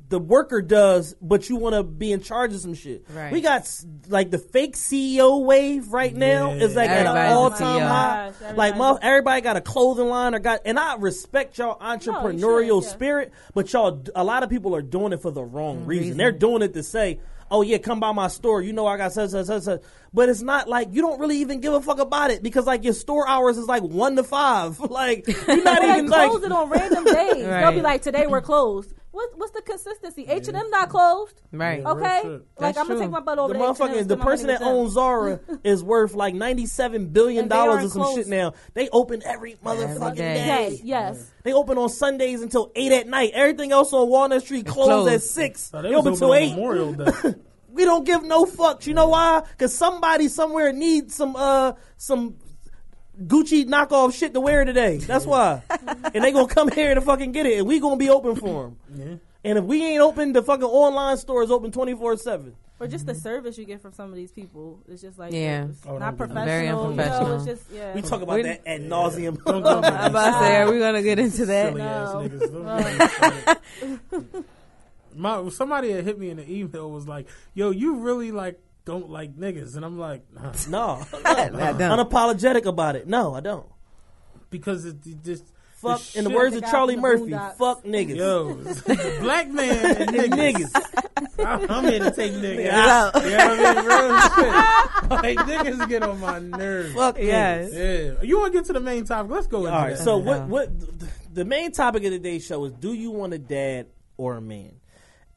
Speaker 2: the worker does, but you want to be in charge of some shit.
Speaker 4: Right.
Speaker 2: We got like the fake CEO wave right now
Speaker 3: Yeah.
Speaker 2: is like at an all time high.
Speaker 5: Gosh,
Speaker 2: Like
Speaker 5: everybody's-
Speaker 2: mo- everybody got a clothing line or got, and I respect y'all entrepreneurial
Speaker 5: should, yeah.
Speaker 2: spirit, but y'all, a lot of people are doing it for the wrong mm, reason.
Speaker 4: reason.
Speaker 2: They're doing it to say. Oh yeah, come by my store. You know I got such such such such. But it's not like you don't really even give a fuck about it because like your store hours is like one to five. Like you're not
Speaker 5: They
Speaker 2: even like
Speaker 5: close it on random days. They'll be like, today we're closed. What, what's the consistency? H and M not closed.
Speaker 4: Right.
Speaker 5: Okay, like
Speaker 4: That's
Speaker 5: I'm gonna
Speaker 4: true.
Speaker 5: take my butt
Speaker 2: the
Speaker 5: over to H&M,
Speaker 2: motherfucking the person that owns Zara is worth like ninety seven billion dollars or some
Speaker 5: closed.
Speaker 2: shit now. They open every motherfucking
Speaker 4: day.
Speaker 2: day.
Speaker 5: Yes, yes.
Speaker 2: They open on Sundays until eight at night. Everything else on Walnut Street closed,
Speaker 4: closed.
Speaker 2: at six.
Speaker 3: So
Speaker 2: they
Speaker 3: they
Speaker 2: open
Speaker 3: open
Speaker 2: till eight.
Speaker 3: Memorial Day.
Speaker 2: We don't give no fucks. You know why? Because somebody somewhere needs some uh some Gucci knockoff shit to wear today. That's why. and they gonna come here to fucking get it, and we gonna be open for them. And if we ain't open, the fucking online store is open twenty four seven.
Speaker 5: Or just the service you get from some of these people. It's just like
Speaker 4: Yeah.
Speaker 5: it's
Speaker 3: Oh,
Speaker 5: not
Speaker 3: don't do that.
Speaker 5: professional.
Speaker 4: Very
Speaker 5: You know, it's just yeah.
Speaker 2: We talk about
Speaker 4: We-
Speaker 2: that ad nauseum.
Speaker 3: Don't go there.
Speaker 4: I'm about to say, are we gonna get into that?
Speaker 3: Silly ass
Speaker 5: No.
Speaker 3: niggas. Don't get me started. My somebody had hit me in the email was like, "Yo, you really like don't like niggas," and I'm like, nah.
Speaker 2: No,
Speaker 4: I don't.
Speaker 2: unapologetic about it. No, I don't.
Speaker 3: because it, it just
Speaker 2: Fuck.
Speaker 3: the
Speaker 2: In the words of Charlie Murphy,
Speaker 5: Boondocks.
Speaker 2: fuck niggas.
Speaker 3: Yo, black man and
Speaker 2: And
Speaker 3: niggas.
Speaker 2: niggas.
Speaker 3: I'm here to take niggas
Speaker 4: out.
Speaker 3: out. You know what I mean? Real shit. Like niggas get on my nerves.
Speaker 2: Fuck
Speaker 4: Yes.
Speaker 2: niggas.
Speaker 3: Yeah, you want to get to the main topic? Let's go
Speaker 2: All right.
Speaker 3: that.
Speaker 2: So
Speaker 4: Yeah.
Speaker 2: what? What? The main topic of today's show is: Do you want a dad or a man?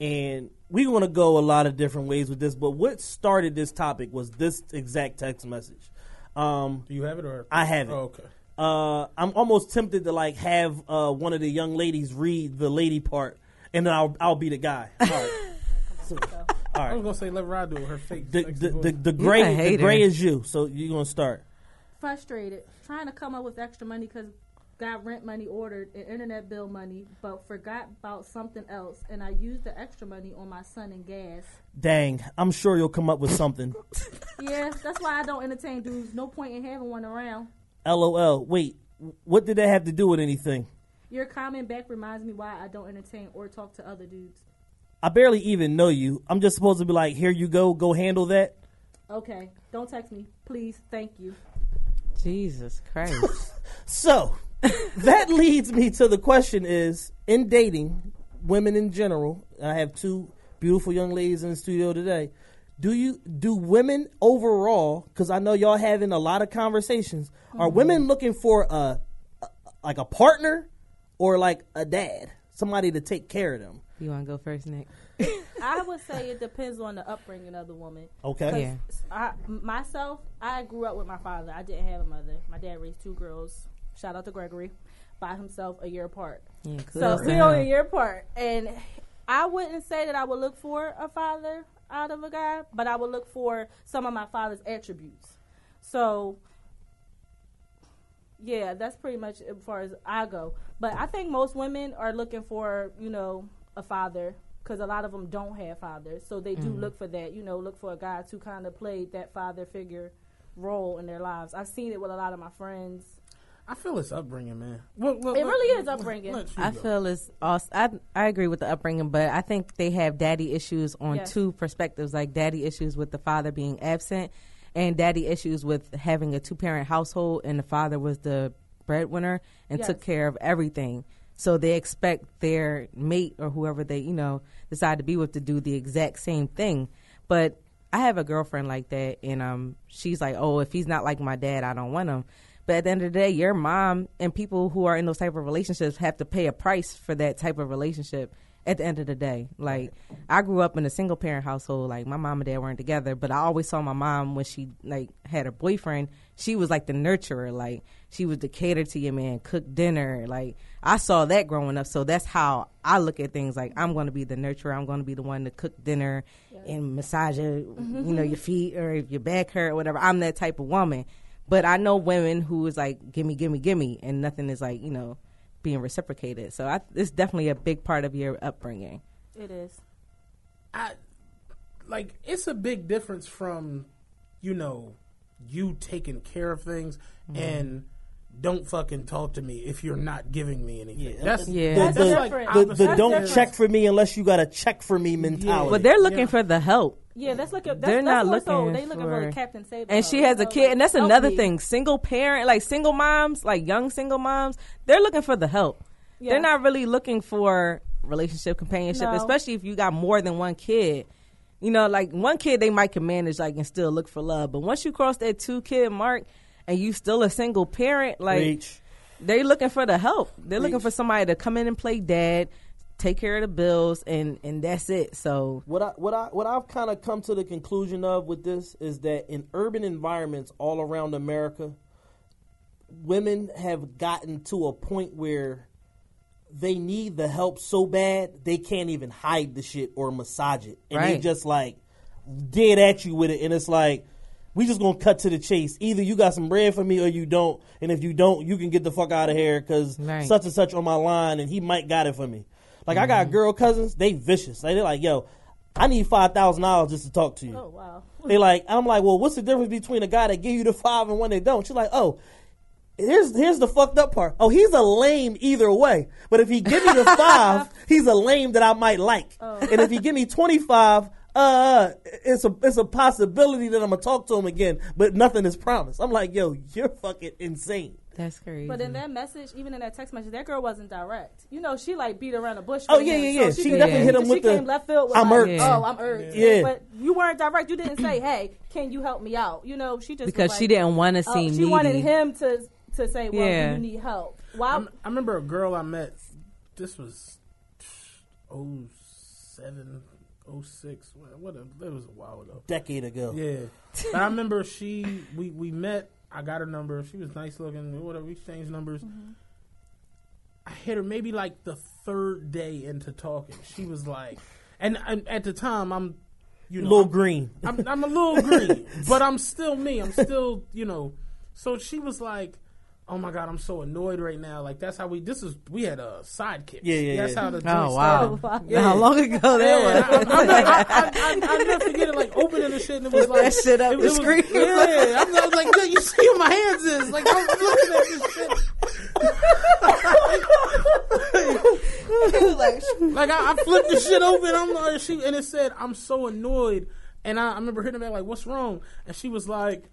Speaker 2: And we're going to go a lot of different ways with this. But what started this topic was this exact text message. Um,
Speaker 3: Do you have it or
Speaker 2: I have it.
Speaker 3: Oh, okay.
Speaker 2: uh, I'm almost tempted to like have uh, one of the young ladies read the lady part, and then I'll I'll be the guy. All right. So, all
Speaker 3: I was gonna say let Rod do it. Her fake.
Speaker 2: The, the, the, the gray the
Speaker 4: hater.
Speaker 2: gray is you. So you're gonna start.
Speaker 5: frustrated trying to come up with extra money because got rent money ordered and internet bill money, but forgot about something else, and I used the extra money on my son and gas.
Speaker 2: Dang, I'm sure you'll come up with something.
Speaker 5: Yeah, that's why I don't entertain dudes. No point in having one around.
Speaker 2: LOL. Wait, what did that have to do with anything?
Speaker 5: Your comment back reminds me why I don't entertain or talk to other dudes.
Speaker 2: I barely even know you. I'm just supposed to be like, here you go, go handle that.
Speaker 5: Okay, don't text me, please. Thank you.
Speaker 4: Jesus Christ.
Speaker 2: So that leads me to the question: Is in dating, women in general. I have two beautiful young ladies in the studio today. Do you do women overall? Because I know y'all having a lot of conversations. Are mm-hmm. women looking for a, a like a partner or like a dad, somebody to take care of them?
Speaker 4: you want to go first, Nick?
Speaker 5: I would say it depends on the upbringing of the woman.
Speaker 2: Okay.
Speaker 4: Yeah.
Speaker 5: I, myself, I grew up with my father. I didn't have a mother. My dad raised two girls. Shout out to Gregory, by himself a year apart.
Speaker 4: Yeah,
Speaker 5: So
Speaker 4: kudos to
Speaker 5: we
Speaker 4: him.
Speaker 5: only a year apart, and I wouldn't say that I would look for a father out of a guy, but I would look for some of my father's attributes. So, yeah, that's pretty much as far as I go. But I think most women are looking for, you know, a father because a lot of them don't have fathers, so they do mm-hmm. look for that. You know, look for a guy to kind of play that father figure role in their lives. I've seen it with a lot of my friends.
Speaker 3: I feel it's upbringing, man. Well, well,
Speaker 5: It
Speaker 3: let-
Speaker 5: really is upbringing.
Speaker 3: let you
Speaker 4: I
Speaker 3: go.
Speaker 4: feel it's also, I, I agree with the upbringing, but I think they have daddy issues on
Speaker 5: Yes.
Speaker 4: two perspectives, like daddy issues with the father being absent and daddy issues with having a two parent household and the father was the breadwinner and
Speaker 5: Yes.
Speaker 4: took care of everything. So they expect their mate or whoever they, you know, decide to be with to do the exact same thing. But I have a girlfriend like that and um she's like, "Oh, if he's not like my dad, I don't want him." But at the end of the day, your mom and people who are in those type of relationships have to pay a price for that type of relationship. At the end of the day, like I grew up in a single parent household. Like my mom and dad weren't together, but I always saw my mom when she like had her boyfriend. She was like the nurturer. Like she was the cater to your man, cook dinner. Like I saw that growing up. So that's how I look at things. Like I'm going to be the nurturer. I'm going to be the one to cook dinner and massage your, you know, your feet or if your back hurt or whatever. I'm that type of woman. But I know women who is like, gimme, gimme, gimme, and nothing is like, you know, being reciprocated. So I, it's definitely a big part of your upbringing.
Speaker 5: It is.
Speaker 3: I like it's a big difference from you know you taking care of things mm-hmm. and don't fucking talk to me if you're not giving me anything.
Speaker 2: Yeah.
Speaker 3: That's
Speaker 4: Yeah.
Speaker 3: that's,
Speaker 2: the,
Speaker 3: like
Speaker 2: the, the
Speaker 3: opposite.
Speaker 2: don't
Speaker 5: different.
Speaker 2: check for me unless you got a check for me mentality.
Speaker 4: But they're looking
Speaker 3: Yeah.
Speaker 4: for the help.
Speaker 5: Yeah, that's looking. That's,
Speaker 4: They're
Speaker 5: that's
Speaker 4: not
Speaker 5: more so,
Speaker 4: looking
Speaker 5: They looking for,
Speaker 4: for-
Speaker 5: Captain Save.
Speaker 4: and she has a kid, and that's another
Speaker 5: me.
Speaker 4: thing. Single parent, like single moms, like young single moms, they're looking for the help.
Speaker 5: Yeah.
Speaker 4: They're not really looking for relationship companionship,
Speaker 5: No.
Speaker 4: especially if you got more than one kid. You know, like one kid they might can manage, like and still look for love. But once you cross that two kid mark, and you still a single parent, like
Speaker 2: Preach.
Speaker 4: they looking for the help. They're looking for somebody to come in and play dad, take care of the bills, and and that's it. So
Speaker 2: What I what I what I've kind of come to the conclusion of with this is that in urban environments all around America, women have gotten to a point where they need the help so bad they can't even hide the shit or massage it, and they
Speaker 4: Right.
Speaker 2: just like dead at you with it, and it's like. We just gonna cut to the chase. Either you got some bread for me or you don't, and if you don't, you can get the fuck out of here because
Speaker 4: Right.
Speaker 2: such and such on my line, and he might got it for me. Like I
Speaker 4: Mm-hmm.
Speaker 2: got girl cousins, they vicious. Like, they're like, yo, I need five thousand dollars just to talk to you.
Speaker 5: Oh wow.
Speaker 2: They like, I'm like, well, what's the difference between a guy that give you the five and one that don't? She's like, oh, here's here's the fucked up part. Oh, he's a lame either way. But if he give me the five, he's a lame that I might like. And if he give me twenty five, uh, it's a it's a possibility that I'm gonna talk to him again. But nothing is promised. I'm like, yo, you're fucking insane.
Speaker 4: That's crazy.
Speaker 5: But in that message, even in that text message, that girl wasn't direct. You know, she like beat around the bush.
Speaker 2: Oh,
Speaker 5: with
Speaker 2: yeah,
Speaker 5: him,
Speaker 2: yeah,
Speaker 5: so
Speaker 2: yeah. She
Speaker 5: came-
Speaker 2: definitely hit him
Speaker 5: she
Speaker 2: with the,
Speaker 5: came left field. With
Speaker 2: "I'm
Speaker 5: like,
Speaker 2: irked."
Speaker 5: Oh, I'm irked.
Speaker 2: Yeah.
Speaker 5: But you weren't direct. You didn't say, "Hey, can you help me out?" You know, she just was
Speaker 4: because
Speaker 5: like,
Speaker 4: she didn't want to
Speaker 5: oh, uh,
Speaker 4: seem
Speaker 5: She wanted him to to say, "Well,
Speaker 4: Yeah.
Speaker 5: do you need help?" Why?
Speaker 3: I'm- I remember a girl I met. This was 07, 06. What? what a, it was a while ago.
Speaker 2: Decade ago.
Speaker 3: Yeah, but I remember she. We we met. I got her number. She was nice looking. Whatever. We exchanged numbers. Mm-hmm. I hit her maybe like the third day into talking. She was like, and, and at the time I'm, you know,
Speaker 2: Little
Speaker 3: I'm-
Speaker 2: green.
Speaker 3: I'm, I'm a little green, but I'm still me. I'm still, you know. So she was like, "Oh my god, I'm so annoyed right now." Like that's how we. This is we had a sidekick.
Speaker 2: Yeah, yeah,
Speaker 3: That's
Speaker 2: yeah.
Speaker 3: how the joint
Speaker 4: Oh wow!
Speaker 3: started.
Speaker 5: Yeah.
Speaker 4: How long ago that
Speaker 3: Yeah,
Speaker 4: was?
Speaker 3: I, I'm like, I, I, I, I never forget it. Like opening the shit, and it was like
Speaker 4: that shit up
Speaker 3: it,
Speaker 4: the
Speaker 3: was-
Speaker 4: screen.
Speaker 3: Yeah, I'm, I was like, "Yo, you see where my hands is? Like I'm looking at this shit. like I, I flipped the shit open. I'm like, she and it said, "I'm so annoyed." And I, I remember hitting her back like, "What's wrong?" And she was like,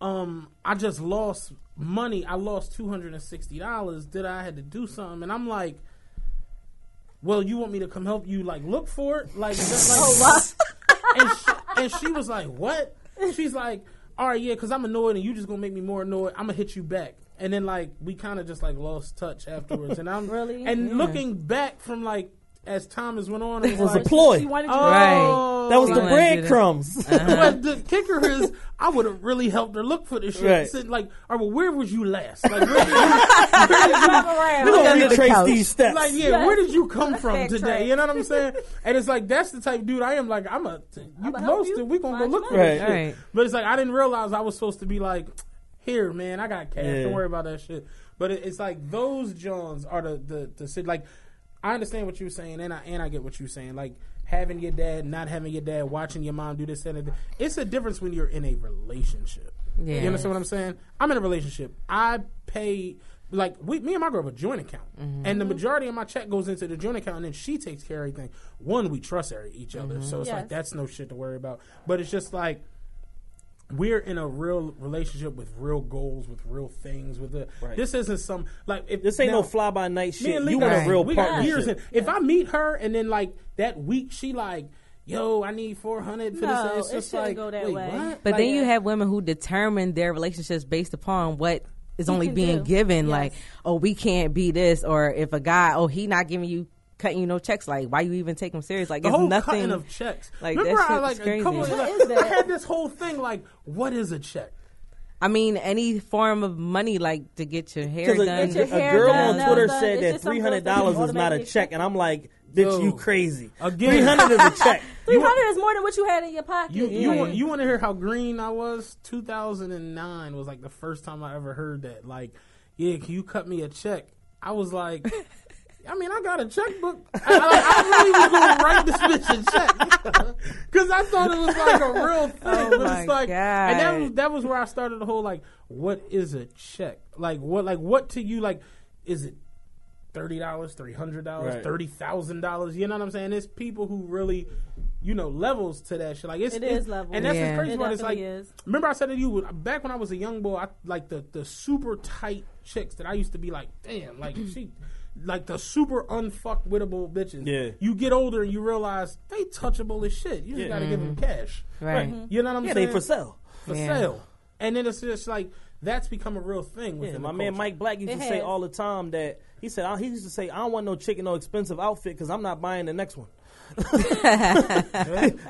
Speaker 3: "Um, I just lost money. I lost two hundred and sixty dollars. Did I had to do something?" And I'm like. Well, you want me to come help you like look for it, like, that, like oh, and, she, and she was like, "What?" She's like, "All right, yeah, because I'm annoyed, and you just gonna make me more annoyed. I'm gonna hit you back." And then like we kind of just like lost touch afterwards. And I'm
Speaker 5: Really?
Speaker 3: and looking back from like as time has went on, it
Speaker 2: It was a
Speaker 3: like,
Speaker 2: ploy.
Speaker 5: She wanted you.
Speaker 3: oh,
Speaker 4: Right.
Speaker 2: That was
Speaker 4: She
Speaker 2: the
Speaker 4: wanted you to-
Speaker 2: breadcrumbs.
Speaker 3: but uh-huh. the kicker is, I would have really helped her look for this shit.
Speaker 2: Right.
Speaker 3: Said, like, all right, well, where was you last? Like, where did you, where did you
Speaker 5: Drive around.
Speaker 2: We
Speaker 4: Look
Speaker 2: gonna
Speaker 4: the
Speaker 2: retrace these steps.
Speaker 3: like, yeah,
Speaker 5: Yes.
Speaker 3: where did you come from
Speaker 5: Backtrack.
Speaker 3: today? You know what I'm saying? And it's like that's the type of dude I am. Like, I'm a you
Speaker 5: I'ma
Speaker 3: most
Speaker 5: you
Speaker 3: we gonna go look for
Speaker 2: money.
Speaker 3: this shit.
Speaker 4: Right.
Speaker 3: But it's like I didn't realize I was supposed to be like, here, man, I got cash.
Speaker 2: Yeah.
Speaker 3: Don't worry about that shit. But it, it's like those Johns are the the the sit like. I understand what you're saying, and I and I get what you're saying. Like having your dad, not having your dad, watching your mom do this and that. It's a difference when you're in a relationship.
Speaker 4: Yeah.
Speaker 3: You understand what I'm saying? I'm in a relationship. I pay like we, me and my girl have a joint account, mm-hmm. and the majority of my check goes into the joint account, and then she takes care of everything. One, we trust each other, so it's
Speaker 5: Yes.
Speaker 3: like that's no shit to worry about. But it's just like we're in a real relationship with real goals, with real things. With the
Speaker 2: Right.
Speaker 3: this isn't some like if
Speaker 2: This ain't
Speaker 3: now-
Speaker 2: no fly by night
Speaker 3: me
Speaker 2: shit.
Speaker 3: and
Speaker 2: You
Speaker 3: Lee
Speaker 2: want
Speaker 3: got-
Speaker 2: a real
Speaker 3: we got years
Speaker 2: partnership.
Speaker 3: in. If I meet her and then like that week she like, yo, I need four hundred for
Speaker 5: No,
Speaker 3: this. It's
Speaker 5: it
Speaker 3: just
Speaker 5: shouldn't
Speaker 3: like,
Speaker 5: go that
Speaker 3: wait,
Speaker 5: way.
Speaker 3: what?
Speaker 4: But
Speaker 3: Like,
Speaker 4: then you have women who determine their relationships based upon what is only being
Speaker 5: do.
Speaker 4: given.
Speaker 5: Yes.
Speaker 4: Like, oh, we can't be this, or if a guy, oh, he not giving you cutting you no checks. Like, why you even take them serious? Like,
Speaker 3: the
Speaker 4: it's
Speaker 3: whole
Speaker 4: nothing.
Speaker 3: cutting of checks.
Speaker 4: like,
Speaker 3: Remember,
Speaker 4: that
Speaker 3: I like a
Speaker 4: crazy.
Speaker 3: couple.
Speaker 4: What
Speaker 3: like,
Speaker 5: is that?
Speaker 3: I had this whole thing like, what is a check?
Speaker 4: I mean, any form of money, like to get your hair
Speaker 2: Because a,
Speaker 4: done.
Speaker 2: a-
Speaker 5: your
Speaker 2: a
Speaker 5: hair
Speaker 2: girl
Speaker 5: done,
Speaker 2: on Twitter
Speaker 5: done.
Speaker 2: said that
Speaker 5: just some
Speaker 2: three
Speaker 5: girls
Speaker 2: hundred
Speaker 5: that
Speaker 2: dollars is not a check, and I'm like, bitch, you crazy.
Speaker 3: Again.
Speaker 2: Three hundred is a check.
Speaker 5: Three hundred is more than what you had in your pocket.
Speaker 3: You you
Speaker 4: Yeah.
Speaker 3: you want to hear how green I was? 2009 was like the first time I ever heard that. Like, yeah, can you cut me a check? I was like, I mean, I got a checkbook. I, I, I really was going to write this bitch a check because I thought it was like a real oh thing.
Speaker 4: Oh
Speaker 3: but
Speaker 4: my
Speaker 3: it's like, and that was that was where I started the whole like, what is a check? Like what? Like what to you? Like, is it thirty dollars, three hundred dollars,
Speaker 2: Right.
Speaker 3: thirty thousand dollars? You know what I'm saying? There's people who really. You know levels to that shit. Like it's,
Speaker 5: It
Speaker 3: it's
Speaker 5: is levels.
Speaker 3: and that's
Speaker 4: Yeah.
Speaker 3: the crazy
Speaker 5: It
Speaker 3: part. It's like
Speaker 5: is.
Speaker 3: remember I said to you back when I was a young boy, I like the the super tight chicks that I used to be like, damn, like she, like the super unfuck wittable bitches.
Speaker 2: Yeah.
Speaker 3: You get older and you realize they touchable as shit. You just
Speaker 2: Yeah.
Speaker 3: gotta give them mm-hmm. cash.
Speaker 4: Right. Mm-hmm.
Speaker 3: You know what I'm
Speaker 2: Yeah,
Speaker 3: saying?
Speaker 2: they for sale.
Speaker 3: For
Speaker 4: Yeah.
Speaker 3: sale. And then it's just like that's become a real thing.
Speaker 2: Yeah,
Speaker 3: within
Speaker 2: my
Speaker 3: the
Speaker 2: man. Mike Black used
Speaker 5: It
Speaker 2: to say all the time that he said uh, he used to say I don't want no chick in no expensive outfit because I'm not buying the next one.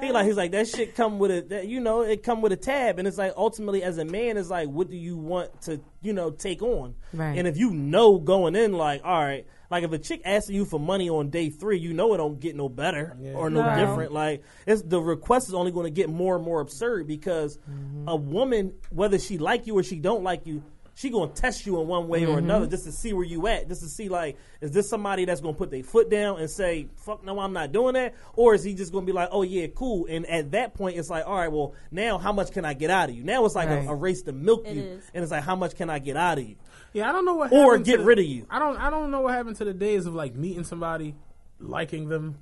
Speaker 2: he like he's like that shit come with a that, you know it come with a tab. And it's like ultimately as a man it's like what do you want to you know take on?
Speaker 4: Right.
Speaker 2: and if you know going in like all right like if a chick asking you for money on day three you know it don't get no better or no,
Speaker 5: No.
Speaker 2: different. Like it's the request is only going to get more and more absurd because mm-hmm. a woman whether she like you or she don't like you she gonna test you in one way or mm-hmm. another just to see where you at, just to see like, is this somebody that's gonna put their foot down and say, "Fuck no, I'm not doing that," or is he just gonna be like, "Oh yeah, cool"? And at that point, it's like, all right, well, now how much can I get out of you? Now it's like
Speaker 4: Right.
Speaker 2: a, a race to milk
Speaker 5: It
Speaker 2: you,
Speaker 5: is.
Speaker 2: and it's like, how much can I get out of you?
Speaker 3: Yeah, I don't know what
Speaker 2: Or
Speaker 3: happened
Speaker 2: get
Speaker 3: to-
Speaker 2: rid of you.
Speaker 3: I don't I don't know what happened to the days of like meeting somebody, liking them,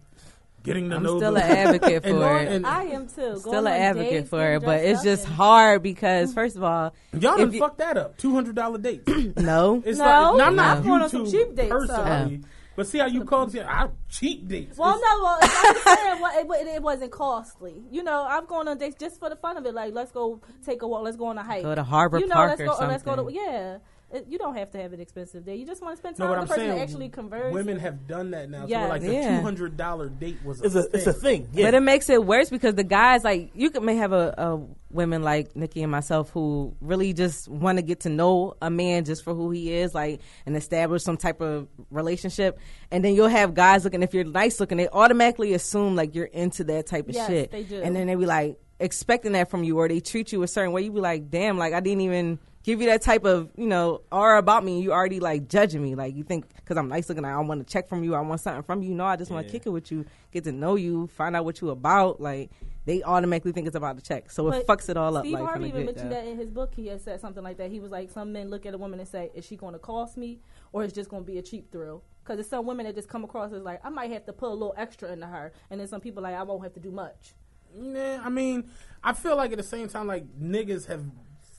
Speaker 3: getting to
Speaker 4: I'm
Speaker 3: know
Speaker 4: still
Speaker 3: them.
Speaker 4: an advocate
Speaker 3: And-
Speaker 4: for
Speaker 3: and-
Speaker 4: it.
Speaker 5: I am too.
Speaker 4: Still
Speaker 5: Going
Speaker 4: an advocate for it, but it's just
Speaker 5: and-
Speaker 4: hard because first of all,
Speaker 3: Y'all done
Speaker 4: if you-
Speaker 3: fucked that up. Two hundred dollar dates.
Speaker 4: no,
Speaker 3: It's
Speaker 5: No,
Speaker 3: like, no, I'm not
Speaker 5: going on some cheap dates,
Speaker 3: personally. But see how you called it? I cheap dates.
Speaker 5: Well,
Speaker 3: It's-
Speaker 5: no, well, I'm just saying well, it, it, it wasn't costly. You know, I'm going on dates just for the fun of it. Like, let's go take a walk. Let's go on a hike.
Speaker 4: Go to Harbor
Speaker 5: you know,
Speaker 4: Park
Speaker 5: let's
Speaker 4: or
Speaker 5: go, or let's go to yeah. It, you don't have to have an expensive day. You just want to spend time
Speaker 3: but
Speaker 5: with
Speaker 3: I'm
Speaker 5: the person
Speaker 3: saying
Speaker 5: that actually converse.
Speaker 3: women have done that now. So
Speaker 5: Yes.
Speaker 3: like the two hundred dollar date was a
Speaker 2: It's a it's a thing. Yeah,
Speaker 4: But it makes it worse because the guys like you could may have a, a women like Nikki and myself who really just want to get to know a man just for who he is, like and establish some type of relationship. And then you'll have guys looking if you're nice looking, they automatically assume like you're into that type of
Speaker 5: Yes,
Speaker 4: shit.
Speaker 5: they do.
Speaker 4: And then they be like expecting that from you or they treat you a certain way. You be like, damn, like I didn't even give you that type of you know aura about me. You already like judging me. Like you think because I'm nice looking, I want to check from you. I want something from you. No, I just want to kick it with you, get to know you, find out what you about. Like they automatically think it's about the check, so it fucks it all up.
Speaker 5: Steve
Speaker 4: like,
Speaker 5: Harvey even mentioned that in his book. He had said something like that. He was like, some men look at a woman and say, "Is she going to cost me, or is just going to be a cheap thrill?" Because there's some women that just come across as like, I might have to put a little extra into her, and then some people like, I won't have to do much.
Speaker 3: Nah, I mean, I feel like at the same time, like niggas have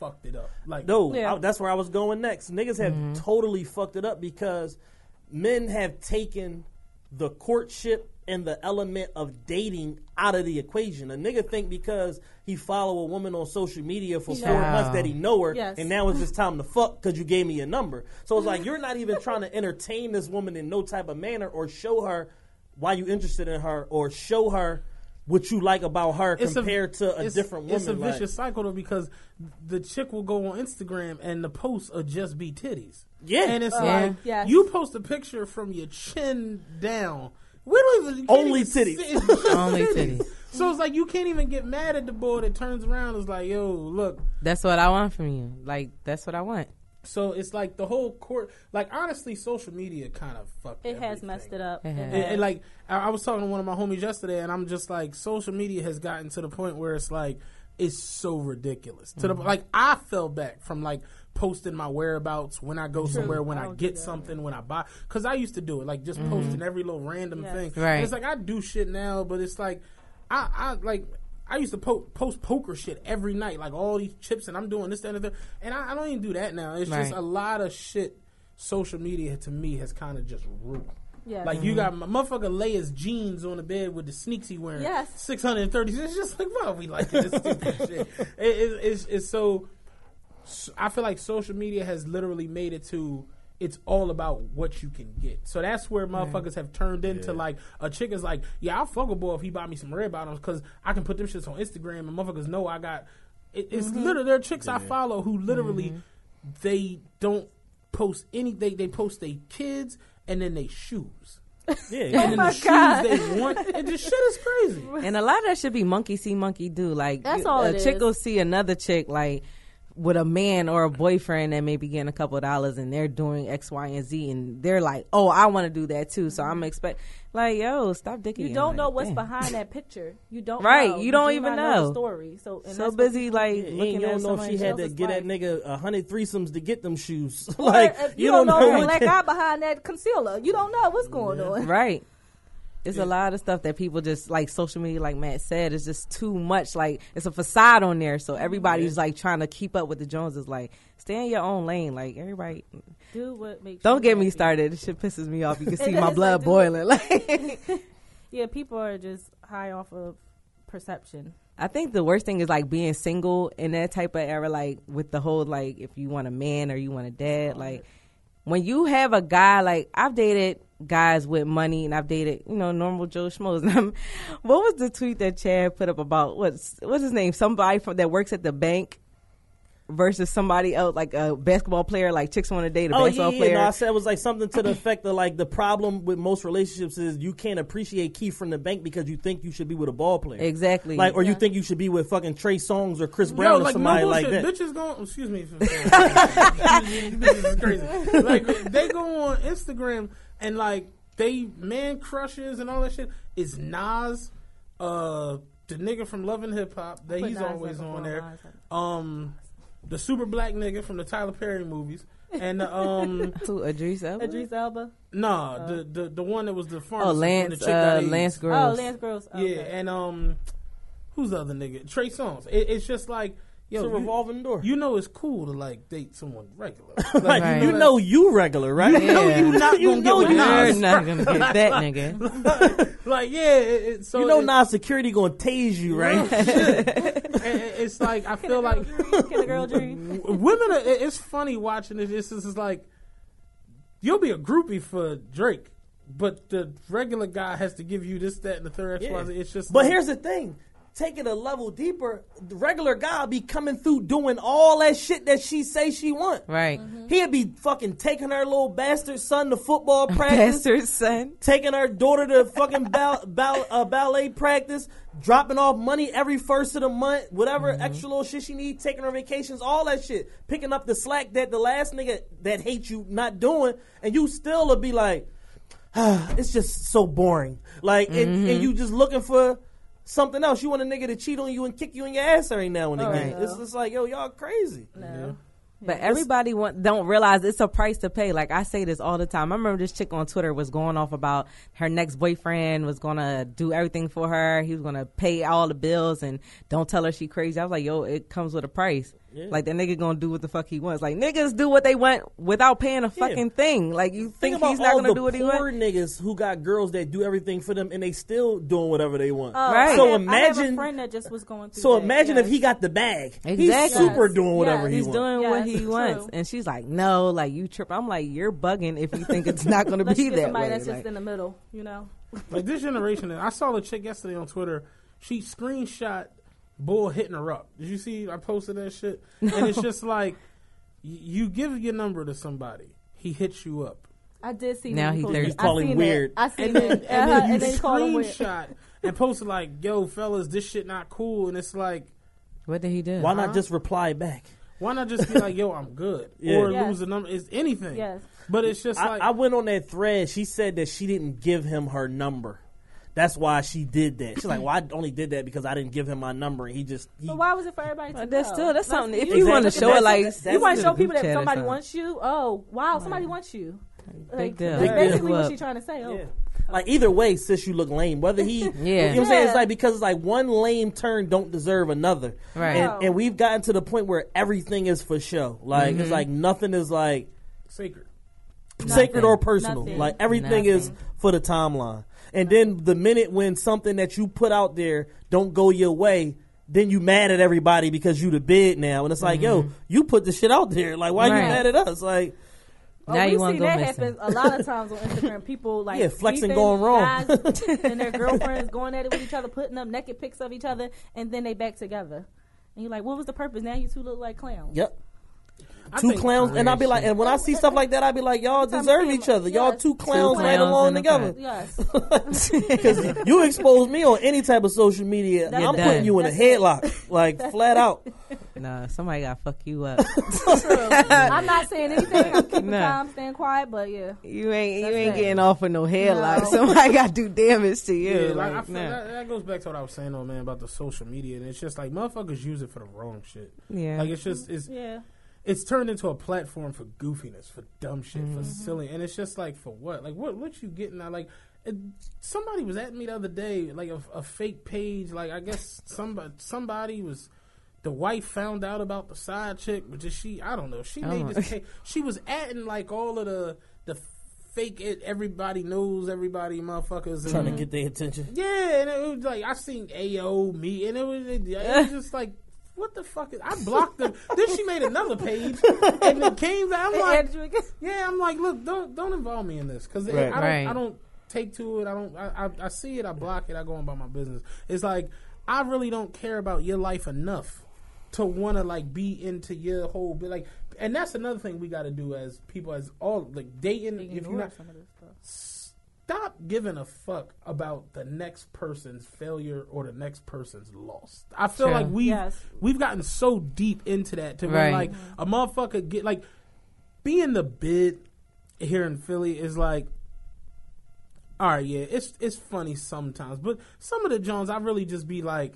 Speaker 3: fucked it up. Like
Speaker 2: No,
Speaker 5: Yeah.
Speaker 2: I- that's where I was going next. Niggas have
Speaker 3: Mm-hmm.
Speaker 2: totally fucked it up because men have taken the courtship and the element of dating out of the equation. A nigga think because he follow a woman on social media for
Speaker 5: He
Speaker 2: four months that he know her,
Speaker 5: Yes.
Speaker 2: and now it's just time to fuck because you gave me a number. So it's like you're not even trying to entertain this woman in no type of manner or show her why you interested in her or show her what you like about her compared to a different woman.
Speaker 3: It's a
Speaker 2: like-
Speaker 3: vicious cycle though because the chick will go on Instagram and the posts will just be titties.
Speaker 2: Yeah.
Speaker 3: and it's
Speaker 5: Uh,
Speaker 3: like
Speaker 5: yes.
Speaker 3: you post a picture from your chin down. We don't even
Speaker 2: Only
Speaker 3: even
Speaker 2: titties.
Speaker 3: see- it's just
Speaker 4: Only titties.
Speaker 3: So it's like you can't even get mad at the boy that turns around. and is like, yo, look.
Speaker 4: That's what I want from you. Like that's what I want.
Speaker 3: So it's like the whole court. Like honestly, social media kind of fucked.
Speaker 5: It has
Speaker 3: everything.
Speaker 5: messed it up.
Speaker 4: It
Speaker 5: It.
Speaker 3: And, and, like I, I was talking to one of my homies yesterday, and I'm just like, social media has gotten to the point where it's like it's so ridiculous. To the
Speaker 5: Mm-hmm.
Speaker 3: like, I fell back from like posting my whereabouts when I go somewhere, when
Speaker 5: I
Speaker 3: I,
Speaker 5: don't
Speaker 3: get
Speaker 5: that.
Speaker 3: something, when I buy, because I used to do it, like just posting every little random
Speaker 5: Yes.
Speaker 3: thing.
Speaker 4: Right.
Speaker 3: And it's like I do shit now, but it's like I, I like. I used to po- post poker shit every night, like all these chips, and I'm doing this, that, and the other. And I, I don't even do that now. It's just a lot of shit. Social media to me has kind of just ruined.
Speaker 5: Yeah.
Speaker 3: Like you got my motherfucker lay his jeans on the bed with the sneaks he wearing.
Speaker 5: Yes.
Speaker 3: six hundred and thirty. It's just like why are we like this stupid shit? It, it, it's, it's so. I feel like social media has literally made it to. It's all about what you can get. So that's where motherfuckers have turned into like a chick is like, yeah, I'll fuck a boy if he buy me some red bottoms because I can put them shits on Instagram and motherfuckers know I got. It, it's
Speaker 5: Mm-hmm.
Speaker 3: literally there are chicks I follow who literally they don't post anything. They they post their kids and then they shoes.
Speaker 2: yeah,
Speaker 3: and then
Speaker 5: my
Speaker 3: the
Speaker 5: God.
Speaker 3: shoes they want. And the shit is crazy.
Speaker 4: And a lot of that should be monkey see, monkey do. Like
Speaker 5: That's all
Speaker 4: a
Speaker 5: it
Speaker 4: chick
Speaker 5: is.
Speaker 4: will see another chick like with a man or a boyfriend that may be getting a couple of dollars and they're doing X, Y, and Z, and they're like, "Oh, I want to do that too." So I'm mm-hmm. expect like, yo, stop dicking.
Speaker 5: You don't know what's behind that picture. You don't
Speaker 4: Right,
Speaker 5: know.
Speaker 4: you don't
Speaker 5: do
Speaker 4: even
Speaker 5: not
Speaker 4: know.
Speaker 5: the story. So and
Speaker 4: so busy like
Speaker 2: Yeah,
Speaker 4: looking
Speaker 2: you don't know if she had to get that nigga a hundred threesomes to get them shoes. Like
Speaker 5: if you, don't know,
Speaker 2: know
Speaker 5: black guy behind that concealer. You don't know what's going on.
Speaker 4: Right. It's a lot of stuff that people just like social media, like Matt said, is just too much. Like it's a facade on there, so everybody's like trying to keep up with the Joneses. Like stay in your own lane. Like everybody,
Speaker 5: Do what makes
Speaker 4: don't get me started. This shit pisses me off. You can see my blood
Speaker 5: dude.
Speaker 4: boiling. Like
Speaker 5: Yeah, people are just high off of perception.
Speaker 4: I think the worst thing is like being single in that type of era, like with the whole like if you want a man or you want a dad, like when you have a guy like I've dated guys with money and I've dated you know normal Joe schmoes. What was the tweet that Chad put up about what's what's his name? Somebody from that works at the bank versus somebody else like a basketball player. Like chicks want to date a
Speaker 2: Oh yeah,
Speaker 4: basketball
Speaker 2: yeah.
Speaker 4: player.
Speaker 2: No, I said it was like something to the effect of like the problem with most relationships is you can't appreciate Keith from the bank because you think you should be with a ball player.
Speaker 4: exactly.
Speaker 2: Like, or you think you should be with fucking Trey Songz or Chris
Speaker 3: Yo,
Speaker 2: Brown or
Speaker 3: like
Speaker 2: somebody
Speaker 3: no
Speaker 2: like
Speaker 3: bullshit.
Speaker 2: that.
Speaker 3: Bitches going, Excuse me. Bitches is crazy. Like they go on Instagram and like they man crushes and all that shit. It's Nas, uh, the nigga from Love and Hip Hop. That he's
Speaker 5: Nas
Speaker 3: always on there.
Speaker 5: Nas.
Speaker 3: Um, the super black nigga from the Tyler Perry movies. And the, um,
Speaker 4: to Idris Elba?
Speaker 5: Idris Elba.
Speaker 3: nah, the, the the one that was the pharmacist.
Speaker 4: Oh, Lance,
Speaker 3: the chick got
Speaker 4: uh,
Speaker 3: AIDS.
Speaker 4: Lance
Speaker 5: Oh, Lance Gross.
Speaker 3: Yeah, and um, who's the other nigga? Trey Songz. It, it's just like yo,
Speaker 2: it's a
Speaker 3: you-
Speaker 2: revolving door.
Speaker 3: you know it's cool to like date someone regular. Like,
Speaker 2: like,
Speaker 4: Right.
Speaker 2: you know you regular, right?
Speaker 3: You know you not
Speaker 2: You
Speaker 3: gonna
Speaker 2: know
Speaker 3: get with
Speaker 2: you-
Speaker 3: Nas.
Speaker 4: You're not gonna get that nigga.
Speaker 3: like yeah, it, it, so
Speaker 2: you know
Speaker 3: it-
Speaker 2: Nas security gonna tase you, right?
Speaker 3: it- it- it's like I feel like
Speaker 5: Can a girl dream?
Speaker 3: women. Are, it's funny watching it. It's just it's like you'll be a groupie for Drake, but the regular guy has to give you this, that, and the third. X, Y, Z. It's just.
Speaker 2: But
Speaker 3: like-
Speaker 2: here's the thing. Take it a level deeper. The regular guy be coming through doing all that shit that she say she want.
Speaker 4: Right.
Speaker 2: He'd be fucking taking her little bastard son to football practice,
Speaker 4: Bastard son.
Speaker 2: taking her daughter to fucking ball, ball, uh, ballet practice, dropping off money every first of the month, whatever extra little shit she need, taking her vacations, all that shit, picking up the slack that the last nigga that hates you not doing, and you still will be like, ah, it's just so boring. Like, and, and you just looking for something else. You want a nigga to cheat on you and kick you in your ass every now and again.
Speaker 5: Right.
Speaker 2: It's just like, yo, y'all crazy.
Speaker 5: No.
Speaker 4: But everybody want, don't realize it's a price to pay. Like I say this all the time. I remember this chick on Twitter was going off about her next boyfriend was gonna do everything for her. He was gonna pay all the bills and don't tell her she crazy. I was like, yo, it comes with a price. Like that nigga gonna do what the fuck he wants. Like niggas do what they want without paying a fucking thing. Like you
Speaker 2: Think
Speaker 4: think, he's not gonna do what he wants?
Speaker 2: poor niggas who got girls that do everything for them and they still doing whatever they want.
Speaker 5: Oh,
Speaker 4: Right.
Speaker 5: I
Speaker 2: So
Speaker 5: have- I have
Speaker 2: imagine-
Speaker 5: a friend that just was going through.
Speaker 2: So
Speaker 5: that,
Speaker 2: imagine if he got the bag.
Speaker 4: Exactly.
Speaker 2: He's super
Speaker 5: Yes.
Speaker 2: doing whatever
Speaker 5: Yes.
Speaker 2: he
Speaker 4: He's
Speaker 2: wants.
Speaker 4: doing what
Speaker 5: Yes,
Speaker 4: he
Speaker 5: true.
Speaker 4: wants, and she's like, "No, like you trip." I'm like, "You're bugging if you think it's not going to
Speaker 5: Let's
Speaker 4: be
Speaker 5: get
Speaker 4: that
Speaker 5: somebody
Speaker 4: way."
Speaker 5: that's
Speaker 4: Like,
Speaker 5: just in the middle. You know.
Speaker 3: Like this generation, I saw a chick yesterday on Twitter. She screenshot Bull hitting her up. Did you see? I posted that shit, and it's just like y- you give your number to somebody, he hits you up,
Speaker 5: I did see.
Speaker 4: Now
Speaker 5: that
Speaker 4: he
Speaker 5: posted-
Speaker 4: thirsty.
Speaker 2: You
Speaker 5: I
Speaker 2: him
Speaker 5: seen
Speaker 2: weird.
Speaker 5: That. I seen
Speaker 3: and then, and
Speaker 5: Uh-huh,
Speaker 3: then you
Speaker 5: and then he called
Speaker 3: screenshot and posted like, "Yo, fellas, this shit not cool," and it's like.
Speaker 4: what did he do?
Speaker 2: Why not just reply back?
Speaker 3: Why not just be like, "Yo, I'm good,"
Speaker 2: Yeah.
Speaker 3: or
Speaker 5: Yes.
Speaker 3: lose the number? Is anything?
Speaker 5: Yes.
Speaker 3: But it's just
Speaker 2: I,
Speaker 3: like
Speaker 2: I went on that thread. She said that she didn't give him her number. That's why she did that. She's like, "Well, I only did that because I didn't give him my number, and he just he,
Speaker 5: But why was it for everybody to
Speaker 4: But that's
Speaker 5: know?
Speaker 4: still that's
Speaker 5: Let's-
Speaker 4: something. If
Speaker 5: you
Speaker 4: you want to show it, like
Speaker 2: That's-
Speaker 5: you want to show people that
Speaker 4: group chat or
Speaker 5: somebody wants you. Oh, wow, somebody wants you. Like,
Speaker 4: deal.
Speaker 5: That's
Speaker 2: Big deal.
Speaker 5: basically what
Speaker 4: Look.
Speaker 5: she's trying to say. Oh,
Speaker 2: Yeah. Like either way, sis, you look lame. Whether he, yeah, you know what I'm saying? It's like because it's like one lame turn don't deserve another.
Speaker 4: Right.
Speaker 2: And,
Speaker 5: No.
Speaker 2: and we've gotten to the point where everything is for show. Like
Speaker 4: Mm-hmm.
Speaker 2: it's like nothing is like
Speaker 3: sacred.
Speaker 2: sacred or personal.
Speaker 5: Nothing.
Speaker 2: Like everything is for the timeline. And then the minute when something that you put out there don't go your way, then you mad at everybody because you the bid now. And it's like, yo, you put the shit out there. Like why you
Speaker 4: Mm-hmm.
Speaker 2: Mad at us? Like
Speaker 5: Oh,
Speaker 4: Now
Speaker 5: we
Speaker 4: you wanna
Speaker 5: see
Speaker 4: go
Speaker 5: that
Speaker 4: missing.
Speaker 5: happen a lot of times on Instagram. People like
Speaker 2: Yeah, flexing going wrong.
Speaker 5: and their girlfriends going at it with each other, putting up naked pics of each other, and then they back together. And you're like, what was the purpose? Now you two look like clowns.
Speaker 2: Yep.
Speaker 3: I
Speaker 2: Two clowns, and I'll be like, and when I see stuff like that, I'll be like, y'all deserve each
Speaker 5: them,
Speaker 2: other. Y'all two clowns
Speaker 4: Two
Speaker 2: right
Speaker 4: clowns
Speaker 2: along
Speaker 4: in a
Speaker 2: together.
Speaker 5: Yes.
Speaker 2: Because you expose me on any type of social media,
Speaker 5: That's
Speaker 2: I'm
Speaker 4: it.
Speaker 2: putting you in a
Speaker 5: That's it.
Speaker 2: headlock, like flat out.
Speaker 4: Nah, somebody got to fuck you up.
Speaker 5: I'm not saying anything. I'm keeping
Speaker 4: Nah.
Speaker 5: calm, staying quiet, but yeah.
Speaker 4: You ain't you ain't
Speaker 5: it.
Speaker 4: getting off with no headlock.
Speaker 5: No.
Speaker 4: Somebody got to do damage to you.
Speaker 3: Yeah, like, I
Speaker 4: like,
Speaker 3: feel
Speaker 4: nah.
Speaker 3: that, that goes back to what I was saying though, man, about the social media, and it's just like motherfuckers use it for the wrong shit.
Speaker 4: Yeah.
Speaker 3: Like it's just it's
Speaker 5: Yeah.
Speaker 3: It's turned into a platform for goofiness, for dumb shit,
Speaker 4: Mm-hmm.
Speaker 3: for silly, and it's just like for what? Like what? What you getting? out? Like it, somebody was at me the other day, like a, a fake page. Like I guess somebody somebody was. The wife found out about the side chick, but just she, I don't know. She made
Speaker 4: Oh.
Speaker 3: this. Case, she was adding like all of the the fake. It, everybody knows everybody, motherfuckers.
Speaker 2: Trying to get their attention.
Speaker 3: yeah, and it was like I seen AO me, and it was, it was just like, what the fuck is? I blocked them. then she made another page, and it came. back. I'm like,
Speaker 5: added you again.
Speaker 3: yeah, I'm like, look, don't don't involve me in this because
Speaker 2: Right.
Speaker 3: I don't
Speaker 4: Right.
Speaker 3: I don't take to it. I don't. I, I I see it. I block it. I go on about my business. It's like I really don't care about your life enough to want to like be into your whole bit like. And that's another thing we got to do as people, as all like dating. If you're not,
Speaker 5: Some of this stuff.
Speaker 3: Stop giving a fuck about the next person's failure or the next person's loss. I feel
Speaker 4: True.
Speaker 3: like we've
Speaker 5: Yes.
Speaker 3: we've gotten so deep into that to where
Speaker 4: Right.
Speaker 3: like a motherfucker get like being the bid here in Philly is like all right, yeah, it's it's funny sometimes, but some of the Jones I really just be like,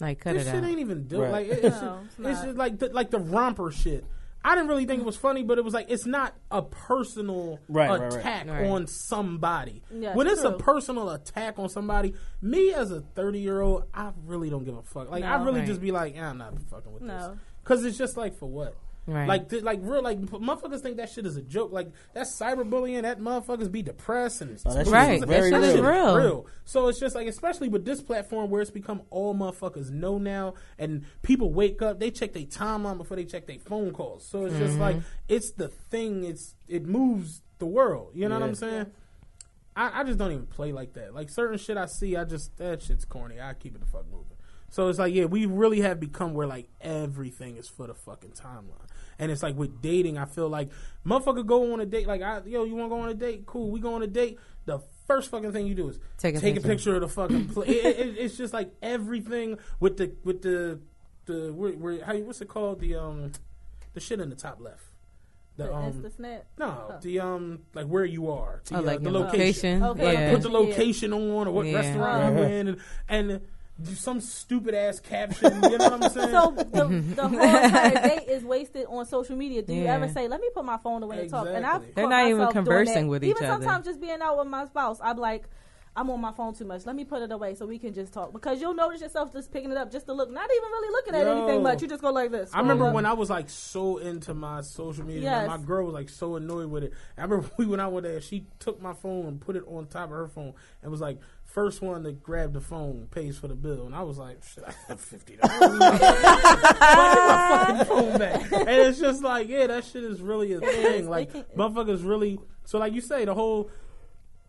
Speaker 4: like, cut
Speaker 3: this
Speaker 4: it
Speaker 3: shit
Speaker 4: out.
Speaker 3: ain't even do
Speaker 2: Right.
Speaker 3: like it- it's,
Speaker 5: No, it's
Speaker 3: it's
Speaker 5: not.
Speaker 3: just like the, like the romper shit. I didn't really think it was funny, but it was like it's not a personal
Speaker 2: Right, right, right.
Speaker 3: attack
Speaker 4: Right.
Speaker 3: on somebody.
Speaker 5: Yeah,
Speaker 3: when it's a personal attack on somebody, me as a thirty year old, I really don't give a fuck. Like I really
Speaker 4: Right.
Speaker 3: just be like, "Yeah, I'm not fucking with this because it's just like for what.
Speaker 4: Right.
Speaker 3: Like, th- like real, like motherfuckers think that shit is a joke. Like that's cyberbullying. That motherfuckers be depressed and
Speaker 2: Oh, that
Speaker 4: Right.
Speaker 2: is very
Speaker 4: That shit is
Speaker 2: real.
Speaker 4: real.
Speaker 3: So it's just like, especially with this platform where it's become all motherfuckers know now, and people wake up, they check their timeline before they check their phone calls. So it's just like mm-hmm. it's the thing. It's it moves the world. You know what I'm saying? I, I just don't even play like that. Like certain shit I see, I just that shit's corny. I keep it the fuck moving. So it's like, yeah, we really have become where like everything is for the fucking timeline. And it's like with dating, I feel like motherfucker go on a date. Like, I, yo, you want to go on a date? Cool, we go on a date. The first fucking thing you do is
Speaker 4: Take a
Speaker 3: take
Speaker 4: picture.
Speaker 3: a picture of the fucking. Pl- it, it, it's just like everything with the with the the where, where, how you- what's it called the um the shit in the top left. The,
Speaker 5: The
Speaker 3: um
Speaker 5: Insta snap.
Speaker 3: no the um like where you are the,
Speaker 4: Oh,
Speaker 3: uh,
Speaker 4: like
Speaker 3: the location.
Speaker 4: location.
Speaker 5: Okay.
Speaker 3: Like,
Speaker 4: Yeah.
Speaker 3: put the location on or what
Speaker 4: Yeah.
Speaker 3: restaurant you in and, and do some stupid ass caption. You know what I'm saying?
Speaker 5: So the, the whole entire day is wasted on social media. Do you
Speaker 4: Yeah.
Speaker 5: ever say, "Let me put my phone away and talk"? And I've
Speaker 4: They're not even conversing with each
Speaker 5: Even
Speaker 4: other.
Speaker 5: sometimes just being out with my spouse, I'm like, I'm on my phone too much. Let me put it away so we can just talk. Because you'll notice yourself just picking it up just to look, not even really looking at
Speaker 3: Yo.
Speaker 5: anything much. You just go like this.
Speaker 3: I remember
Speaker 5: up.
Speaker 3: when I was like so into my social media,
Speaker 5: Yes.
Speaker 3: and my girl was like so annoyed with it. I remember we went out with her. She took my phone and put it on top of her phone, and was like, first one to grab the phone pays for the bill." And I was like, "Shit, I have fifty dollars. my fucking phone back." And it's just like, yeah, that shit is really a thing. Like, motherfuckers really. So, like you say, the whole.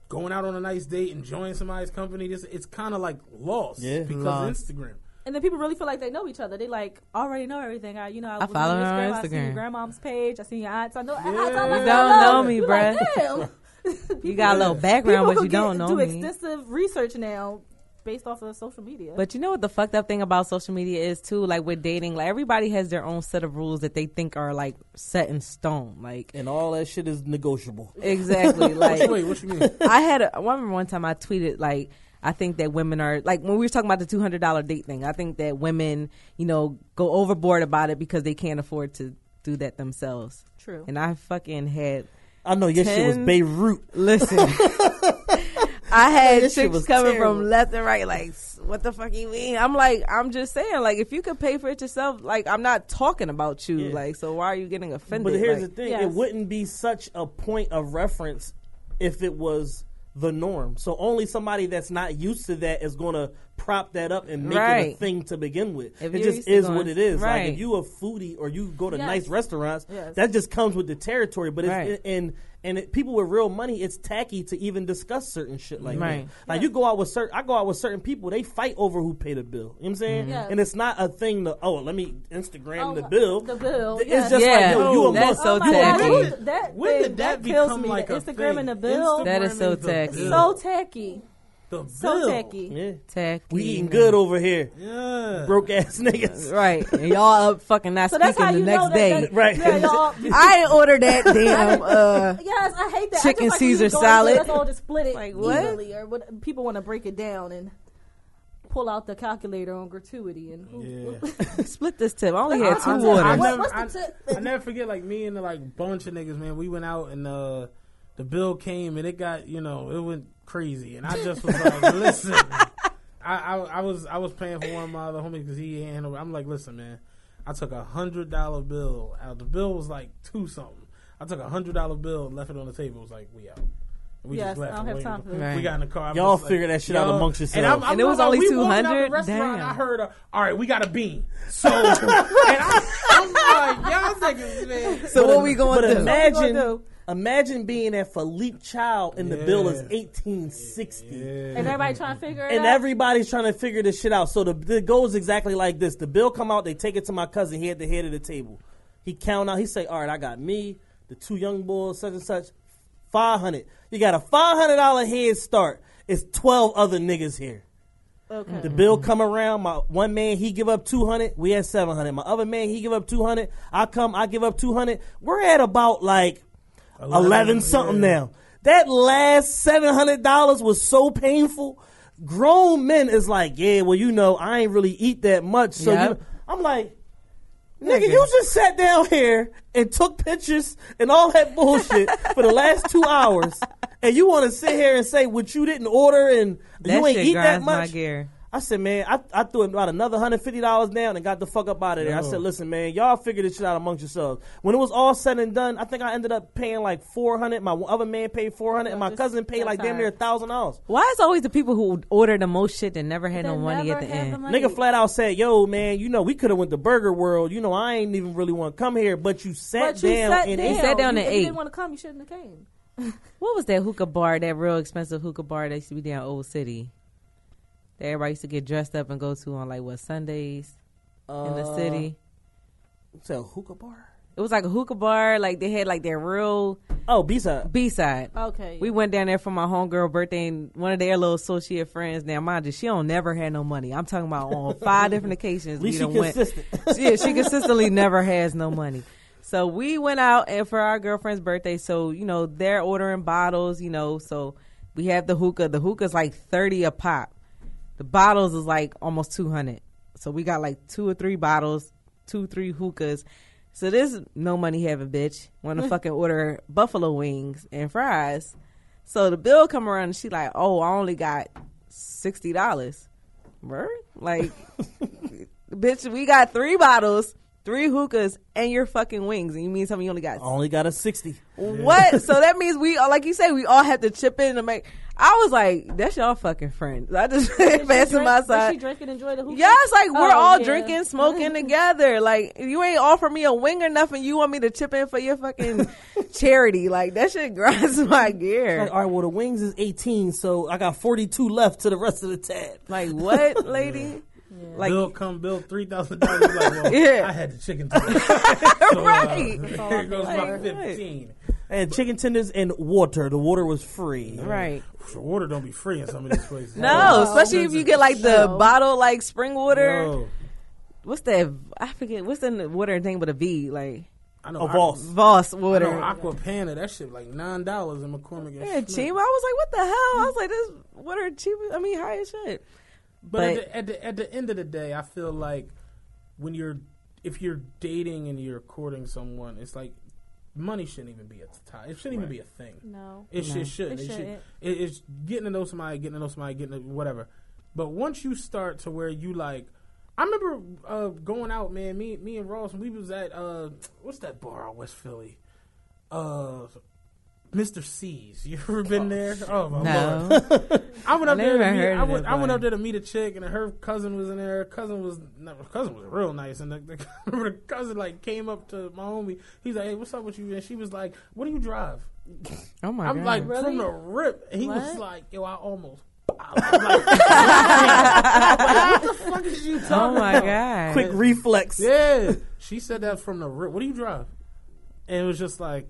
Speaker 3: Going out on a nice date, enjoying somebody's company, this it's kind of like lost
Speaker 2: Yeah.
Speaker 3: because
Speaker 4: Lost.
Speaker 3: Instagram.
Speaker 5: And then people really feel like they know each other. They like already know everything. I, you know, I, was
Speaker 4: follow
Speaker 5: on your
Speaker 4: her on
Speaker 5: Instagram, I see your
Speaker 4: Instagram.
Speaker 5: grandmom's page. I see your aunts. I know. I, I,
Speaker 3: Yeah.
Speaker 5: I,
Speaker 3: You
Speaker 4: don't know me,
Speaker 5: You're
Speaker 4: bruh.
Speaker 5: Like,
Speaker 4: You got a little background,
Speaker 5: People
Speaker 4: but you don't
Speaker 5: get,
Speaker 4: know
Speaker 5: do
Speaker 4: me.
Speaker 5: extensive research now based off of social media.
Speaker 4: But you know what the fucked up thing about social media is too? Like with dating, like everybody has their own set of rules that they think are like set in stone. Like
Speaker 2: And all that shit is negotiable.
Speaker 4: exactly. like
Speaker 3: Wait, what you mean?
Speaker 4: I had a, I remember one time I tweeted like I think that women are like when we were talking about the two hundred dollar date thing. I think that women, you know, go overboard about it because they can't afford to do that themselves.
Speaker 5: True.
Speaker 4: And I fucking had
Speaker 2: I know your shit was Beirut.
Speaker 4: listen. I had
Speaker 2: This
Speaker 4: chicks coming
Speaker 2: terrible.
Speaker 4: from left and right, like, what the fuck you mean? I'm like, I'm just saying, like, if you could pay for it yourself, like, I'm not talking about you,
Speaker 2: Yeah.
Speaker 4: like, so why are you getting offended?
Speaker 2: But here's
Speaker 4: Like,
Speaker 2: the thing:
Speaker 5: Yes.
Speaker 2: it wouldn't be such a point of reference if it was the norm. So only somebody that's not used to that is going to prop that up and make it a thing to begin with.
Speaker 4: If
Speaker 2: it just is
Speaker 4: going-
Speaker 2: what it is. Like if you a foodie or you go to
Speaker 5: Yes.
Speaker 2: nice restaurants,
Speaker 5: Yes.
Speaker 2: that just comes with the territory. But it's
Speaker 4: Right.
Speaker 2: and and it, people with real money, it's tacky to even discuss certain shit like
Speaker 4: Right.
Speaker 2: that. Like you go out with certain, I go out with certain people, they fight over who pay the bill. You know what I'm saying?
Speaker 5: Mhm. Yes.
Speaker 2: And it's not a thing to oh let me Instagram
Speaker 5: Oh,
Speaker 2: the bill.
Speaker 5: the bill,
Speaker 2: It's
Speaker 5: yes.
Speaker 2: just
Speaker 4: Yeah.
Speaker 2: like yo, you a
Speaker 4: That's
Speaker 2: mother-
Speaker 4: so
Speaker 5: oh
Speaker 4: tacky.
Speaker 5: God,
Speaker 3: When
Speaker 5: that,
Speaker 3: did-
Speaker 5: that,
Speaker 3: when did that
Speaker 5: kills
Speaker 3: become
Speaker 5: me.
Speaker 3: like
Speaker 5: the
Speaker 3: a
Speaker 5: Instagram
Speaker 3: thing?
Speaker 5: and the bill.
Speaker 4: That is so tacky.
Speaker 5: so tacky.
Speaker 3: The
Speaker 5: So
Speaker 3: bill.
Speaker 5: tacky.
Speaker 2: Yeah.
Speaker 4: Tacky.
Speaker 2: We eating good over here.
Speaker 3: Yeah.
Speaker 2: Broke ass niggas.
Speaker 4: Right. And y'all up fucking not
Speaker 5: So that's
Speaker 4: speaking
Speaker 5: how
Speaker 4: the
Speaker 5: you
Speaker 4: next day.
Speaker 5: that
Speaker 2: Right.
Speaker 5: Yeah, y'all,
Speaker 4: I ain't ordered that damn uh
Speaker 5: Yes, I hate that.
Speaker 4: Chicken
Speaker 5: I just like
Speaker 4: Caesar salad.
Speaker 5: say, Let's all just split it
Speaker 4: Like, what?
Speaker 5: evenly, or what? People want to break it down and pull out the calculator on gratuity and.
Speaker 3: Yeah.
Speaker 4: split this tip. I only had two
Speaker 3: I,
Speaker 4: waters.
Speaker 3: I,
Speaker 5: What-
Speaker 3: never,
Speaker 5: what's the
Speaker 3: I. I never forget like me and the like bunch of niggas, man. We went out and uh, the bill came and it got you know it went crazy, and I just was like, listen, I, I I was I was paying for one of my other homies because he ain't handled. I'm like, listen, man, I took a hundred dollar bill out. The bill was like two something. I took a hundred dollar bill, and left it on the table. It was like, we out. We
Speaker 5: Yes,
Speaker 3: left
Speaker 5: I don't have time for this.
Speaker 3: We got in the car. I'm
Speaker 2: Y'all
Speaker 3: just like,
Speaker 2: figure that shit out
Speaker 3: yo.
Speaker 2: amongst
Speaker 3: And, I'm,
Speaker 2: yourselves.
Speaker 3: I'm
Speaker 4: And it was
Speaker 3: like,
Speaker 4: only
Speaker 3: we walking out
Speaker 4: 200? Damn.
Speaker 3: I heard, uh, all right, we got a bean. So, and I, I'm like, y'all niggas, man.
Speaker 4: So what we going
Speaker 2: But
Speaker 4: to do?
Speaker 2: imagine,
Speaker 5: do?
Speaker 2: Imagine being at Philippe Chow and the bill is
Speaker 3: Yeah.
Speaker 2: 1860.
Speaker 5: And everybody trying to figure it
Speaker 2: And
Speaker 5: out.
Speaker 2: everybody's trying to figure this shit out. So the it goes exactly like this. The bill come out, they take it to my cousin. He at the head of the table. He count out. He say, "All right, I got me, the two young boys, such and such, five hundred. You got a five hundred dollar head start. It's twelve other niggas here.
Speaker 5: okay.
Speaker 2: The bill come around. My one man he give up two hundred. We had seven hundred. My other man he give up two hundred. I come. I give up two hundred. We're at about like eleven something
Speaker 3: yeah.
Speaker 2: now. That last seven hundred dollars was so painful. Grown men is like, yeah, well, you know, I ain't really eat that much. So
Speaker 4: Yep.
Speaker 2: you, I'm like, nigga, you just sat down here and took pictures and all that bullshit for the last two hours, and you want to sit here and say what you didn't order and
Speaker 4: That
Speaker 2: you ain't
Speaker 4: shit
Speaker 2: eat that much.
Speaker 4: My gear.
Speaker 2: I said, man, I, I threw about another hundred fifty dollars down and got the fuck up out of there. I said, listen, man, y'all figure this shit out amongst yourselves. When it was all said and done, I think I ended up paying like four hundred. My other man paid four hundred, and my
Speaker 5: just
Speaker 2: cousin paid like damn near a thousand dollars.
Speaker 4: Why is always the people who order the most shit that never had no money at
Speaker 5: never
Speaker 4: the
Speaker 5: have
Speaker 4: end?
Speaker 5: the money.
Speaker 2: Nigga flat out said, "Yo, man, you know we could have went to Burger World. You know I ain't even really want to come here, but you sat
Speaker 5: But you
Speaker 2: down
Speaker 5: sat
Speaker 2: and
Speaker 5: down.
Speaker 2: ate."
Speaker 4: sat down
Speaker 5: You-
Speaker 4: and
Speaker 5: if you didn't want to come, you shouldn't have came.
Speaker 4: What was that hookah bar? That real expensive hookah bar that used to be down Old City. That everybody used to get dressed up and go to on like what Sundays in the
Speaker 2: Uh,
Speaker 4: city.
Speaker 2: It's a hookah bar.
Speaker 4: It was like a hookah bar. Like they had like their real
Speaker 2: Oh, B side.
Speaker 4: B side.
Speaker 5: Okay.
Speaker 4: We went down there for my homegirl birthday, and one of their little associate friends. Now, mind you, she don't never had no money. I'm talking about on five different occasions. We
Speaker 2: she
Speaker 4: done went.
Speaker 2: consistent.
Speaker 4: yeah, she consistently never has no money. So we went out and for our girlfriend's birthday. So you know they're ordering bottles. You know, so we have the hookah. The hookah's like thirty a pop. The bottles is like almost two hundred. So we got like two or three bottles, two three hookahs. So this no money having bitch want to fucking order buffalo wings and fries. So the bill come around and she like, oh, I only got sixty dollars. Like, bitch, we got three bottles, three hookahs, and your fucking wings, and you mean something you only got
Speaker 2: I only got a sixty.
Speaker 4: what? so that means we, all like you say, we all have to chip in to make. I was like, that's y'all fucking friends. I just
Speaker 5: Did she
Speaker 4: passing
Speaker 5: drink-
Speaker 4: my
Speaker 5: did
Speaker 4: side.
Speaker 5: she drink and enjoy the hookah?
Speaker 4: Yes, like we're
Speaker 5: Oh,
Speaker 4: all
Speaker 5: yeah.
Speaker 4: drinking, smoking together. Like you ain't offer me a wing or nothing. You want me to chip in for your fucking charity? Like that shit grinds my gear.
Speaker 2: Like, all right, well the wings is eighteen, so I got forty two left to the rest of the tab.
Speaker 4: Like what, lady? Like
Speaker 3: bill come bill three thousand dollars. Like, well,
Speaker 4: Yeah.
Speaker 3: I had the chicken tenders. so, uh,
Speaker 4: Right.
Speaker 3: here goes my
Speaker 4: Right.
Speaker 3: Fifteen.
Speaker 2: And chicken tenders and water. The water was free.
Speaker 4: right.
Speaker 3: The water don't be free in some of these places.
Speaker 4: No, especially if you get like the
Speaker 5: No.
Speaker 4: bottle like spring water.
Speaker 3: No.
Speaker 4: What's that? I forget. What's the water thing with a V? Like
Speaker 3: I know.
Speaker 2: A Voss.
Speaker 4: Voss
Speaker 3: I, I
Speaker 4: water.
Speaker 3: know Acqua Panna. That shit like nine dollars in McCormick. And
Speaker 4: Yeah, cheap. I was like, what the hell? I was like, this water cheap. I mean, high as shit.
Speaker 3: But,
Speaker 4: But-
Speaker 3: at, the, at the at the end of the day, I feel like when you're if you're dating and you're courting someone, it's like money shouldn't even be a tie. It shouldn't even be a thing.
Speaker 5: No.
Speaker 3: It
Speaker 4: No.
Speaker 3: should shouldn't.
Speaker 5: It
Speaker 3: It should.
Speaker 5: shouldn't.
Speaker 3: It, it's getting to know somebody, getting to know somebody, getting to whatever. But once you start to where you like, I remember uh, going out, man. Me, me and Ross, we was at uh, what's that bar out West Philly? Uh, Mr. C's. You ever been oh, there? Oh my lord!
Speaker 4: No.
Speaker 3: I went up
Speaker 4: I
Speaker 3: there. To meet, I went. I went up there to meet a chick, and her cousin was in there. Her cousin was no, her cousin was real nice, and the, the, the cousin like came up to my homie. He's like, "Hey, what's up with you?" And she was like, "What do you drive?"
Speaker 4: Oh my god.
Speaker 3: I'm
Speaker 4: god.
Speaker 3: like
Speaker 5: Really?
Speaker 3: from the rip. And he was like, "Yo, I almost." I'm like, what the fuck is you oh, talking
Speaker 4: oh my
Speaker 3: about?
Speaker 4: god.
Speaker 2: Quick reflex.
Speaker 3: Yeah, she said that from the rip. What do you drive? And it was just like,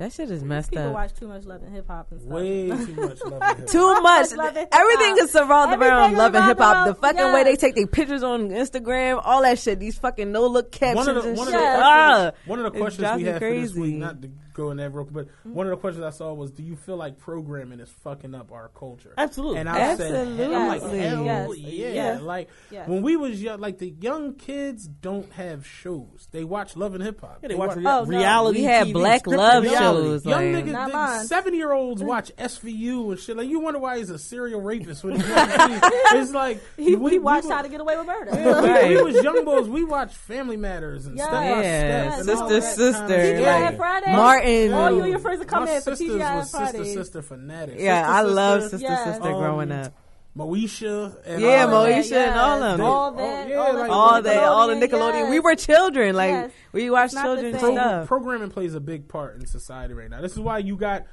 Speaker 4: That shit is messed
Speaker 5: People
Speaker 4: up.
Speaker 5: watch too much love and hip hop and stuff.
Speaker 3: Way too much love. and hip-hop.
Speaker 4: Too much.
Speaker 5: Love.
Speaker 4: Everything is surrounded
Speaker 5: Everything
Speaker 4: around
Speaker 5: is
Speaker 4: love and hip hop. The fucking
Speaker 5: around-
Speaker 4: way they take their pictures on Instagram, all that shit. These fucking no look captions
Speaker 3: One of the
Speaker 4: and
Speaker 3: one of
Speaker 4: shit.
Speaker 3: the
Speaker 5: Yes.
Speaker 4: Ah,
Speaker 3: One of the questions we
Speaker 4: me
Speaker 3: had for this
Speaker 4: crazy.
Speaker 3: week, not to go in that real quick, but one of the questions I saw was, "Do you feel like programming is fucking up our culture?"
Speaker 2: Absolutely.
Speaker 3: And I said,
Speaker 4: Absolutely.
Speaker 3: I'm like, hell
Speaker 5: Yes.
Speaker 3: yeah!
Speaker 5: Yes.
Speaker 3: Like
Speaker 5: Yes.
Speaker 3: when we was young, like the young kids don't have shows; they watch Love and Hip Hop.
Speaker 2: Yeah, they watch rea-
Speaker 5: Oh, no.
Speaker 2: reality.
Speaker 4: We had
Speaker 2: TV,
Speaker 4: black love
Speaker 2: reality.
Speaker 4: shows.
Speaker 3: Young
Speaker 4: like,
Speaker 3: niggas, seven year olds mm. watch SVU and shit. Like you wonder why he's a serial rapist when he's young. It's like
Speaker 5: He,
Speaker 3: we,
Speaker 5: he
Speaker 3: we
Speaker 5: watched
Speaker 3: were-
Speaker 5: How to Get Away with Murder.
Speaker 3: Yeah, we, we was young boys. We watched Family Matters and
Speaker 5: Yes.
Speaker 3: Step by
Speaker 4: Yeah,
Speaker 3: Step. and all
Speaker 4: Sister, sister,
Speaker 3: kind of
Speaker 4: like
Speaker 5: Fridays.
Speaker 4: Martin.
Speaker 5: All you and your friends would come
Speaker 3: My
Speaker 5: in for
Speaker 3: sisters
Speaker 5: TGI
Speaker 3: was sister
Speaker 5: Fridays.
Speaker 3: sister fanatics.
Speaker 4: Yeah,
Speaker 3: Sister,
Speaker 4: I love
Speaker 3: Sister,
Speaker 4: Sister
Speaker 5: Yes.
Speaker 4: Sister growing
Speaker 3: Um,
Speaker 4: up.
Speaker 3: Moesha. And
Speaker 4: Yeah,
Speaker 3: all that.
Speaker 4: Moesha and all of them.
Speaker 5: All
Speaker 3: Oh,
Speaker 5: that.
Speaker 3: yeah,
Speaker 5: all,
Speaker 3: like-
Speaker 5: that
Speaker 4: All that, all the
Speaker 5: Nickelodeon,
Speaker 4: Nickelodeon.
Speaker 5: yes.
Speaker 4: We were children. Like
Speaker 5: Yes.
Speaker 4: we watched
Speaker 5: not the
Speaker 4: children's stuff.
Speaker 3: Programming plays a big part in society right now. This is why you got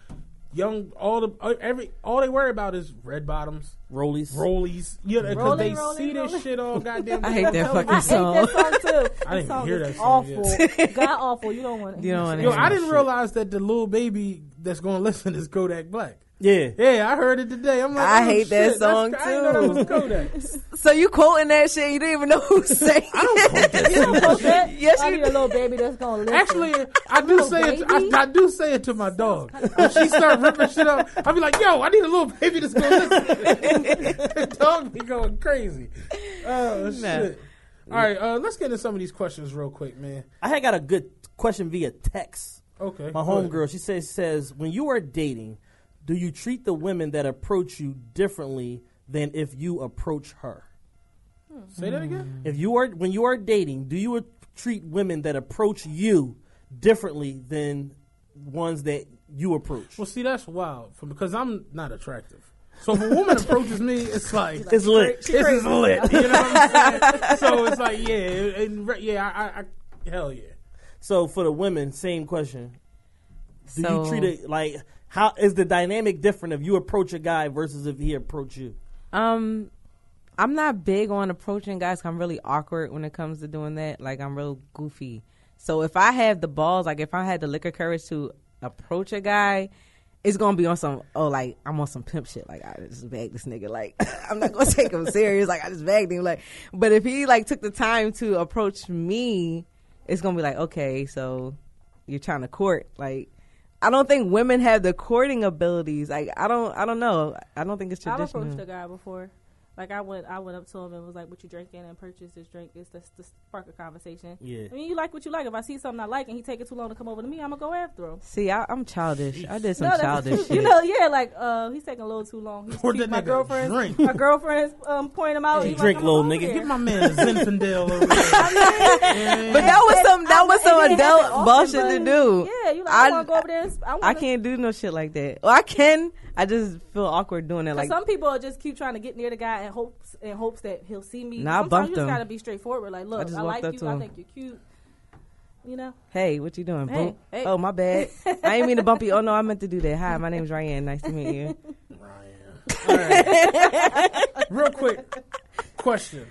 Speaker 3: young all the uh, every all they worry about is red bottoms,
Speaker 2: Rollies.
Speaker 3: rollies. Yeah, because
Speaker 5: Rolling,
Speaker 3: they
Speaker 5: rolling,
Speaker 3: see this shit all goddamn.
Speaker 4: I hate that fucking
Speaker 5: I hate
Speaker 4: song.
Speaker 5: that song too.
Speaker 3: I
Speaker 5: That
Speaker 3: didn't
Speaker 5: song
Speaker 3: hear that song
Speaker 5: awful. God awful. You don't want it.
Speaker 4: You don't want to
Speaker 3: Yo, I didn't
Speaker 4: shit.
Speaker 3: realize that the little baby that's gonna listen is Kodak Black.
Speaker 2: Yeah.
Speaker 3: Yeah, I heard it today. I'm like,
Speaker 4: I
Speaker 3: oh,
Speaker 4: hate that
Speaker 3: shit, that's-
Speaker 4: song,
Speaker 3: I didn't know that was
Speaker 4: too. So you quoting that shit? You didn't even know who saying It. I don't quote that.
Speaker 5: You don't post that?
Speaker 4: Yes,
Speaker 5: I
Speaker 4: you
Speaker 5: need a little baby that's gonna listen.
Speaker 3: Actually, I do say it.
Speaker 5: baby?
Speaker 3: I, I do say it to my dog. When she start ripping shit up, I be like, "Yo, I need a little baby that's gonna listen." the dog be going crazy. Oh shit! All right, uh, let's get into some of these questions real quick, man.
Speaker 2: I had got a good question via text.
Speaker 3: Okay,
Speaker 2: My
Speaker 3: go ahead.
Speaker 2: homegirl, she says, says, when you are dating, do you treat the women that approach you differently than if you approach her?
Speaker 3: Say that again.
Speaker 2: If you are when you are dating, do you treat women that approach you differently than ones that you approach?
Speaker 3: Well, see, that's wild for because I'm not attractive. So if a woman approaches me, it's like
Speaker 2: It's lit.
Speaker 3: This is lit. You know what I'm saying? so it's like, yeah, and, yeah, I, I, I, hell yeah.
Speaker 2: So for the women, same question. Do
Speaker 4: So-
Speaker 2: you treat it like how is the dynamic different if you approach a guy versus if he approach you?
Speaker 4: Um, I'm not big on approaching guys. I'm really awkward when it comes to doing that. Like I'm real goofy. So if I have the balls, like if I had the liquor courage to approach a guy, it's gonna be on some oh like I'm on some pimp shit. Like I just bagged this nigga. Like I'm not gonna take him serious. Like I just bagged him. Like but if he like took the time to approach me, it's gonna be like okay, so you're trying to court. Like I don't think women have the courting abilities. Like I don't I don't know. I don't think it's traditional.
Speaker 5: I've approached a guy before. Like I went, I went up to him and was like, "What you drinking?" and purchased this drink. It's to, to spark a conversation.
Speaker 2: Yeah.
Speaker 5: I mean, you like what you like. If I see something I like and he take it too long to come over to me, I'm gonna go after him.
Speaker 4: See, I, I'm childish. I did some
Speaker 5: No,
Speaker 4: childish shit.
Speaker 5: You know, yeah, like uh, he's taking a little too long. He's
Speaker 3: Pour that
Speaker 5: my girlfriend, my girlfriend's um, pointing him out.
Speaker 2: Hey,
Speaker 5: He's
Speaker 2: drink,
Speaker 5: like,
Speaker 2: little nigga.
Speaker 5: over
Speaker 3: Get my man a Zinfandel over there.
Speaker 4: but that was some that was some adult bullshit to do.
Speaker 5: Yeah, you like, I,
Speaker 4: I-
Speaker 5: want to go over there. and- I,
Speaker 4: I can't do no shit like that. Well, I can. I just feel awkward doing it.
Speaker 5: 'cause
Speaker 4: Like
Speaker 5: some people just keep trying to get near the guy and hopes and hopes that he'll see me.
Speaker 4: Nah, I
Speaker 5: Sometimes
Speaker 4: bumped
Speaker 5: you just
Speaker 4: him.
Speaker 5: gotta be straightforward. Like, look,
Speaker 4: just
Speaker 5: I,
Speaker 4: walked
Speaker 5: like
Speaker 4: up
Speaker 5: you.
Speaker 4: to
Speaker 5: I
Speaker 4: him.
Speaker 5: think you're cute. You know,
Speaker 4: hey, what you doing?
Speaker 5: Hey,
Speaker 4: Boom.
Speaker 5: hey.
Speaker 4: Oh, my bad. I ain't mean to bump you. Oh no, I meant to do that. Hi, my name's Ry-Ann. Nice to meet you. Ry-Ann.
Speaker 3: Real quick question.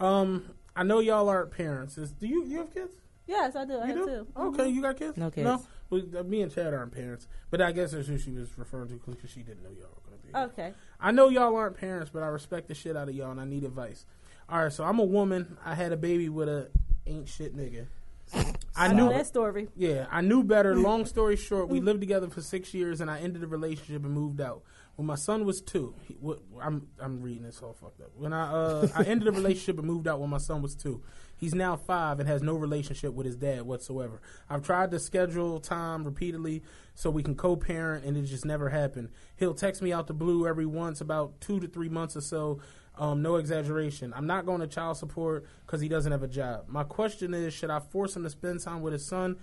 Speaker 3: Um, I know y'all aren't parents. Is, do you you have kids?
Speaker 5: yes, I do. I
Speaker 3: You
Speaker 5: have
Speaker 3: do?
Speaker 5: two.
Speaker 3: Okay, you got kids?
Speaker 4: No kids.
Speaker 3: No, well, uh, me and Chad aren't parents, but I guess that's who she was referring to because she didn't know y'all were gonna be.
Speaker 5: Okay.
Speaker 3: I know y'all aren't parents, but I respect the shit out of y'all, and I need advice. All right, so I'm a woman. I had a baby with a ain't shit nigga. I knew
Speaker 5: that story.
Speaker 3: Yeah, I knew better. Long story short, we lived together for six years, and I ended the relationship and moved out. When my son was two, he, what, I'm I'm reading this all fucked up. When I uh, I ended the relationship and moved out when my son was two. He's now five and has no relationship with his dad whatsoever. I've tried to schedule time repeatedly so we can co-parent, and it just never happened. He'll text me out the blue every once about two to three months or so. Um, no exaggeration. I'm not going to child support because he doesn't have a job. My question is, should I force him to spend time with his son?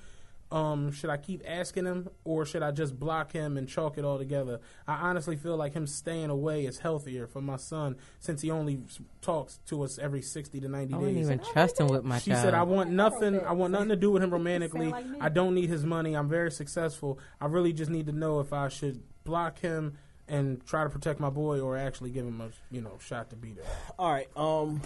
Speaker 3: Um, should I keep asking him, or should I just block him and chalk it all together? I honestly feel like him staying away is healthier for my son since he only talks to us every sixty to ninety
Speaker 4: I wouldn't
Speaker 3: days.
Speaker 4: even trust him with my
Speaker 3: She
Speaker 4: child.
Speaker 3: said, "I want nothing. I want nothing to do with him romantically.
Speaker 5: like.
Speaker 3: I don't need his money. I'm very successful. I really just need to know if I should block him and try to protect my boy, or actually give him a you know shot to be there."
Speaker 2: All right. Um,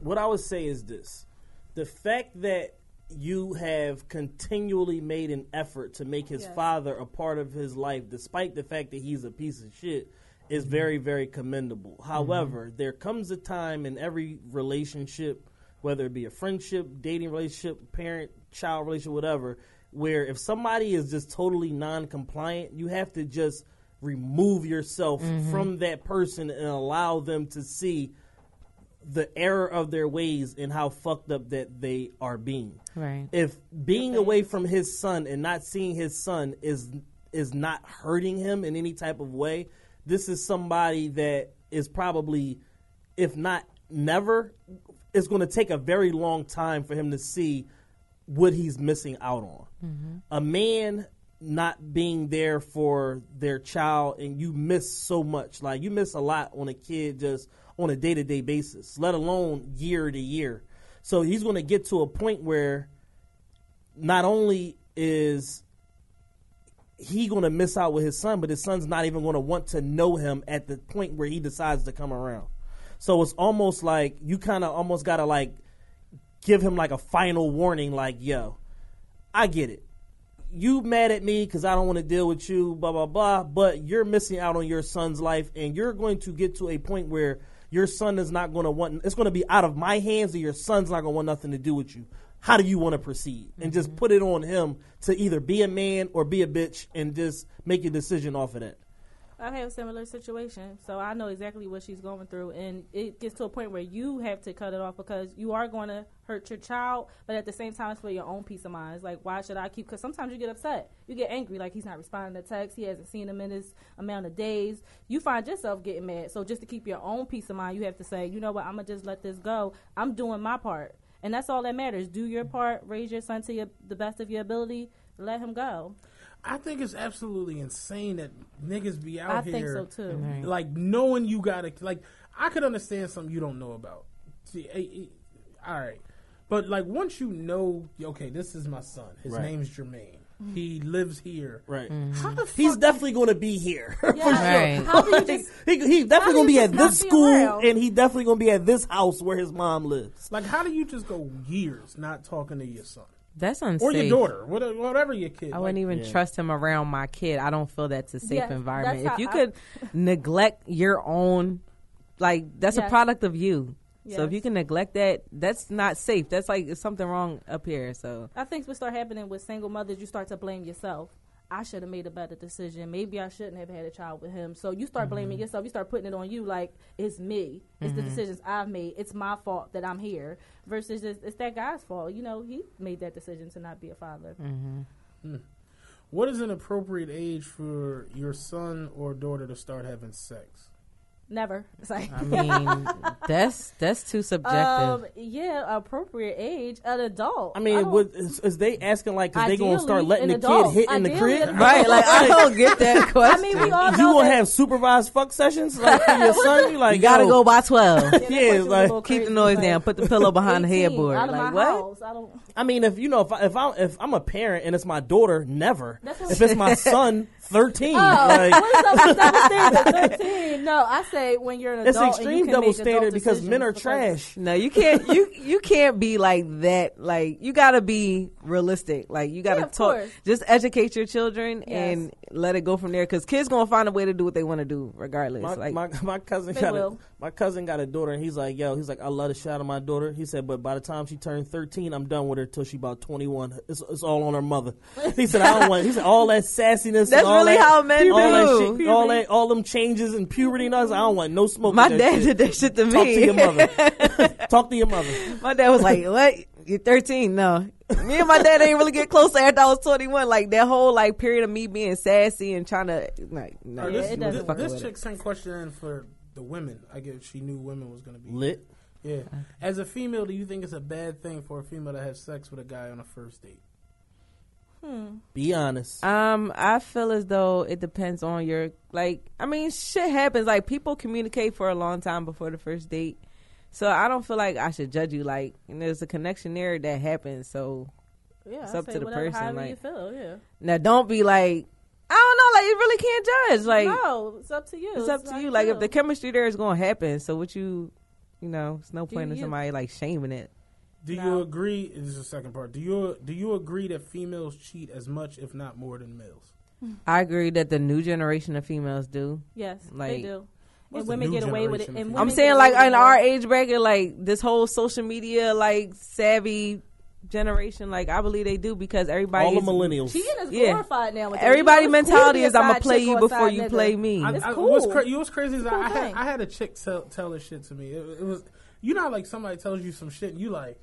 Speaker 2: what I would say is this: the fact that you have continually made an effort to make his
Speaker 5: Yes.
Speaker 2: father a part of his life, despite the fact that he's a piece of shit, is mm-hmm. very, very commendable. Mm-hmm. However, there comes a time in every relationship, whether it be a friendship, dating relationship, parent child relationship, whatever, where if somebody is just totally non compliant, you have to just remove yourself mm-hmm. from that person and allow them to see the error of their ways and how fucked up that they are being.
Speaker 4: Right.
Speaker 2: If being away from his son and not seeing his son is is not hurting him in any type of way, this is somebody that is probably if not never it's going to take a very long time for him to see what he's missing out on. Mm-hmm. A man not being there for their child and you miss so much. Like you miss a lot on a kid just on a day to day basis, let alone year to year. So he's going to get to a point where not only is he going to miss out with his son, but his son's not even going to want to know him at the point where he decides to come around. So it's almost like you kind of almost got to like give him like a final warning, like, yo, I get it. You mad at me because I don't want to deal with you, blah, blah, blah, but you're missing out on your son's life, and you're going to get to a point where your son is not going to want, it's going to be out of my hands, and your son's not going to want nothing to do with you. How do you want to proceed? And just mm-hmm. put it on him to either be a man or be a bitch and just make a decision off of that.
Speaker 5: I've had a similar situation, so I know exactly what she's going through, and it gets to a point where you have to cut it off because you are going to hurt your child, but at the same time, it's for your own peace of mind. It's like, why should I keep? Because sometimes you get upset, you get angry, like he's not responding to texts, he hasn't seen him in this amount of days. You find yourself getting mad. So just to keep your own peace of mind, you have to say, you know what, I'm gonna just let this go. I'm doing my part, and that's all that matters. Do your part, raise your son to your, the best of your ability, let him go.
Speaker 3: I think it's absolutely insane that niggas be out
Speaker 5: I
Speaker 3: here.
Speaker 5: think so too.
Speaker 3: Like knowing you gotta like I could understand something you don't know about. See, eh, eh, all right, but like once you know, okay, this is my son. His
Speaker 2: Right.
Speaker 3: name's Jermaine. He lives here.
Speaker 2: Right.
Speaker 3: How the
Speaker 2: He's
Speaker 3: fuck-
Speaker 2: definitely going to be here. for sure.
Speaker 4: Right.
Speaker 5: How do you just
Speaker 2: He, he's definitely going to be at this
Speaker 5: be
Speaker 2: school,
Speaker 5: around?
Speaker 2: and he definitely going to be at this house where his mom lives.
Speaker 3: like how do you just go years not talking to your son
Speaker 4: That's unsafe.
Speaker 3: or your daughter, whatever, whatever your kid?
Speaker 4: I wouldn't
Speaker 3: Like,
Speaker 4: even
Speaker 2: Yeah.
Speaker 4: trust him around my kid. I don't feel that's a safe
Speaker 5: Yeah,
Speaker 4: environment. If you
Speaker 5: I-
Speaker 4: could neglect your own, like that's a product of you. So if you can neglect that, that's not safe. That's like something wrong up here. So
Speaker 5: I think what start happening with single mothers, you start to blame yourself. I should have made a better decision. Maybe I shouldn't have had a child with him. So you start blaming
Speaker 2: Mm-hmm.
Speaker 5: yourself. You start putting it on you, like it's me. It's the mm-hmm. decisions I've made. It's my fault that I'm here. Versus it's, it's that guy's fault. You know, he made that decision to not be a father. Mm-hmm. Hmm.
Speaker 3: What is an appropriate age for your son or daughter to start having sex?
Speaker 5: Never. It's like
Speaker 4: I mean, that's that's too subjective.
Speaker 5: um, yeah, appropriate age, an adult.
Speaker 2: I mean,
Speaker 5: don't-
Speaker 2: what, is, is they asking like, is they going to start letting the
Speaker 5: adult.
Speaker 2: kid hit in the crib?
Speaker 4: right? Like I don't get that question.
Speaker 5: I
Speaker 4: question.
Speaker 5: mean, we all
Speaker 2: You
Speaker 5: know
Speaker 2: gonna have supervised fuck sessions like for your son? You like
Speaker 4: you gotta
Speaker 2: yo,
Speaker 4: go by twelve.
Speaker 5: Yeah,
Speaker 2: Yeah, like,
Speaker 5: little
Speaker 4: Keep the noise
Speaker 5: but
Speaker 4: down. Put the pillow behind the headboard.
Speaker 5: Out of
Speaker 4: Like
Speaker 5: my
Speaker 4: what?
Speaker 5: house. I don't.
Speaker 2: I mean, if you know, if I, if I'm if I'm a parent and it's my daughter, never.
Speaker 5: That's what-
Speaker 2: If it's my son, thirteen.
Speaker 5: Oh,
Speaker 2: like,
Speaker 5: what's up with double standard? Thirteen. No, I say when you're an
Speaker 2: it's
Speaker 5: adult. and you
Speaker 2: extreme
Speaker 5: can
Speaker 2: double
Speaker 5: make
Speaker 2: standard because men are trash.
Speaker 4: No, you can't. You you can't be like that. Like you gotta be realistic. Like you gotta
Speaker 5: Yeah,
Speaker 4: talk.
Speaker 5: course.
Speaker 4: Just educate your children
Speaker 5: Yes.
Speaker 4: and let it go from there. Because kids gonna find a way to do what they want to do, regardless.
Speaker 2: My,
Speaker 4: like
Speaker 2: my my cousin
Speaker 5: They
Speaker 2: got a, my cousin got a daughter and he's like, yo, he's like, I love the shot of my daughter. He said, but by the time she turned thirteen, I'm done with her till she about twenty one. It's, it's all on her mother. He said, I don't want. He said all that sassiness.
Speaker 4: That's
Speaker 2: and all
Speaker 4: really
Speaker 2: that,
Speaker 4: how men
Speaker 2: all That shit, all that, all them changes and puberty and all that. I don't want no smoke.
Speaker 4: my dad
Speaker 2: shit.
Speaker 4: did that shit to me.
Speaker 2: Talk to your mother. Talk to your mother.
Speaker 4: my dad was like, "What? You're 13? No." Me and my dad ain't really get close after I was 21. Like that whole like period of me being sassy and trying to like, no,
Speaker 5: Yeah,
Speaker 3: this
Speaker 5: it
Speaker 3: this, this chick sent question in for the women. I guess she knew women was going to be
Speaker 2: Lit.
Speaker 3: Yeah. As a female, do you think it's a bad thing for a female to have sex with a guy on a first date?
Speaker 2: Be honest.
Speaker 4: Um, I feel as though it depends on your like. I mean, shit happens. Like people communicate for a long time before the first date, so I don't feel like I should judge you. Like, and there's a connection there that happens. So
Speaker 5: Yeah,
Speaker 4: It's
Speaker 5: I
Speaker 4: up
Speaker 5: say
Speaker 4: to the
Speaker 5: whatever,
Speaker 4: person,
Speaker 5: However
Speaker 4: like-
Speaker 5: you feel, yeah.
Speaker 4: now, don't be like, I don't know. Like, you really can't judge. Like,
Speaker 5: no, it's up to you.
Speaker 4: it's up to you. Like, if the chemistry there is going to happen, so what you, you know, it's no
Speaker 5: Do
Speaker 4: point in
Speaker 5: you.
Speaker 4: somebody like shaming it.
Speaker 3: Do you agree? This is the second part. Do you do you agree that females cheat as much, if not more, than males?
Speaker 4: I agree that the new generation of females do.
Speaker 5: Yes,
Speaker 4: Like-
Speaker 5: they do. And women get away with it.
Speaker 3: generation
Speaker 5: And
Speaker 4: I'm saying like in our age bracket, like this whole social media like savvy generation, like I believe they do because everybody
Speaker 2: All the millennials.
Speaker 5: Cheating is
Speaker 4: Yeah.
Speaker 5: glorified now.
Speaker 4: Everybody
Speaker 5: You know, it's cool
Speaker 4: mentality is I'm gonna play you before you
Speaker 5: nigga.
Speaker 4: play me.
Speaker 3: I,
Speaker 5: It's
Speaker 3: I,
Speaker 5: cool.
Speaker 3: What's, cra- you know what's crazy is
Speaker 5: Cool
Speaker 3: I, had. I had a chick tell, tell this shit to me. It, it was you know how, like somebody tells you some shit and you like.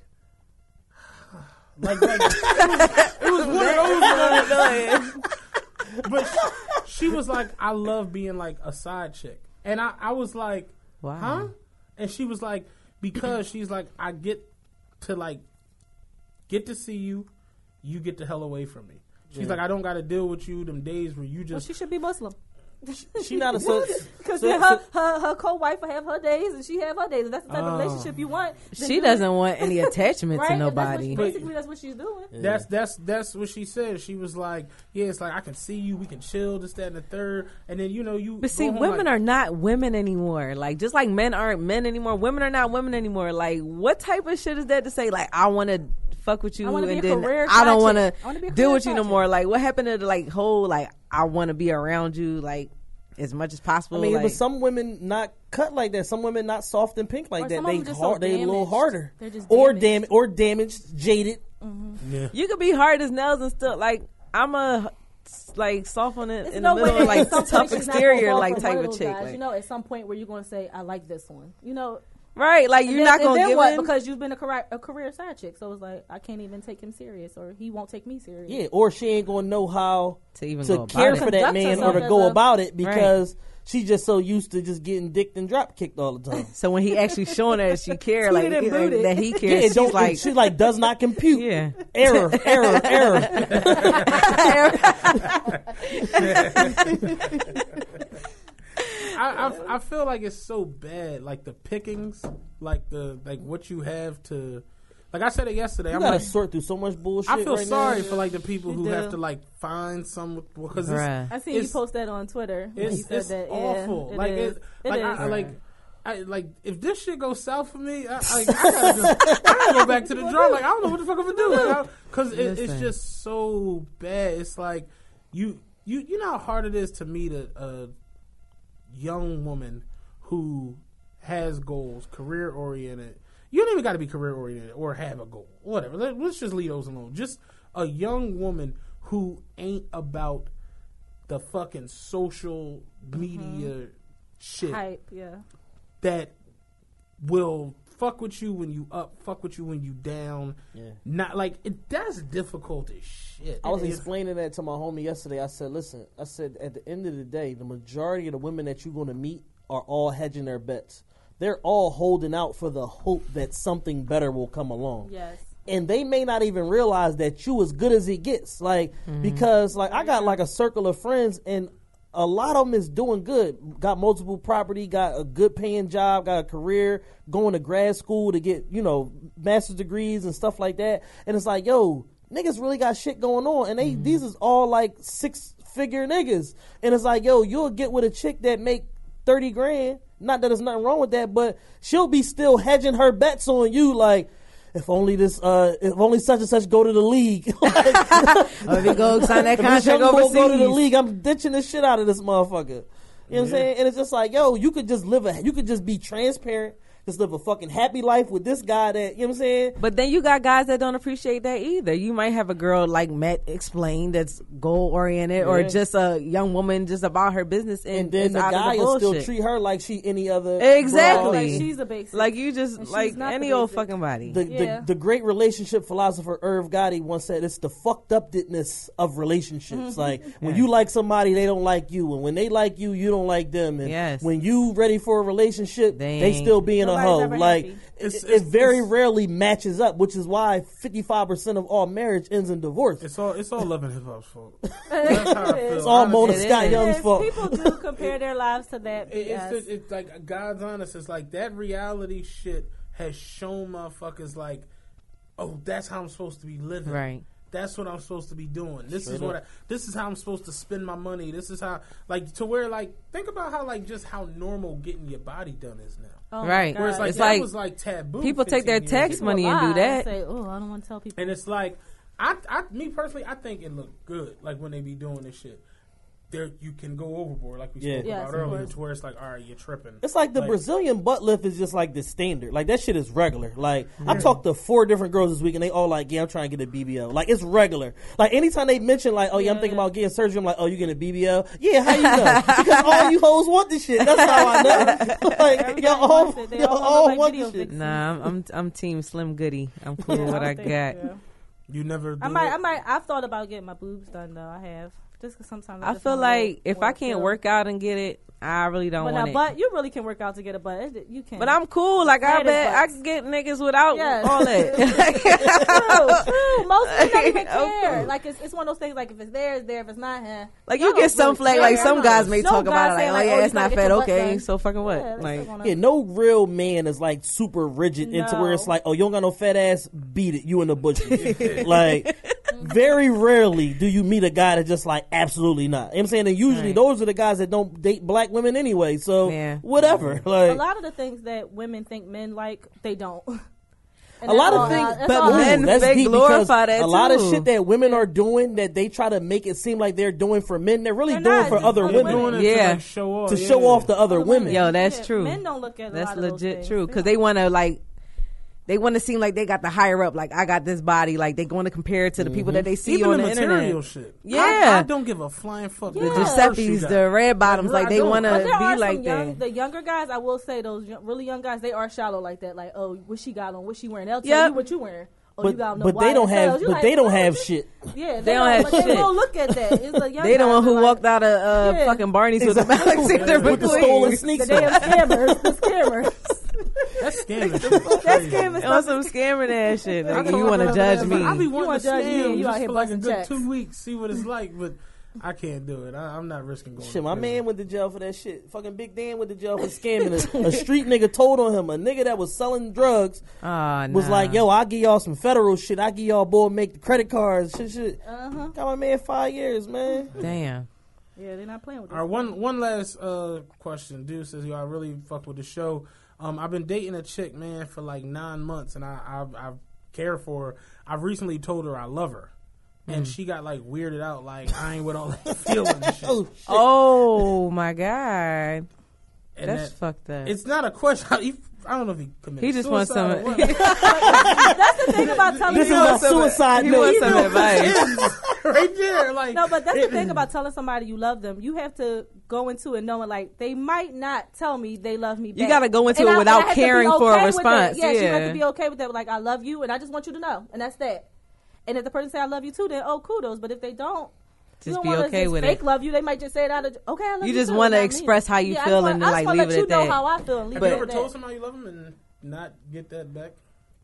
Speaker 3: Like, like it was one of those. but she, she was like, "I love being like a side chick," and I, I was like,
Speaker 4: Wow.
Speaker 3: "Huh?" And she was like, "Because she's like, I get to like get to see you, you get the hell away from me." She's like, "I don't got to deal with you them days where you
Speaker 5: Well,
Speaker 3: just."
Speaker 5: she should be Muslim.
Speaker 2: She not a so,
Speaker 5: Because
Speaker 2: so- so-
Speaker 5: her, her, her co-wife will have her days and she have her days. If that's the type of
Speaker 3: Oh.
Speaker 5: relationship you oh. want.
Speaker 4: She
Speaker 5: you-
Speaker 4: doesn't want any attachment
Speaker 5: right?
Speaker 4: to
Speaker 5: If that's what
Speaker 4: nobody.
Speaker 5: she- basically, that's what she's doing.
Speaker 3: That's that's that's what she said. She was like, "Yeah, it's like I can see you, we can chill, this, that, and the third, and then you know you."
Speaker 4: But see, women
Speaker 3: like,
Speaker 4: are not women anymore. Like just like men aren't men anymore, women are not women anymore. Like what type of shit is that to say? Like I want to fuck with you,
Speaker 5: I wanna be
Speaker 4: and
Speaker 5: a
Speaker 4: then I don't want to
Speaker 5: chick. I wanna be a
Speaker 4: deal with you no more. Like what happened to the like whole like I want to be around you like as much as possible.
Speaker 2: I mean,
Speaker 4: like,
Speaker 2: but some women not cut like that. Some women not soft and pink like that. They
Speaker 5: them
Speaker 2: hard.
Speaker 5: so
Speaker 2: they a little harder.
Speaker 5: They're just
Speaker 2: or
Speaker 5: damaged.
Speaker 2: damaged or damaged, jaded. Mm-hmm.
Speaker 4: you could be hard as nails and stuff. Like I'm a like soft on it
Speaker 5: There's
Speaker 4: in
Speaker 5: no
Speaker 4: the
Speaker 5: way
Speaker 4: middle,
Speaker 5: that
Speaker 4: like
Speaker 5: at some
Speaker 4: tough
Speaker 5: point not
Speaker 4: exterior,
Speaker 5: gonna
Speaker 4: like type
Speaker 5: one
Speaker 4: of
Speaker 5: those
Speaker 4: chick.
Speaker 5: guys.
Speaker 4: like-
Speaker 5: you know, at some point where you're going to say, "I like this one." You know,
Speaker 4: right? Like you're
Speaker 5: then-
Speaker 4: not gonna
Speaker 5: then
Speaker 4: give
Speaker 5: what?
Speaker 4: in.
Speaker 5: because you've been a career, a career side chick. So it's like I can't even take him serious, or he won't take me serious.
Speaker 2: Yeah, or she ain't gonna know how
Speaker 4: To even
Speaker 2: to
Speaker 4: go about
Speaker 2: care
Speaker 4: it.
Speaker 2: for that
Speaker 5: Conduct
Speaker 2: man or to go
Speaker 5: a-
Speaker 2: about it because she's just so used to just getting dicked and drop kicked all the time.
Speaker 4: So when he actually showing her that she care, like
Speaker 5: Tweeted and
Speaker 4: like, that he cares,
Speaker 2: it
Speaker 4: she's
Speaker 2: don't,
Speaker 4: like,
Speaker 2: she like does not compute.
Speaker 4: yeah.
Speaker 2: error, Error, error, error.
Speaker 3: I, I I feel like it's so bad, like the pickings, like the like what you have to, like I said it yesterday.
Speaker 2: You
Speaker 3: I'm
Speaker 2: gotta
Speaker 3: like,
Speaker 2: sort through so much bullshit.
Speaker 3: I feel
Speaker 2: right
Speaker 3: sorry
Speaker 2: now.
Speaker 3: for like the people
Speaker 4: You
Speaker 3: who
Speaker 4: do.
Speaker 3: have to like find some because it's,
Speaker 4: Bruh.
Speaker 5: I seen you post that on Twitter. when you
Speaker 3: it's,
Speaker 5: said
Speaker 3: it's
Speaker 5: that.
Speaker 3: awful.
Speaker 5: Yeah,
Speaker 3: like it,
Speaker 5: is.
Speaker 3: it,
Speaker 5: It
Speaker 3: like
Speaker 5: is.
Speaker 3: I, I like. I, like if this shit goes south for me, I, I, I, gotta just, I gotta go back to the drawing. Like I don't know what the fuck I'm gonna do, because it, it's just so bad. It's like you you you know how hard it is to meet a, a young woman who has goals, career oriented. You don't even got to be career oriented or have a goal, whatever. Let, let's just leave those alone. Just a young woman who ain't about the fucking social mm-hmm. media shit
Speaker 5: hype. Yeah.
Speaker 3: that will fuck with you when you up, fuck with you when you down.
Speaker 2: Yeah.
Speaker 3: Not like it. That's difficult as shit.
Speaker 2: I was
Speaker 3: It is.
Speaker 2: explaining that to my homie yesterday. I said, listen, I said, at the end of the day, the majority of the women that you're going to meet are all hedging their bets. They're all holding out for the hope that something better will come along.
Speaker 5: Yes.
Speaker 2: And they may not even realize that you as good as it gets. Like, mm-hmm. because, like, I got like a circle of friends and a lot of them is doing good. Got multiple property, got a good paying job, got a career, going to grad school to get, you know, master's degrees and stuff like that. And it's like, yo, niggas really got shit going on. And they mm-hmm. these is all like six figure niggas. And it's like, yo, you'll get with a chick that make thirty grand. Not that there's nothing wrong with that, but she'll be still hedging her bets on you like if only this, uh, if only such and such go to the league. like,
Speaker 4: if he go sign that
Speaker 2: if this young
Speaker 4: contract overseas.
Speaker 2: go to the league, I'm ditching the shit out of this motherfucker. You know what I'm saying? And it's just like, yo, you could just live a, you could just be transparent, just live a fucking happy life with this guy that, you know what I'm saying?
Speaker 4: But then you got guys that don't appreciate that either. You might have a girl like Matt explained that's goal oriented, or just a young woman just about her business, and,
Speaker 2: And then
Speaker 4: is
Speaker 2: the guy
Speaker 4: the
Speaker 2: will still treat her like she any other.
Speaker 4: Exactly.
Speaker 5: Like she's a basic.
Speaker 4: like you just
Speaker 5: And
Speaker 4: like any old fucking body.
Speaker 2: The,
Speaker 5: Yeah.
Speaker 2: the the great relationship philosopher Irv Gotti once said it's the fucked upness of relationships.
Speaker 5: Mm-hmm.
Speaker 2: Like when you like somebody, they don't like you, and when they like you, you don't like them. And
Speaker 4: Yes.
Speaker 2: when you ready for a relationship,
Speaker 4: They
Speaker 2: they,
Speaker 4: ain't-
Speaker 2: still being a hoe. Like
Speaker 5: happy.
Speaker 2: it,
Speaker 3: It's-
Speaker 2: it
Speaker 3: it's-
Speaker 2: very
Speaker 3: it's-
Speaker 2: rarely matches up, which is why fifty five percent of all marriage ends in divorce.
Speaker 3: It's all it's all love and hip hop's fault. That's how I feel.
Speaker 2: It's all Mona
Speaker 4: It
Speaker 2: Scott
Speaker 4: is.
Speaker 2: Young's fault.
Speaker 5: people do compare their lives to that.
Speaker 3: It-
Speaker 5: yes.
Speaker 3: it's, it's like God's honest. It's like that reality shit has shown motherfuckers like, oh, that's how I'm supposed to be living.
Speaker 4: Right.
Speaker 3: that's what I'm supposed to be doing. This is
Speaker 2: Straight
Speaker 3: what I, this is how I'm supposed to spend my money. This is how like to where like think about how like just how normal getting your body done is now.
Speaker 5: Oh
Speaker 4: Right.
Speaker 3: Where it's like
Speaker 4: It's
Speaker 3: that
Speaker 4: like
Speaker 3: was like taboo.
Speaker 4: people take their
Speaker 3: 15 years
Speaker 4: tax
Speaker 3: ago.
Speaker 4: money and do
Speaker 5: Lie
Speaker 4: that.
Speaker 5: Say, oh, I don't want to tell people.
Speaker 3: and it's like I, I me personally I think it looked good like when they be doing this shit. There you can go overboard like we
Speaker 2: Yeah.
Speaker 3: spoke
Speaker 5: Yes,
Speaker 3: about earlier
Speaker 5: course.
Speaker 3: to where it's like all right you're tripping.
Speaker 2: It's like the Brazilian butt lift is just like the standard. Like that shit is regular. Like I talked to four different girls this week and they all like, yeah, I'm trying to get a BBL. Like it's regular. Like anytime they mention like, oh yeah, I'm thinking about getting surgery, I'm like, oh, you getting a BBL? Yeah, how you know? because all you hoes want this shit. That's how I know. like y'all all,
Speaker 5: it. They
Speaker 2: y'all
Speaker 5: all
Speaker 2: all
Speaker 5: look like
Speaker 2: want this shit.
Speaker 5: vixens.
Speaker 4: Nah, I'm, I'm I'm team Slim Goody. I'm cool with what I got.
Speaker 5: Yeah.
Speaker 3: You never.
Speaker 5: I might,
Speaker 3: it?
Speaker 5: I might, I've thought about getting my boobs done though. I have. Just because sometimes I,
Speaker 4: I feel like if I can't
Speaker 5: chill.
Speaker 4: work out and get it, I really don't
Speaker 5: but
Speaker 4: want
Speaker 5: now,
Speaker 4: it.
Speaker 5: but you really can work out to get a butt. It- You can.
Speaker 4: But I'm cool. Like I
Speaker 5: Fat as
Speaker 4: bet I can get niggas without
Speaker 5: Yes.
Speaker 4: all that.
Speaker 5: true, true. Most people don't even
Speaker 4: Of
Speaker 5: care.
Speaker 4: course.
Speaker 5: Like it's, it's one of those things. Like if it's there, it's there. If it's not, eh.
Speaker 4: like you get some
Speaker 5: really
Speaker 4: flag.
Speaker 5: care.
Speaker 4: Like some guys may
Speaker 5: No
Speaker 4: talk
Speaker 5: guy
Speaker 4: about it. Like,
Speaker 5: saying,
Speaker 4: oh yeah,
Speaker 5: oh,
Speaker 4: it's not fat. Okay, so fucking what?
Speaker 5: Yeah,
Speaker 4: like
Speaker 2: Yeah, no real man is like super rigid into where it's like, oh, you don't got no fat ass, beat it, you in the bushes. like, very rarely do you meet a guy that just like absolutely not. You know what I'm saying, and usually
Speaker 4: Right.
Speaker 2: those are the guys that don't date black women anyway. So
Speaker 4: Yeah.
Speaker 2: whatever. Like a
Speaker 5: lot of the things that women think men like, they don't. And
Speaker 2: a lot of things,
Speaker 5: uh,
Speaker 4: but men-
Speaker 2: that's
Speaker 4: they glorify
Speaker 2: because
Speaker 4: that
Speaker 2: a lot of shit that women are doing that they try to make it seem like they're doing for men, they're really
Speaker 5: They're
Speaker 2: doing
Speaker 5: not,
Speaker 2: for other
Speaker 5: other
Speaker 2: women
Speaker 4: Yeah.
Speaker 3: to like show off.
Speaker 2: to
Speaker 3: yeah.
Speaker 2: show off the other
Speaker 5: Other
Speaker 2: women.
Speaker 4: Yo, that's
Speaker 5: Yeah,
Speaker 4: true.
Speaker 5: Men don't look at a
Speaker 4: That's
Speaker 5: lot of those
Speaker 4: legit true because they want to like they want to seem like they got the higher up. Like I got this body. Like they going to compare it to the people that they see
Speaker 3: Even
Speaker 4: on
Speaker 3: the,
Speaker 4: the,
Speaker 3: material
Speaker 4: internet.
Speaker 3: shit.
Speaker 4: Yeah.
Speaker 3: I, I don't give a flying fuck.
Speaker 5: The
Speaker 3: what
Speaker 5: Yeah.
Speaker 3: purse you
Speaker 4: Giuseppe's, the red bottoms, like
Speaker 3: I
Speaker 4: they want to
Speaker 5: But are
Speaker 4: be like
Speaker 5: some young,
Speaker 4: that.
Speaker 5: the younger guys. I will say those young, really young guys, they are shallow like that. Like, oh, what she got on, what she wearing. They'll tell
Speaker 4: Yep.
Speaker 5: you what you wearing. Oh,
Speaker 2: But
Speaker 5: you
Speaker 2: but they don't have but
Speaker 5: like,
Speaker 2: they don't have shit.
Speaker 5: Yeah, they,
Speaker 4: They don't have
Speaker 5: but They don't look at that. It's the young
Speaker 4: They the
Speaker 5: guys
Speaker 4: one who
Speaker 5: that
Speaker 4: walked out of uh,
Speaker 5: Yeah.
Speaker 4: fucking Barney's with
Speaker 2: Exactly.
Speaker 4: Alexander
Speaker 2: With the stolen
Speaker 4: McQueen.
Speaker 2: sneaks.
Speaker 5: The damn scammers, the scammers.
Speaker 3: That's scamming. shit.
Speaker 5: That
Speaker 3: Crazy.
Speaker 5: scammers.
Speaker 4: On some scamming ass shit. Like, you want to judge me?
Speaker 3: like, I be
Speaker 5: You
Speaker 3: wanting
Speaker 5: wanna judge me,
Speaker 3: scam
Speaker 5: you out here
Speaker 3: for like a good
Speaker 5: checks.
Speaker 3: two weeks, see what it's like, but I can't do it. I, I'm not risking going.
Speaker 2: Shit, my
Speaker 3: prison.
Speaker 2: man went to jail for that shit. Fucking Big Dan went to jail for scamming. A, a street nigga told on him. A nigga that was selling drugs
Speaker 4: Oh,
Speaker 2: was
Speaker 4: nah.
Speaker 2: like, "Yo, I'll give y'all some federal shit. I give y'all boy make the credit cards. Shit, shit.
Speaker 5: Uh-huh.
Speaker 2: Got my man five years, man.
Speaker 4: damn.
Speaker 5: Yeah, they're not playing with
Speaker 3: All
Speaker 5: this.
Speaker 3: right, one one last uh, question. Dude says, "Yo, I really fuck with the show. Um, I've been dating a chick, man, for like nine months, and I I've, I've cared for her. I've recently told her I love her, and she got like weirded out, like I ain't with all that feeling shit.
Speaker 2: Oh, shit.
Speaker 4: Oh my god,
Speaker 3: and
Speaker 4: that's
Speaker 3: that-
Speaker 4: fucked up.
Speaker 3: It's not a question. He, I don't know if he committed.
Speaker 4: He just wants
Speaker 3: suicide
Speaker 4: some-
Speaker 5: That's the thing about telling somebody.
Speaker 2: this is
Speaker 5: people.
Speaker 2: my suicide
Speaker 4: He wants some advice.
Speaker 3: right there, like
Speaker 5: No, but that's the thing about telling somebody you love them. You have to go into it knowing like they might not tell me they love me. Back.
Speaker 4: You gotta go into
Speaker 5: And
Speaker 4: it
Speaker 5: I-
Speaker 4: without
Speaker 5: and I have to be
Speaker 4: caring for a
Speaker 5: okay with
Speaker 4: response,
Speaker 5: that. Yeah, she have to be okay with that. Like I love you, and I just want you to know, and that's that. And if the person say I love you too, then oh kudos. But if they don't. you
Speaker 4: Just
Speaker 5: don't
Speaker 4: be okay
Speaker 5: just
Speaker 4: with
Speaker 5: fake
Speaker 4: it.
Speaker 5: love you. They might just say it out of okay. I love
Speaker 4: You
Speaker 5: you.
Speaker 4: just wanna express how you
Speaker 5: yeah,
Speaker 4: feel
Speaker 5: I just
Speaker 4: and
Speaker 5: want,
Speaker 4: then,
Speaker 5: I just
Speaker 4: like,
Speaker 5: wanna
Speaker 4: leave
Speaker 5: let
Speaker 4: it
Speaker 5: you
Speaker 4: at
Speaker 5: know
Speaker 4: that.
Speaker 5: how I feel. And leave
Speaker 3: Have
Speaker 5: it
Speaker 3: you
Speaker 5: at
Speaker 3: ever
Speaker 5: that.
Speaker 3: told somebody you love them and not get that back?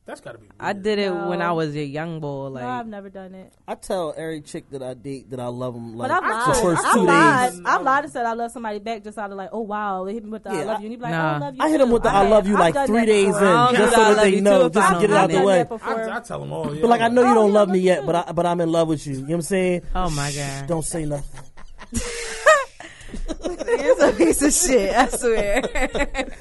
Speaker 3: That's got to be. Weird.
Speaker 4: I did it when I was a young boy. Like
Speaker 5: no, I've never done it.
Speaker 2: I tell every chick that I date that I love them. Like
Speaker 5: But I've
Speaker 2: the
Speaker 5: lied.
Speaker 2: first
Speaker 5: I've
Speaker 2: two
Speaker 5: lied.
Speaker 2: days.
Speaker 5: I've lied and said I love somebody back just out of like, oh wow, they hit me with the I love you, and he be like,
Speaker 4: Nah.
Speaker 5: I love you.
Speaker 2: I hit
Speaker 5: him
Speaker 2: with the
Speaker 5: I
Speaker 2: "I love you" like three days in,
Speaker 5: before.
Speaker 4: I
Speaker 2: just so that they know,
Speaker 4: too
Speaker 2: just to get it out
Speaker 4: mean
Speaker 2: the way.
Speaker 5: I've done that before.
Speaker 3: I, I tell them all. Yeah.
Speaker 2: But like I know you don't love
Speaker 5: love
Speaker 2: me yet, but I but I'm in love with you. You know what I'm saying?
Speaker 4: Oh my God.
Speaker 2: Don't say nothing.
Speaker 4: It's a piece of shit. I swear.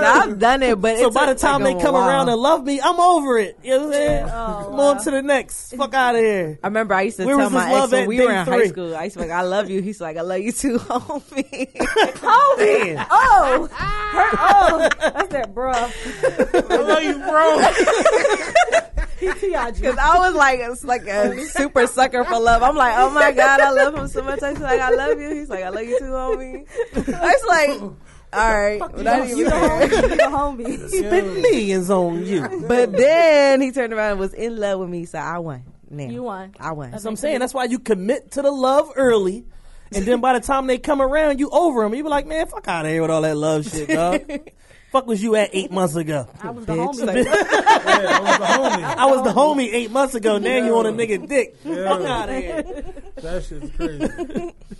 Speaker 4: nah, I've done it, but
Speaker 2: So
Speaker 4: it's
Speaker 2: by the time
Speaker 4: like
Speaker 2: they come
Speaker 4: while.
Speaker 2: around and love me, I'm over it. You know what I'm saying?
Speaker 5: Oh,
Speaker 2: Come
Speaker 5: wow.
Speaker 2: on to the next. Fuck out of here.
Speaker 4: I remember I used to
Speaker 2: Where
Speaker 4: tell my
Speaker 2: love
Speaker 4: ex when we were in high school. I used to be like, "I love you." He's like, "I love you too, homie."
Speaker 2: Man.
Speaker 5: Oh, her, oh, that's that, bruh.
Speaker 3: I love you, bro.
Speaker 5: PTI.
Speaker 4: Because I was like, it's like a super sucker for love. I'm like, oh my god, I love him so much. I was like, I love you. He's like, I love you too, homie. I was like, all right, but I
Speaker 5: You
Speaker 4: even
Speaker 5: the
Speaker 4: care.
Speaker 5: homie. You the.
Speaker 2: Spent millions on you.
Speaker 4: But then he turned around and was in love with me, so I won. Now
Speaker 5: You won.
Speaker 4: I won.
Speaker 2: That's what I'm saying. That's why you commit to the love early. And then by the time they come around, you over them. You be like, man, fuck out of here with all that love shit, dog. fuck was you at eight months ago?
Speaker 5: I was the
Speaker 4: Bitch.
Speaker 5: homie.
Speaker 4: Like,
Speaker 3: yeah, I was the homie.
Speaker 2: I was the homie eight months ago. Now you on a nigga dick. Fuck out of here.
Speaker 3: That shit's crazy.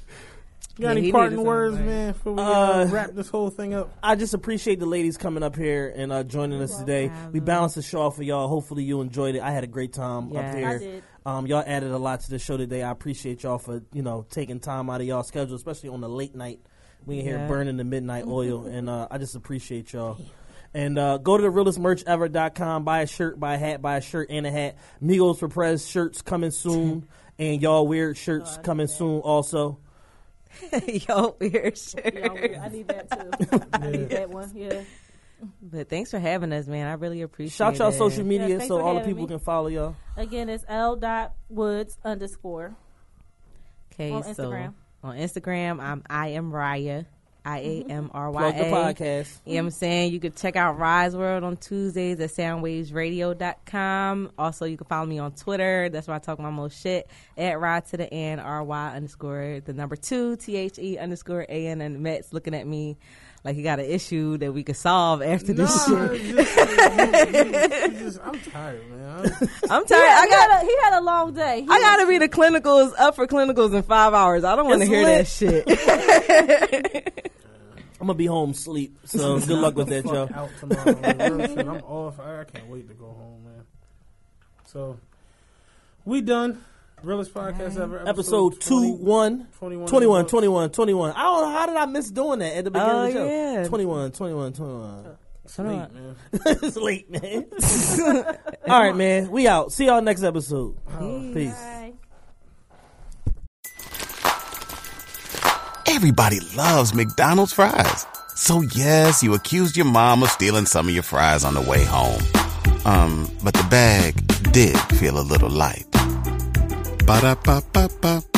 Speaker 3: You got
Speaker 4: Yeah,
Speaker 3: any parting words,
Speaker 4: right?
Speaker 3: man, before we uh,
Speaker 2: Uh,
Speaker 3: wrap this whole thing up?
Speaker 2: I just appreciate the ladies coming up here and uh, joining us today. We balanced the show off for y'all. Hopefully you enjoyed it. I had a great time
Speaker 4: Yeah.
Speaker 2: up
Speaker 5: I
Speaker 2: here. Um, y'all added a lot to the show today. I appreciate y'all for you know taking time out of y'all schedule, especially on the late night. We in here burning the midnight oil, and uh, I just appreciate y'all. And uh, go to the realestmerchever.com, buy a shirt, buy a hat, buy a shirt and a hat. Migos for Prez shirts coming soon, and y'all weird shirts coming soon also.
Speaker 4: Yo, weird shit.
Speaker 5: Yeah, I- I need that too. I need that one. Yeah.
Speaker 4: But thanks for having us, man. I really appreciate
Speaker 2: Shout y'all
Speaker 4: it.
Speaker 2: social media
Speaker 5: thanks
Speaker 2: so all the people
Speaker 5: me.
Speaker 2: can follow y'all.
Speaker 5: Again, it's L dot Woods underscore.
Speaker 4: Okay,
Speaker 5: on
Speaker 4: so
Speaker 5: Instagram.
Speaker 4: on Instagram, I'm I am Raya. Mm-hmm. I A M R Y
Speaker 2: Plug the podcast.
Speaker 4: You know what I'm saying? You can check out Ry's World on Tuesdays at soundwavesradio.com. Also, you can follow me on Twitter. That's where I talk my most shit. At Ride to the N, R Y underscore the number two, T H E underscore A N. And Matt's looking at me like he got an issue that we could solve after this
Speaker 3: Nah,
Speaker 4: shit.
Speaker 3: it's just, it's just- I'm tired, man. I'm-
Speaker 4: I'm tired. I
Speaker 5: he, had
Speaker 4: got.
Speaker 5: a, he had a long day. He
Speaker 4: I gotta read the clinicals up for clinicals in five hours. I don't want to hear
Speaker 2: lit.
Speaker 4: that shit.
Speaker 2: I'm gonna be home sleep. So good luck with that,
Speaker 3: fuck
Speaker 2: y'all.
Speaker 3: out tomorrow. Like, real shit, I'm off. I, I can't wait to go home, man. So we done. Realest podcast ever.
Speaker 2: Episode 2 1
Speaker 3: 21.
Speaker 2: 21, 21, 21. I don't know how did I miss doing that at the beginning
Speaker 4: Oh,
Speaker 2: of the show.
Speaker 4: yeah.
Speaker 2: 21, 21, 21.
Speaker 3: It's late, man.
Speaker 2: it's late, man. All right, man. We out. See y'all next episode. Peace.
Speaker 5: Bye.
Speaker 1: Everybody loves McDonald's fries. So yes, you accused your mom of stealing some of your fries on the way home. Um, but the bag did feel a little light. Ba-da-ba-ba-ba.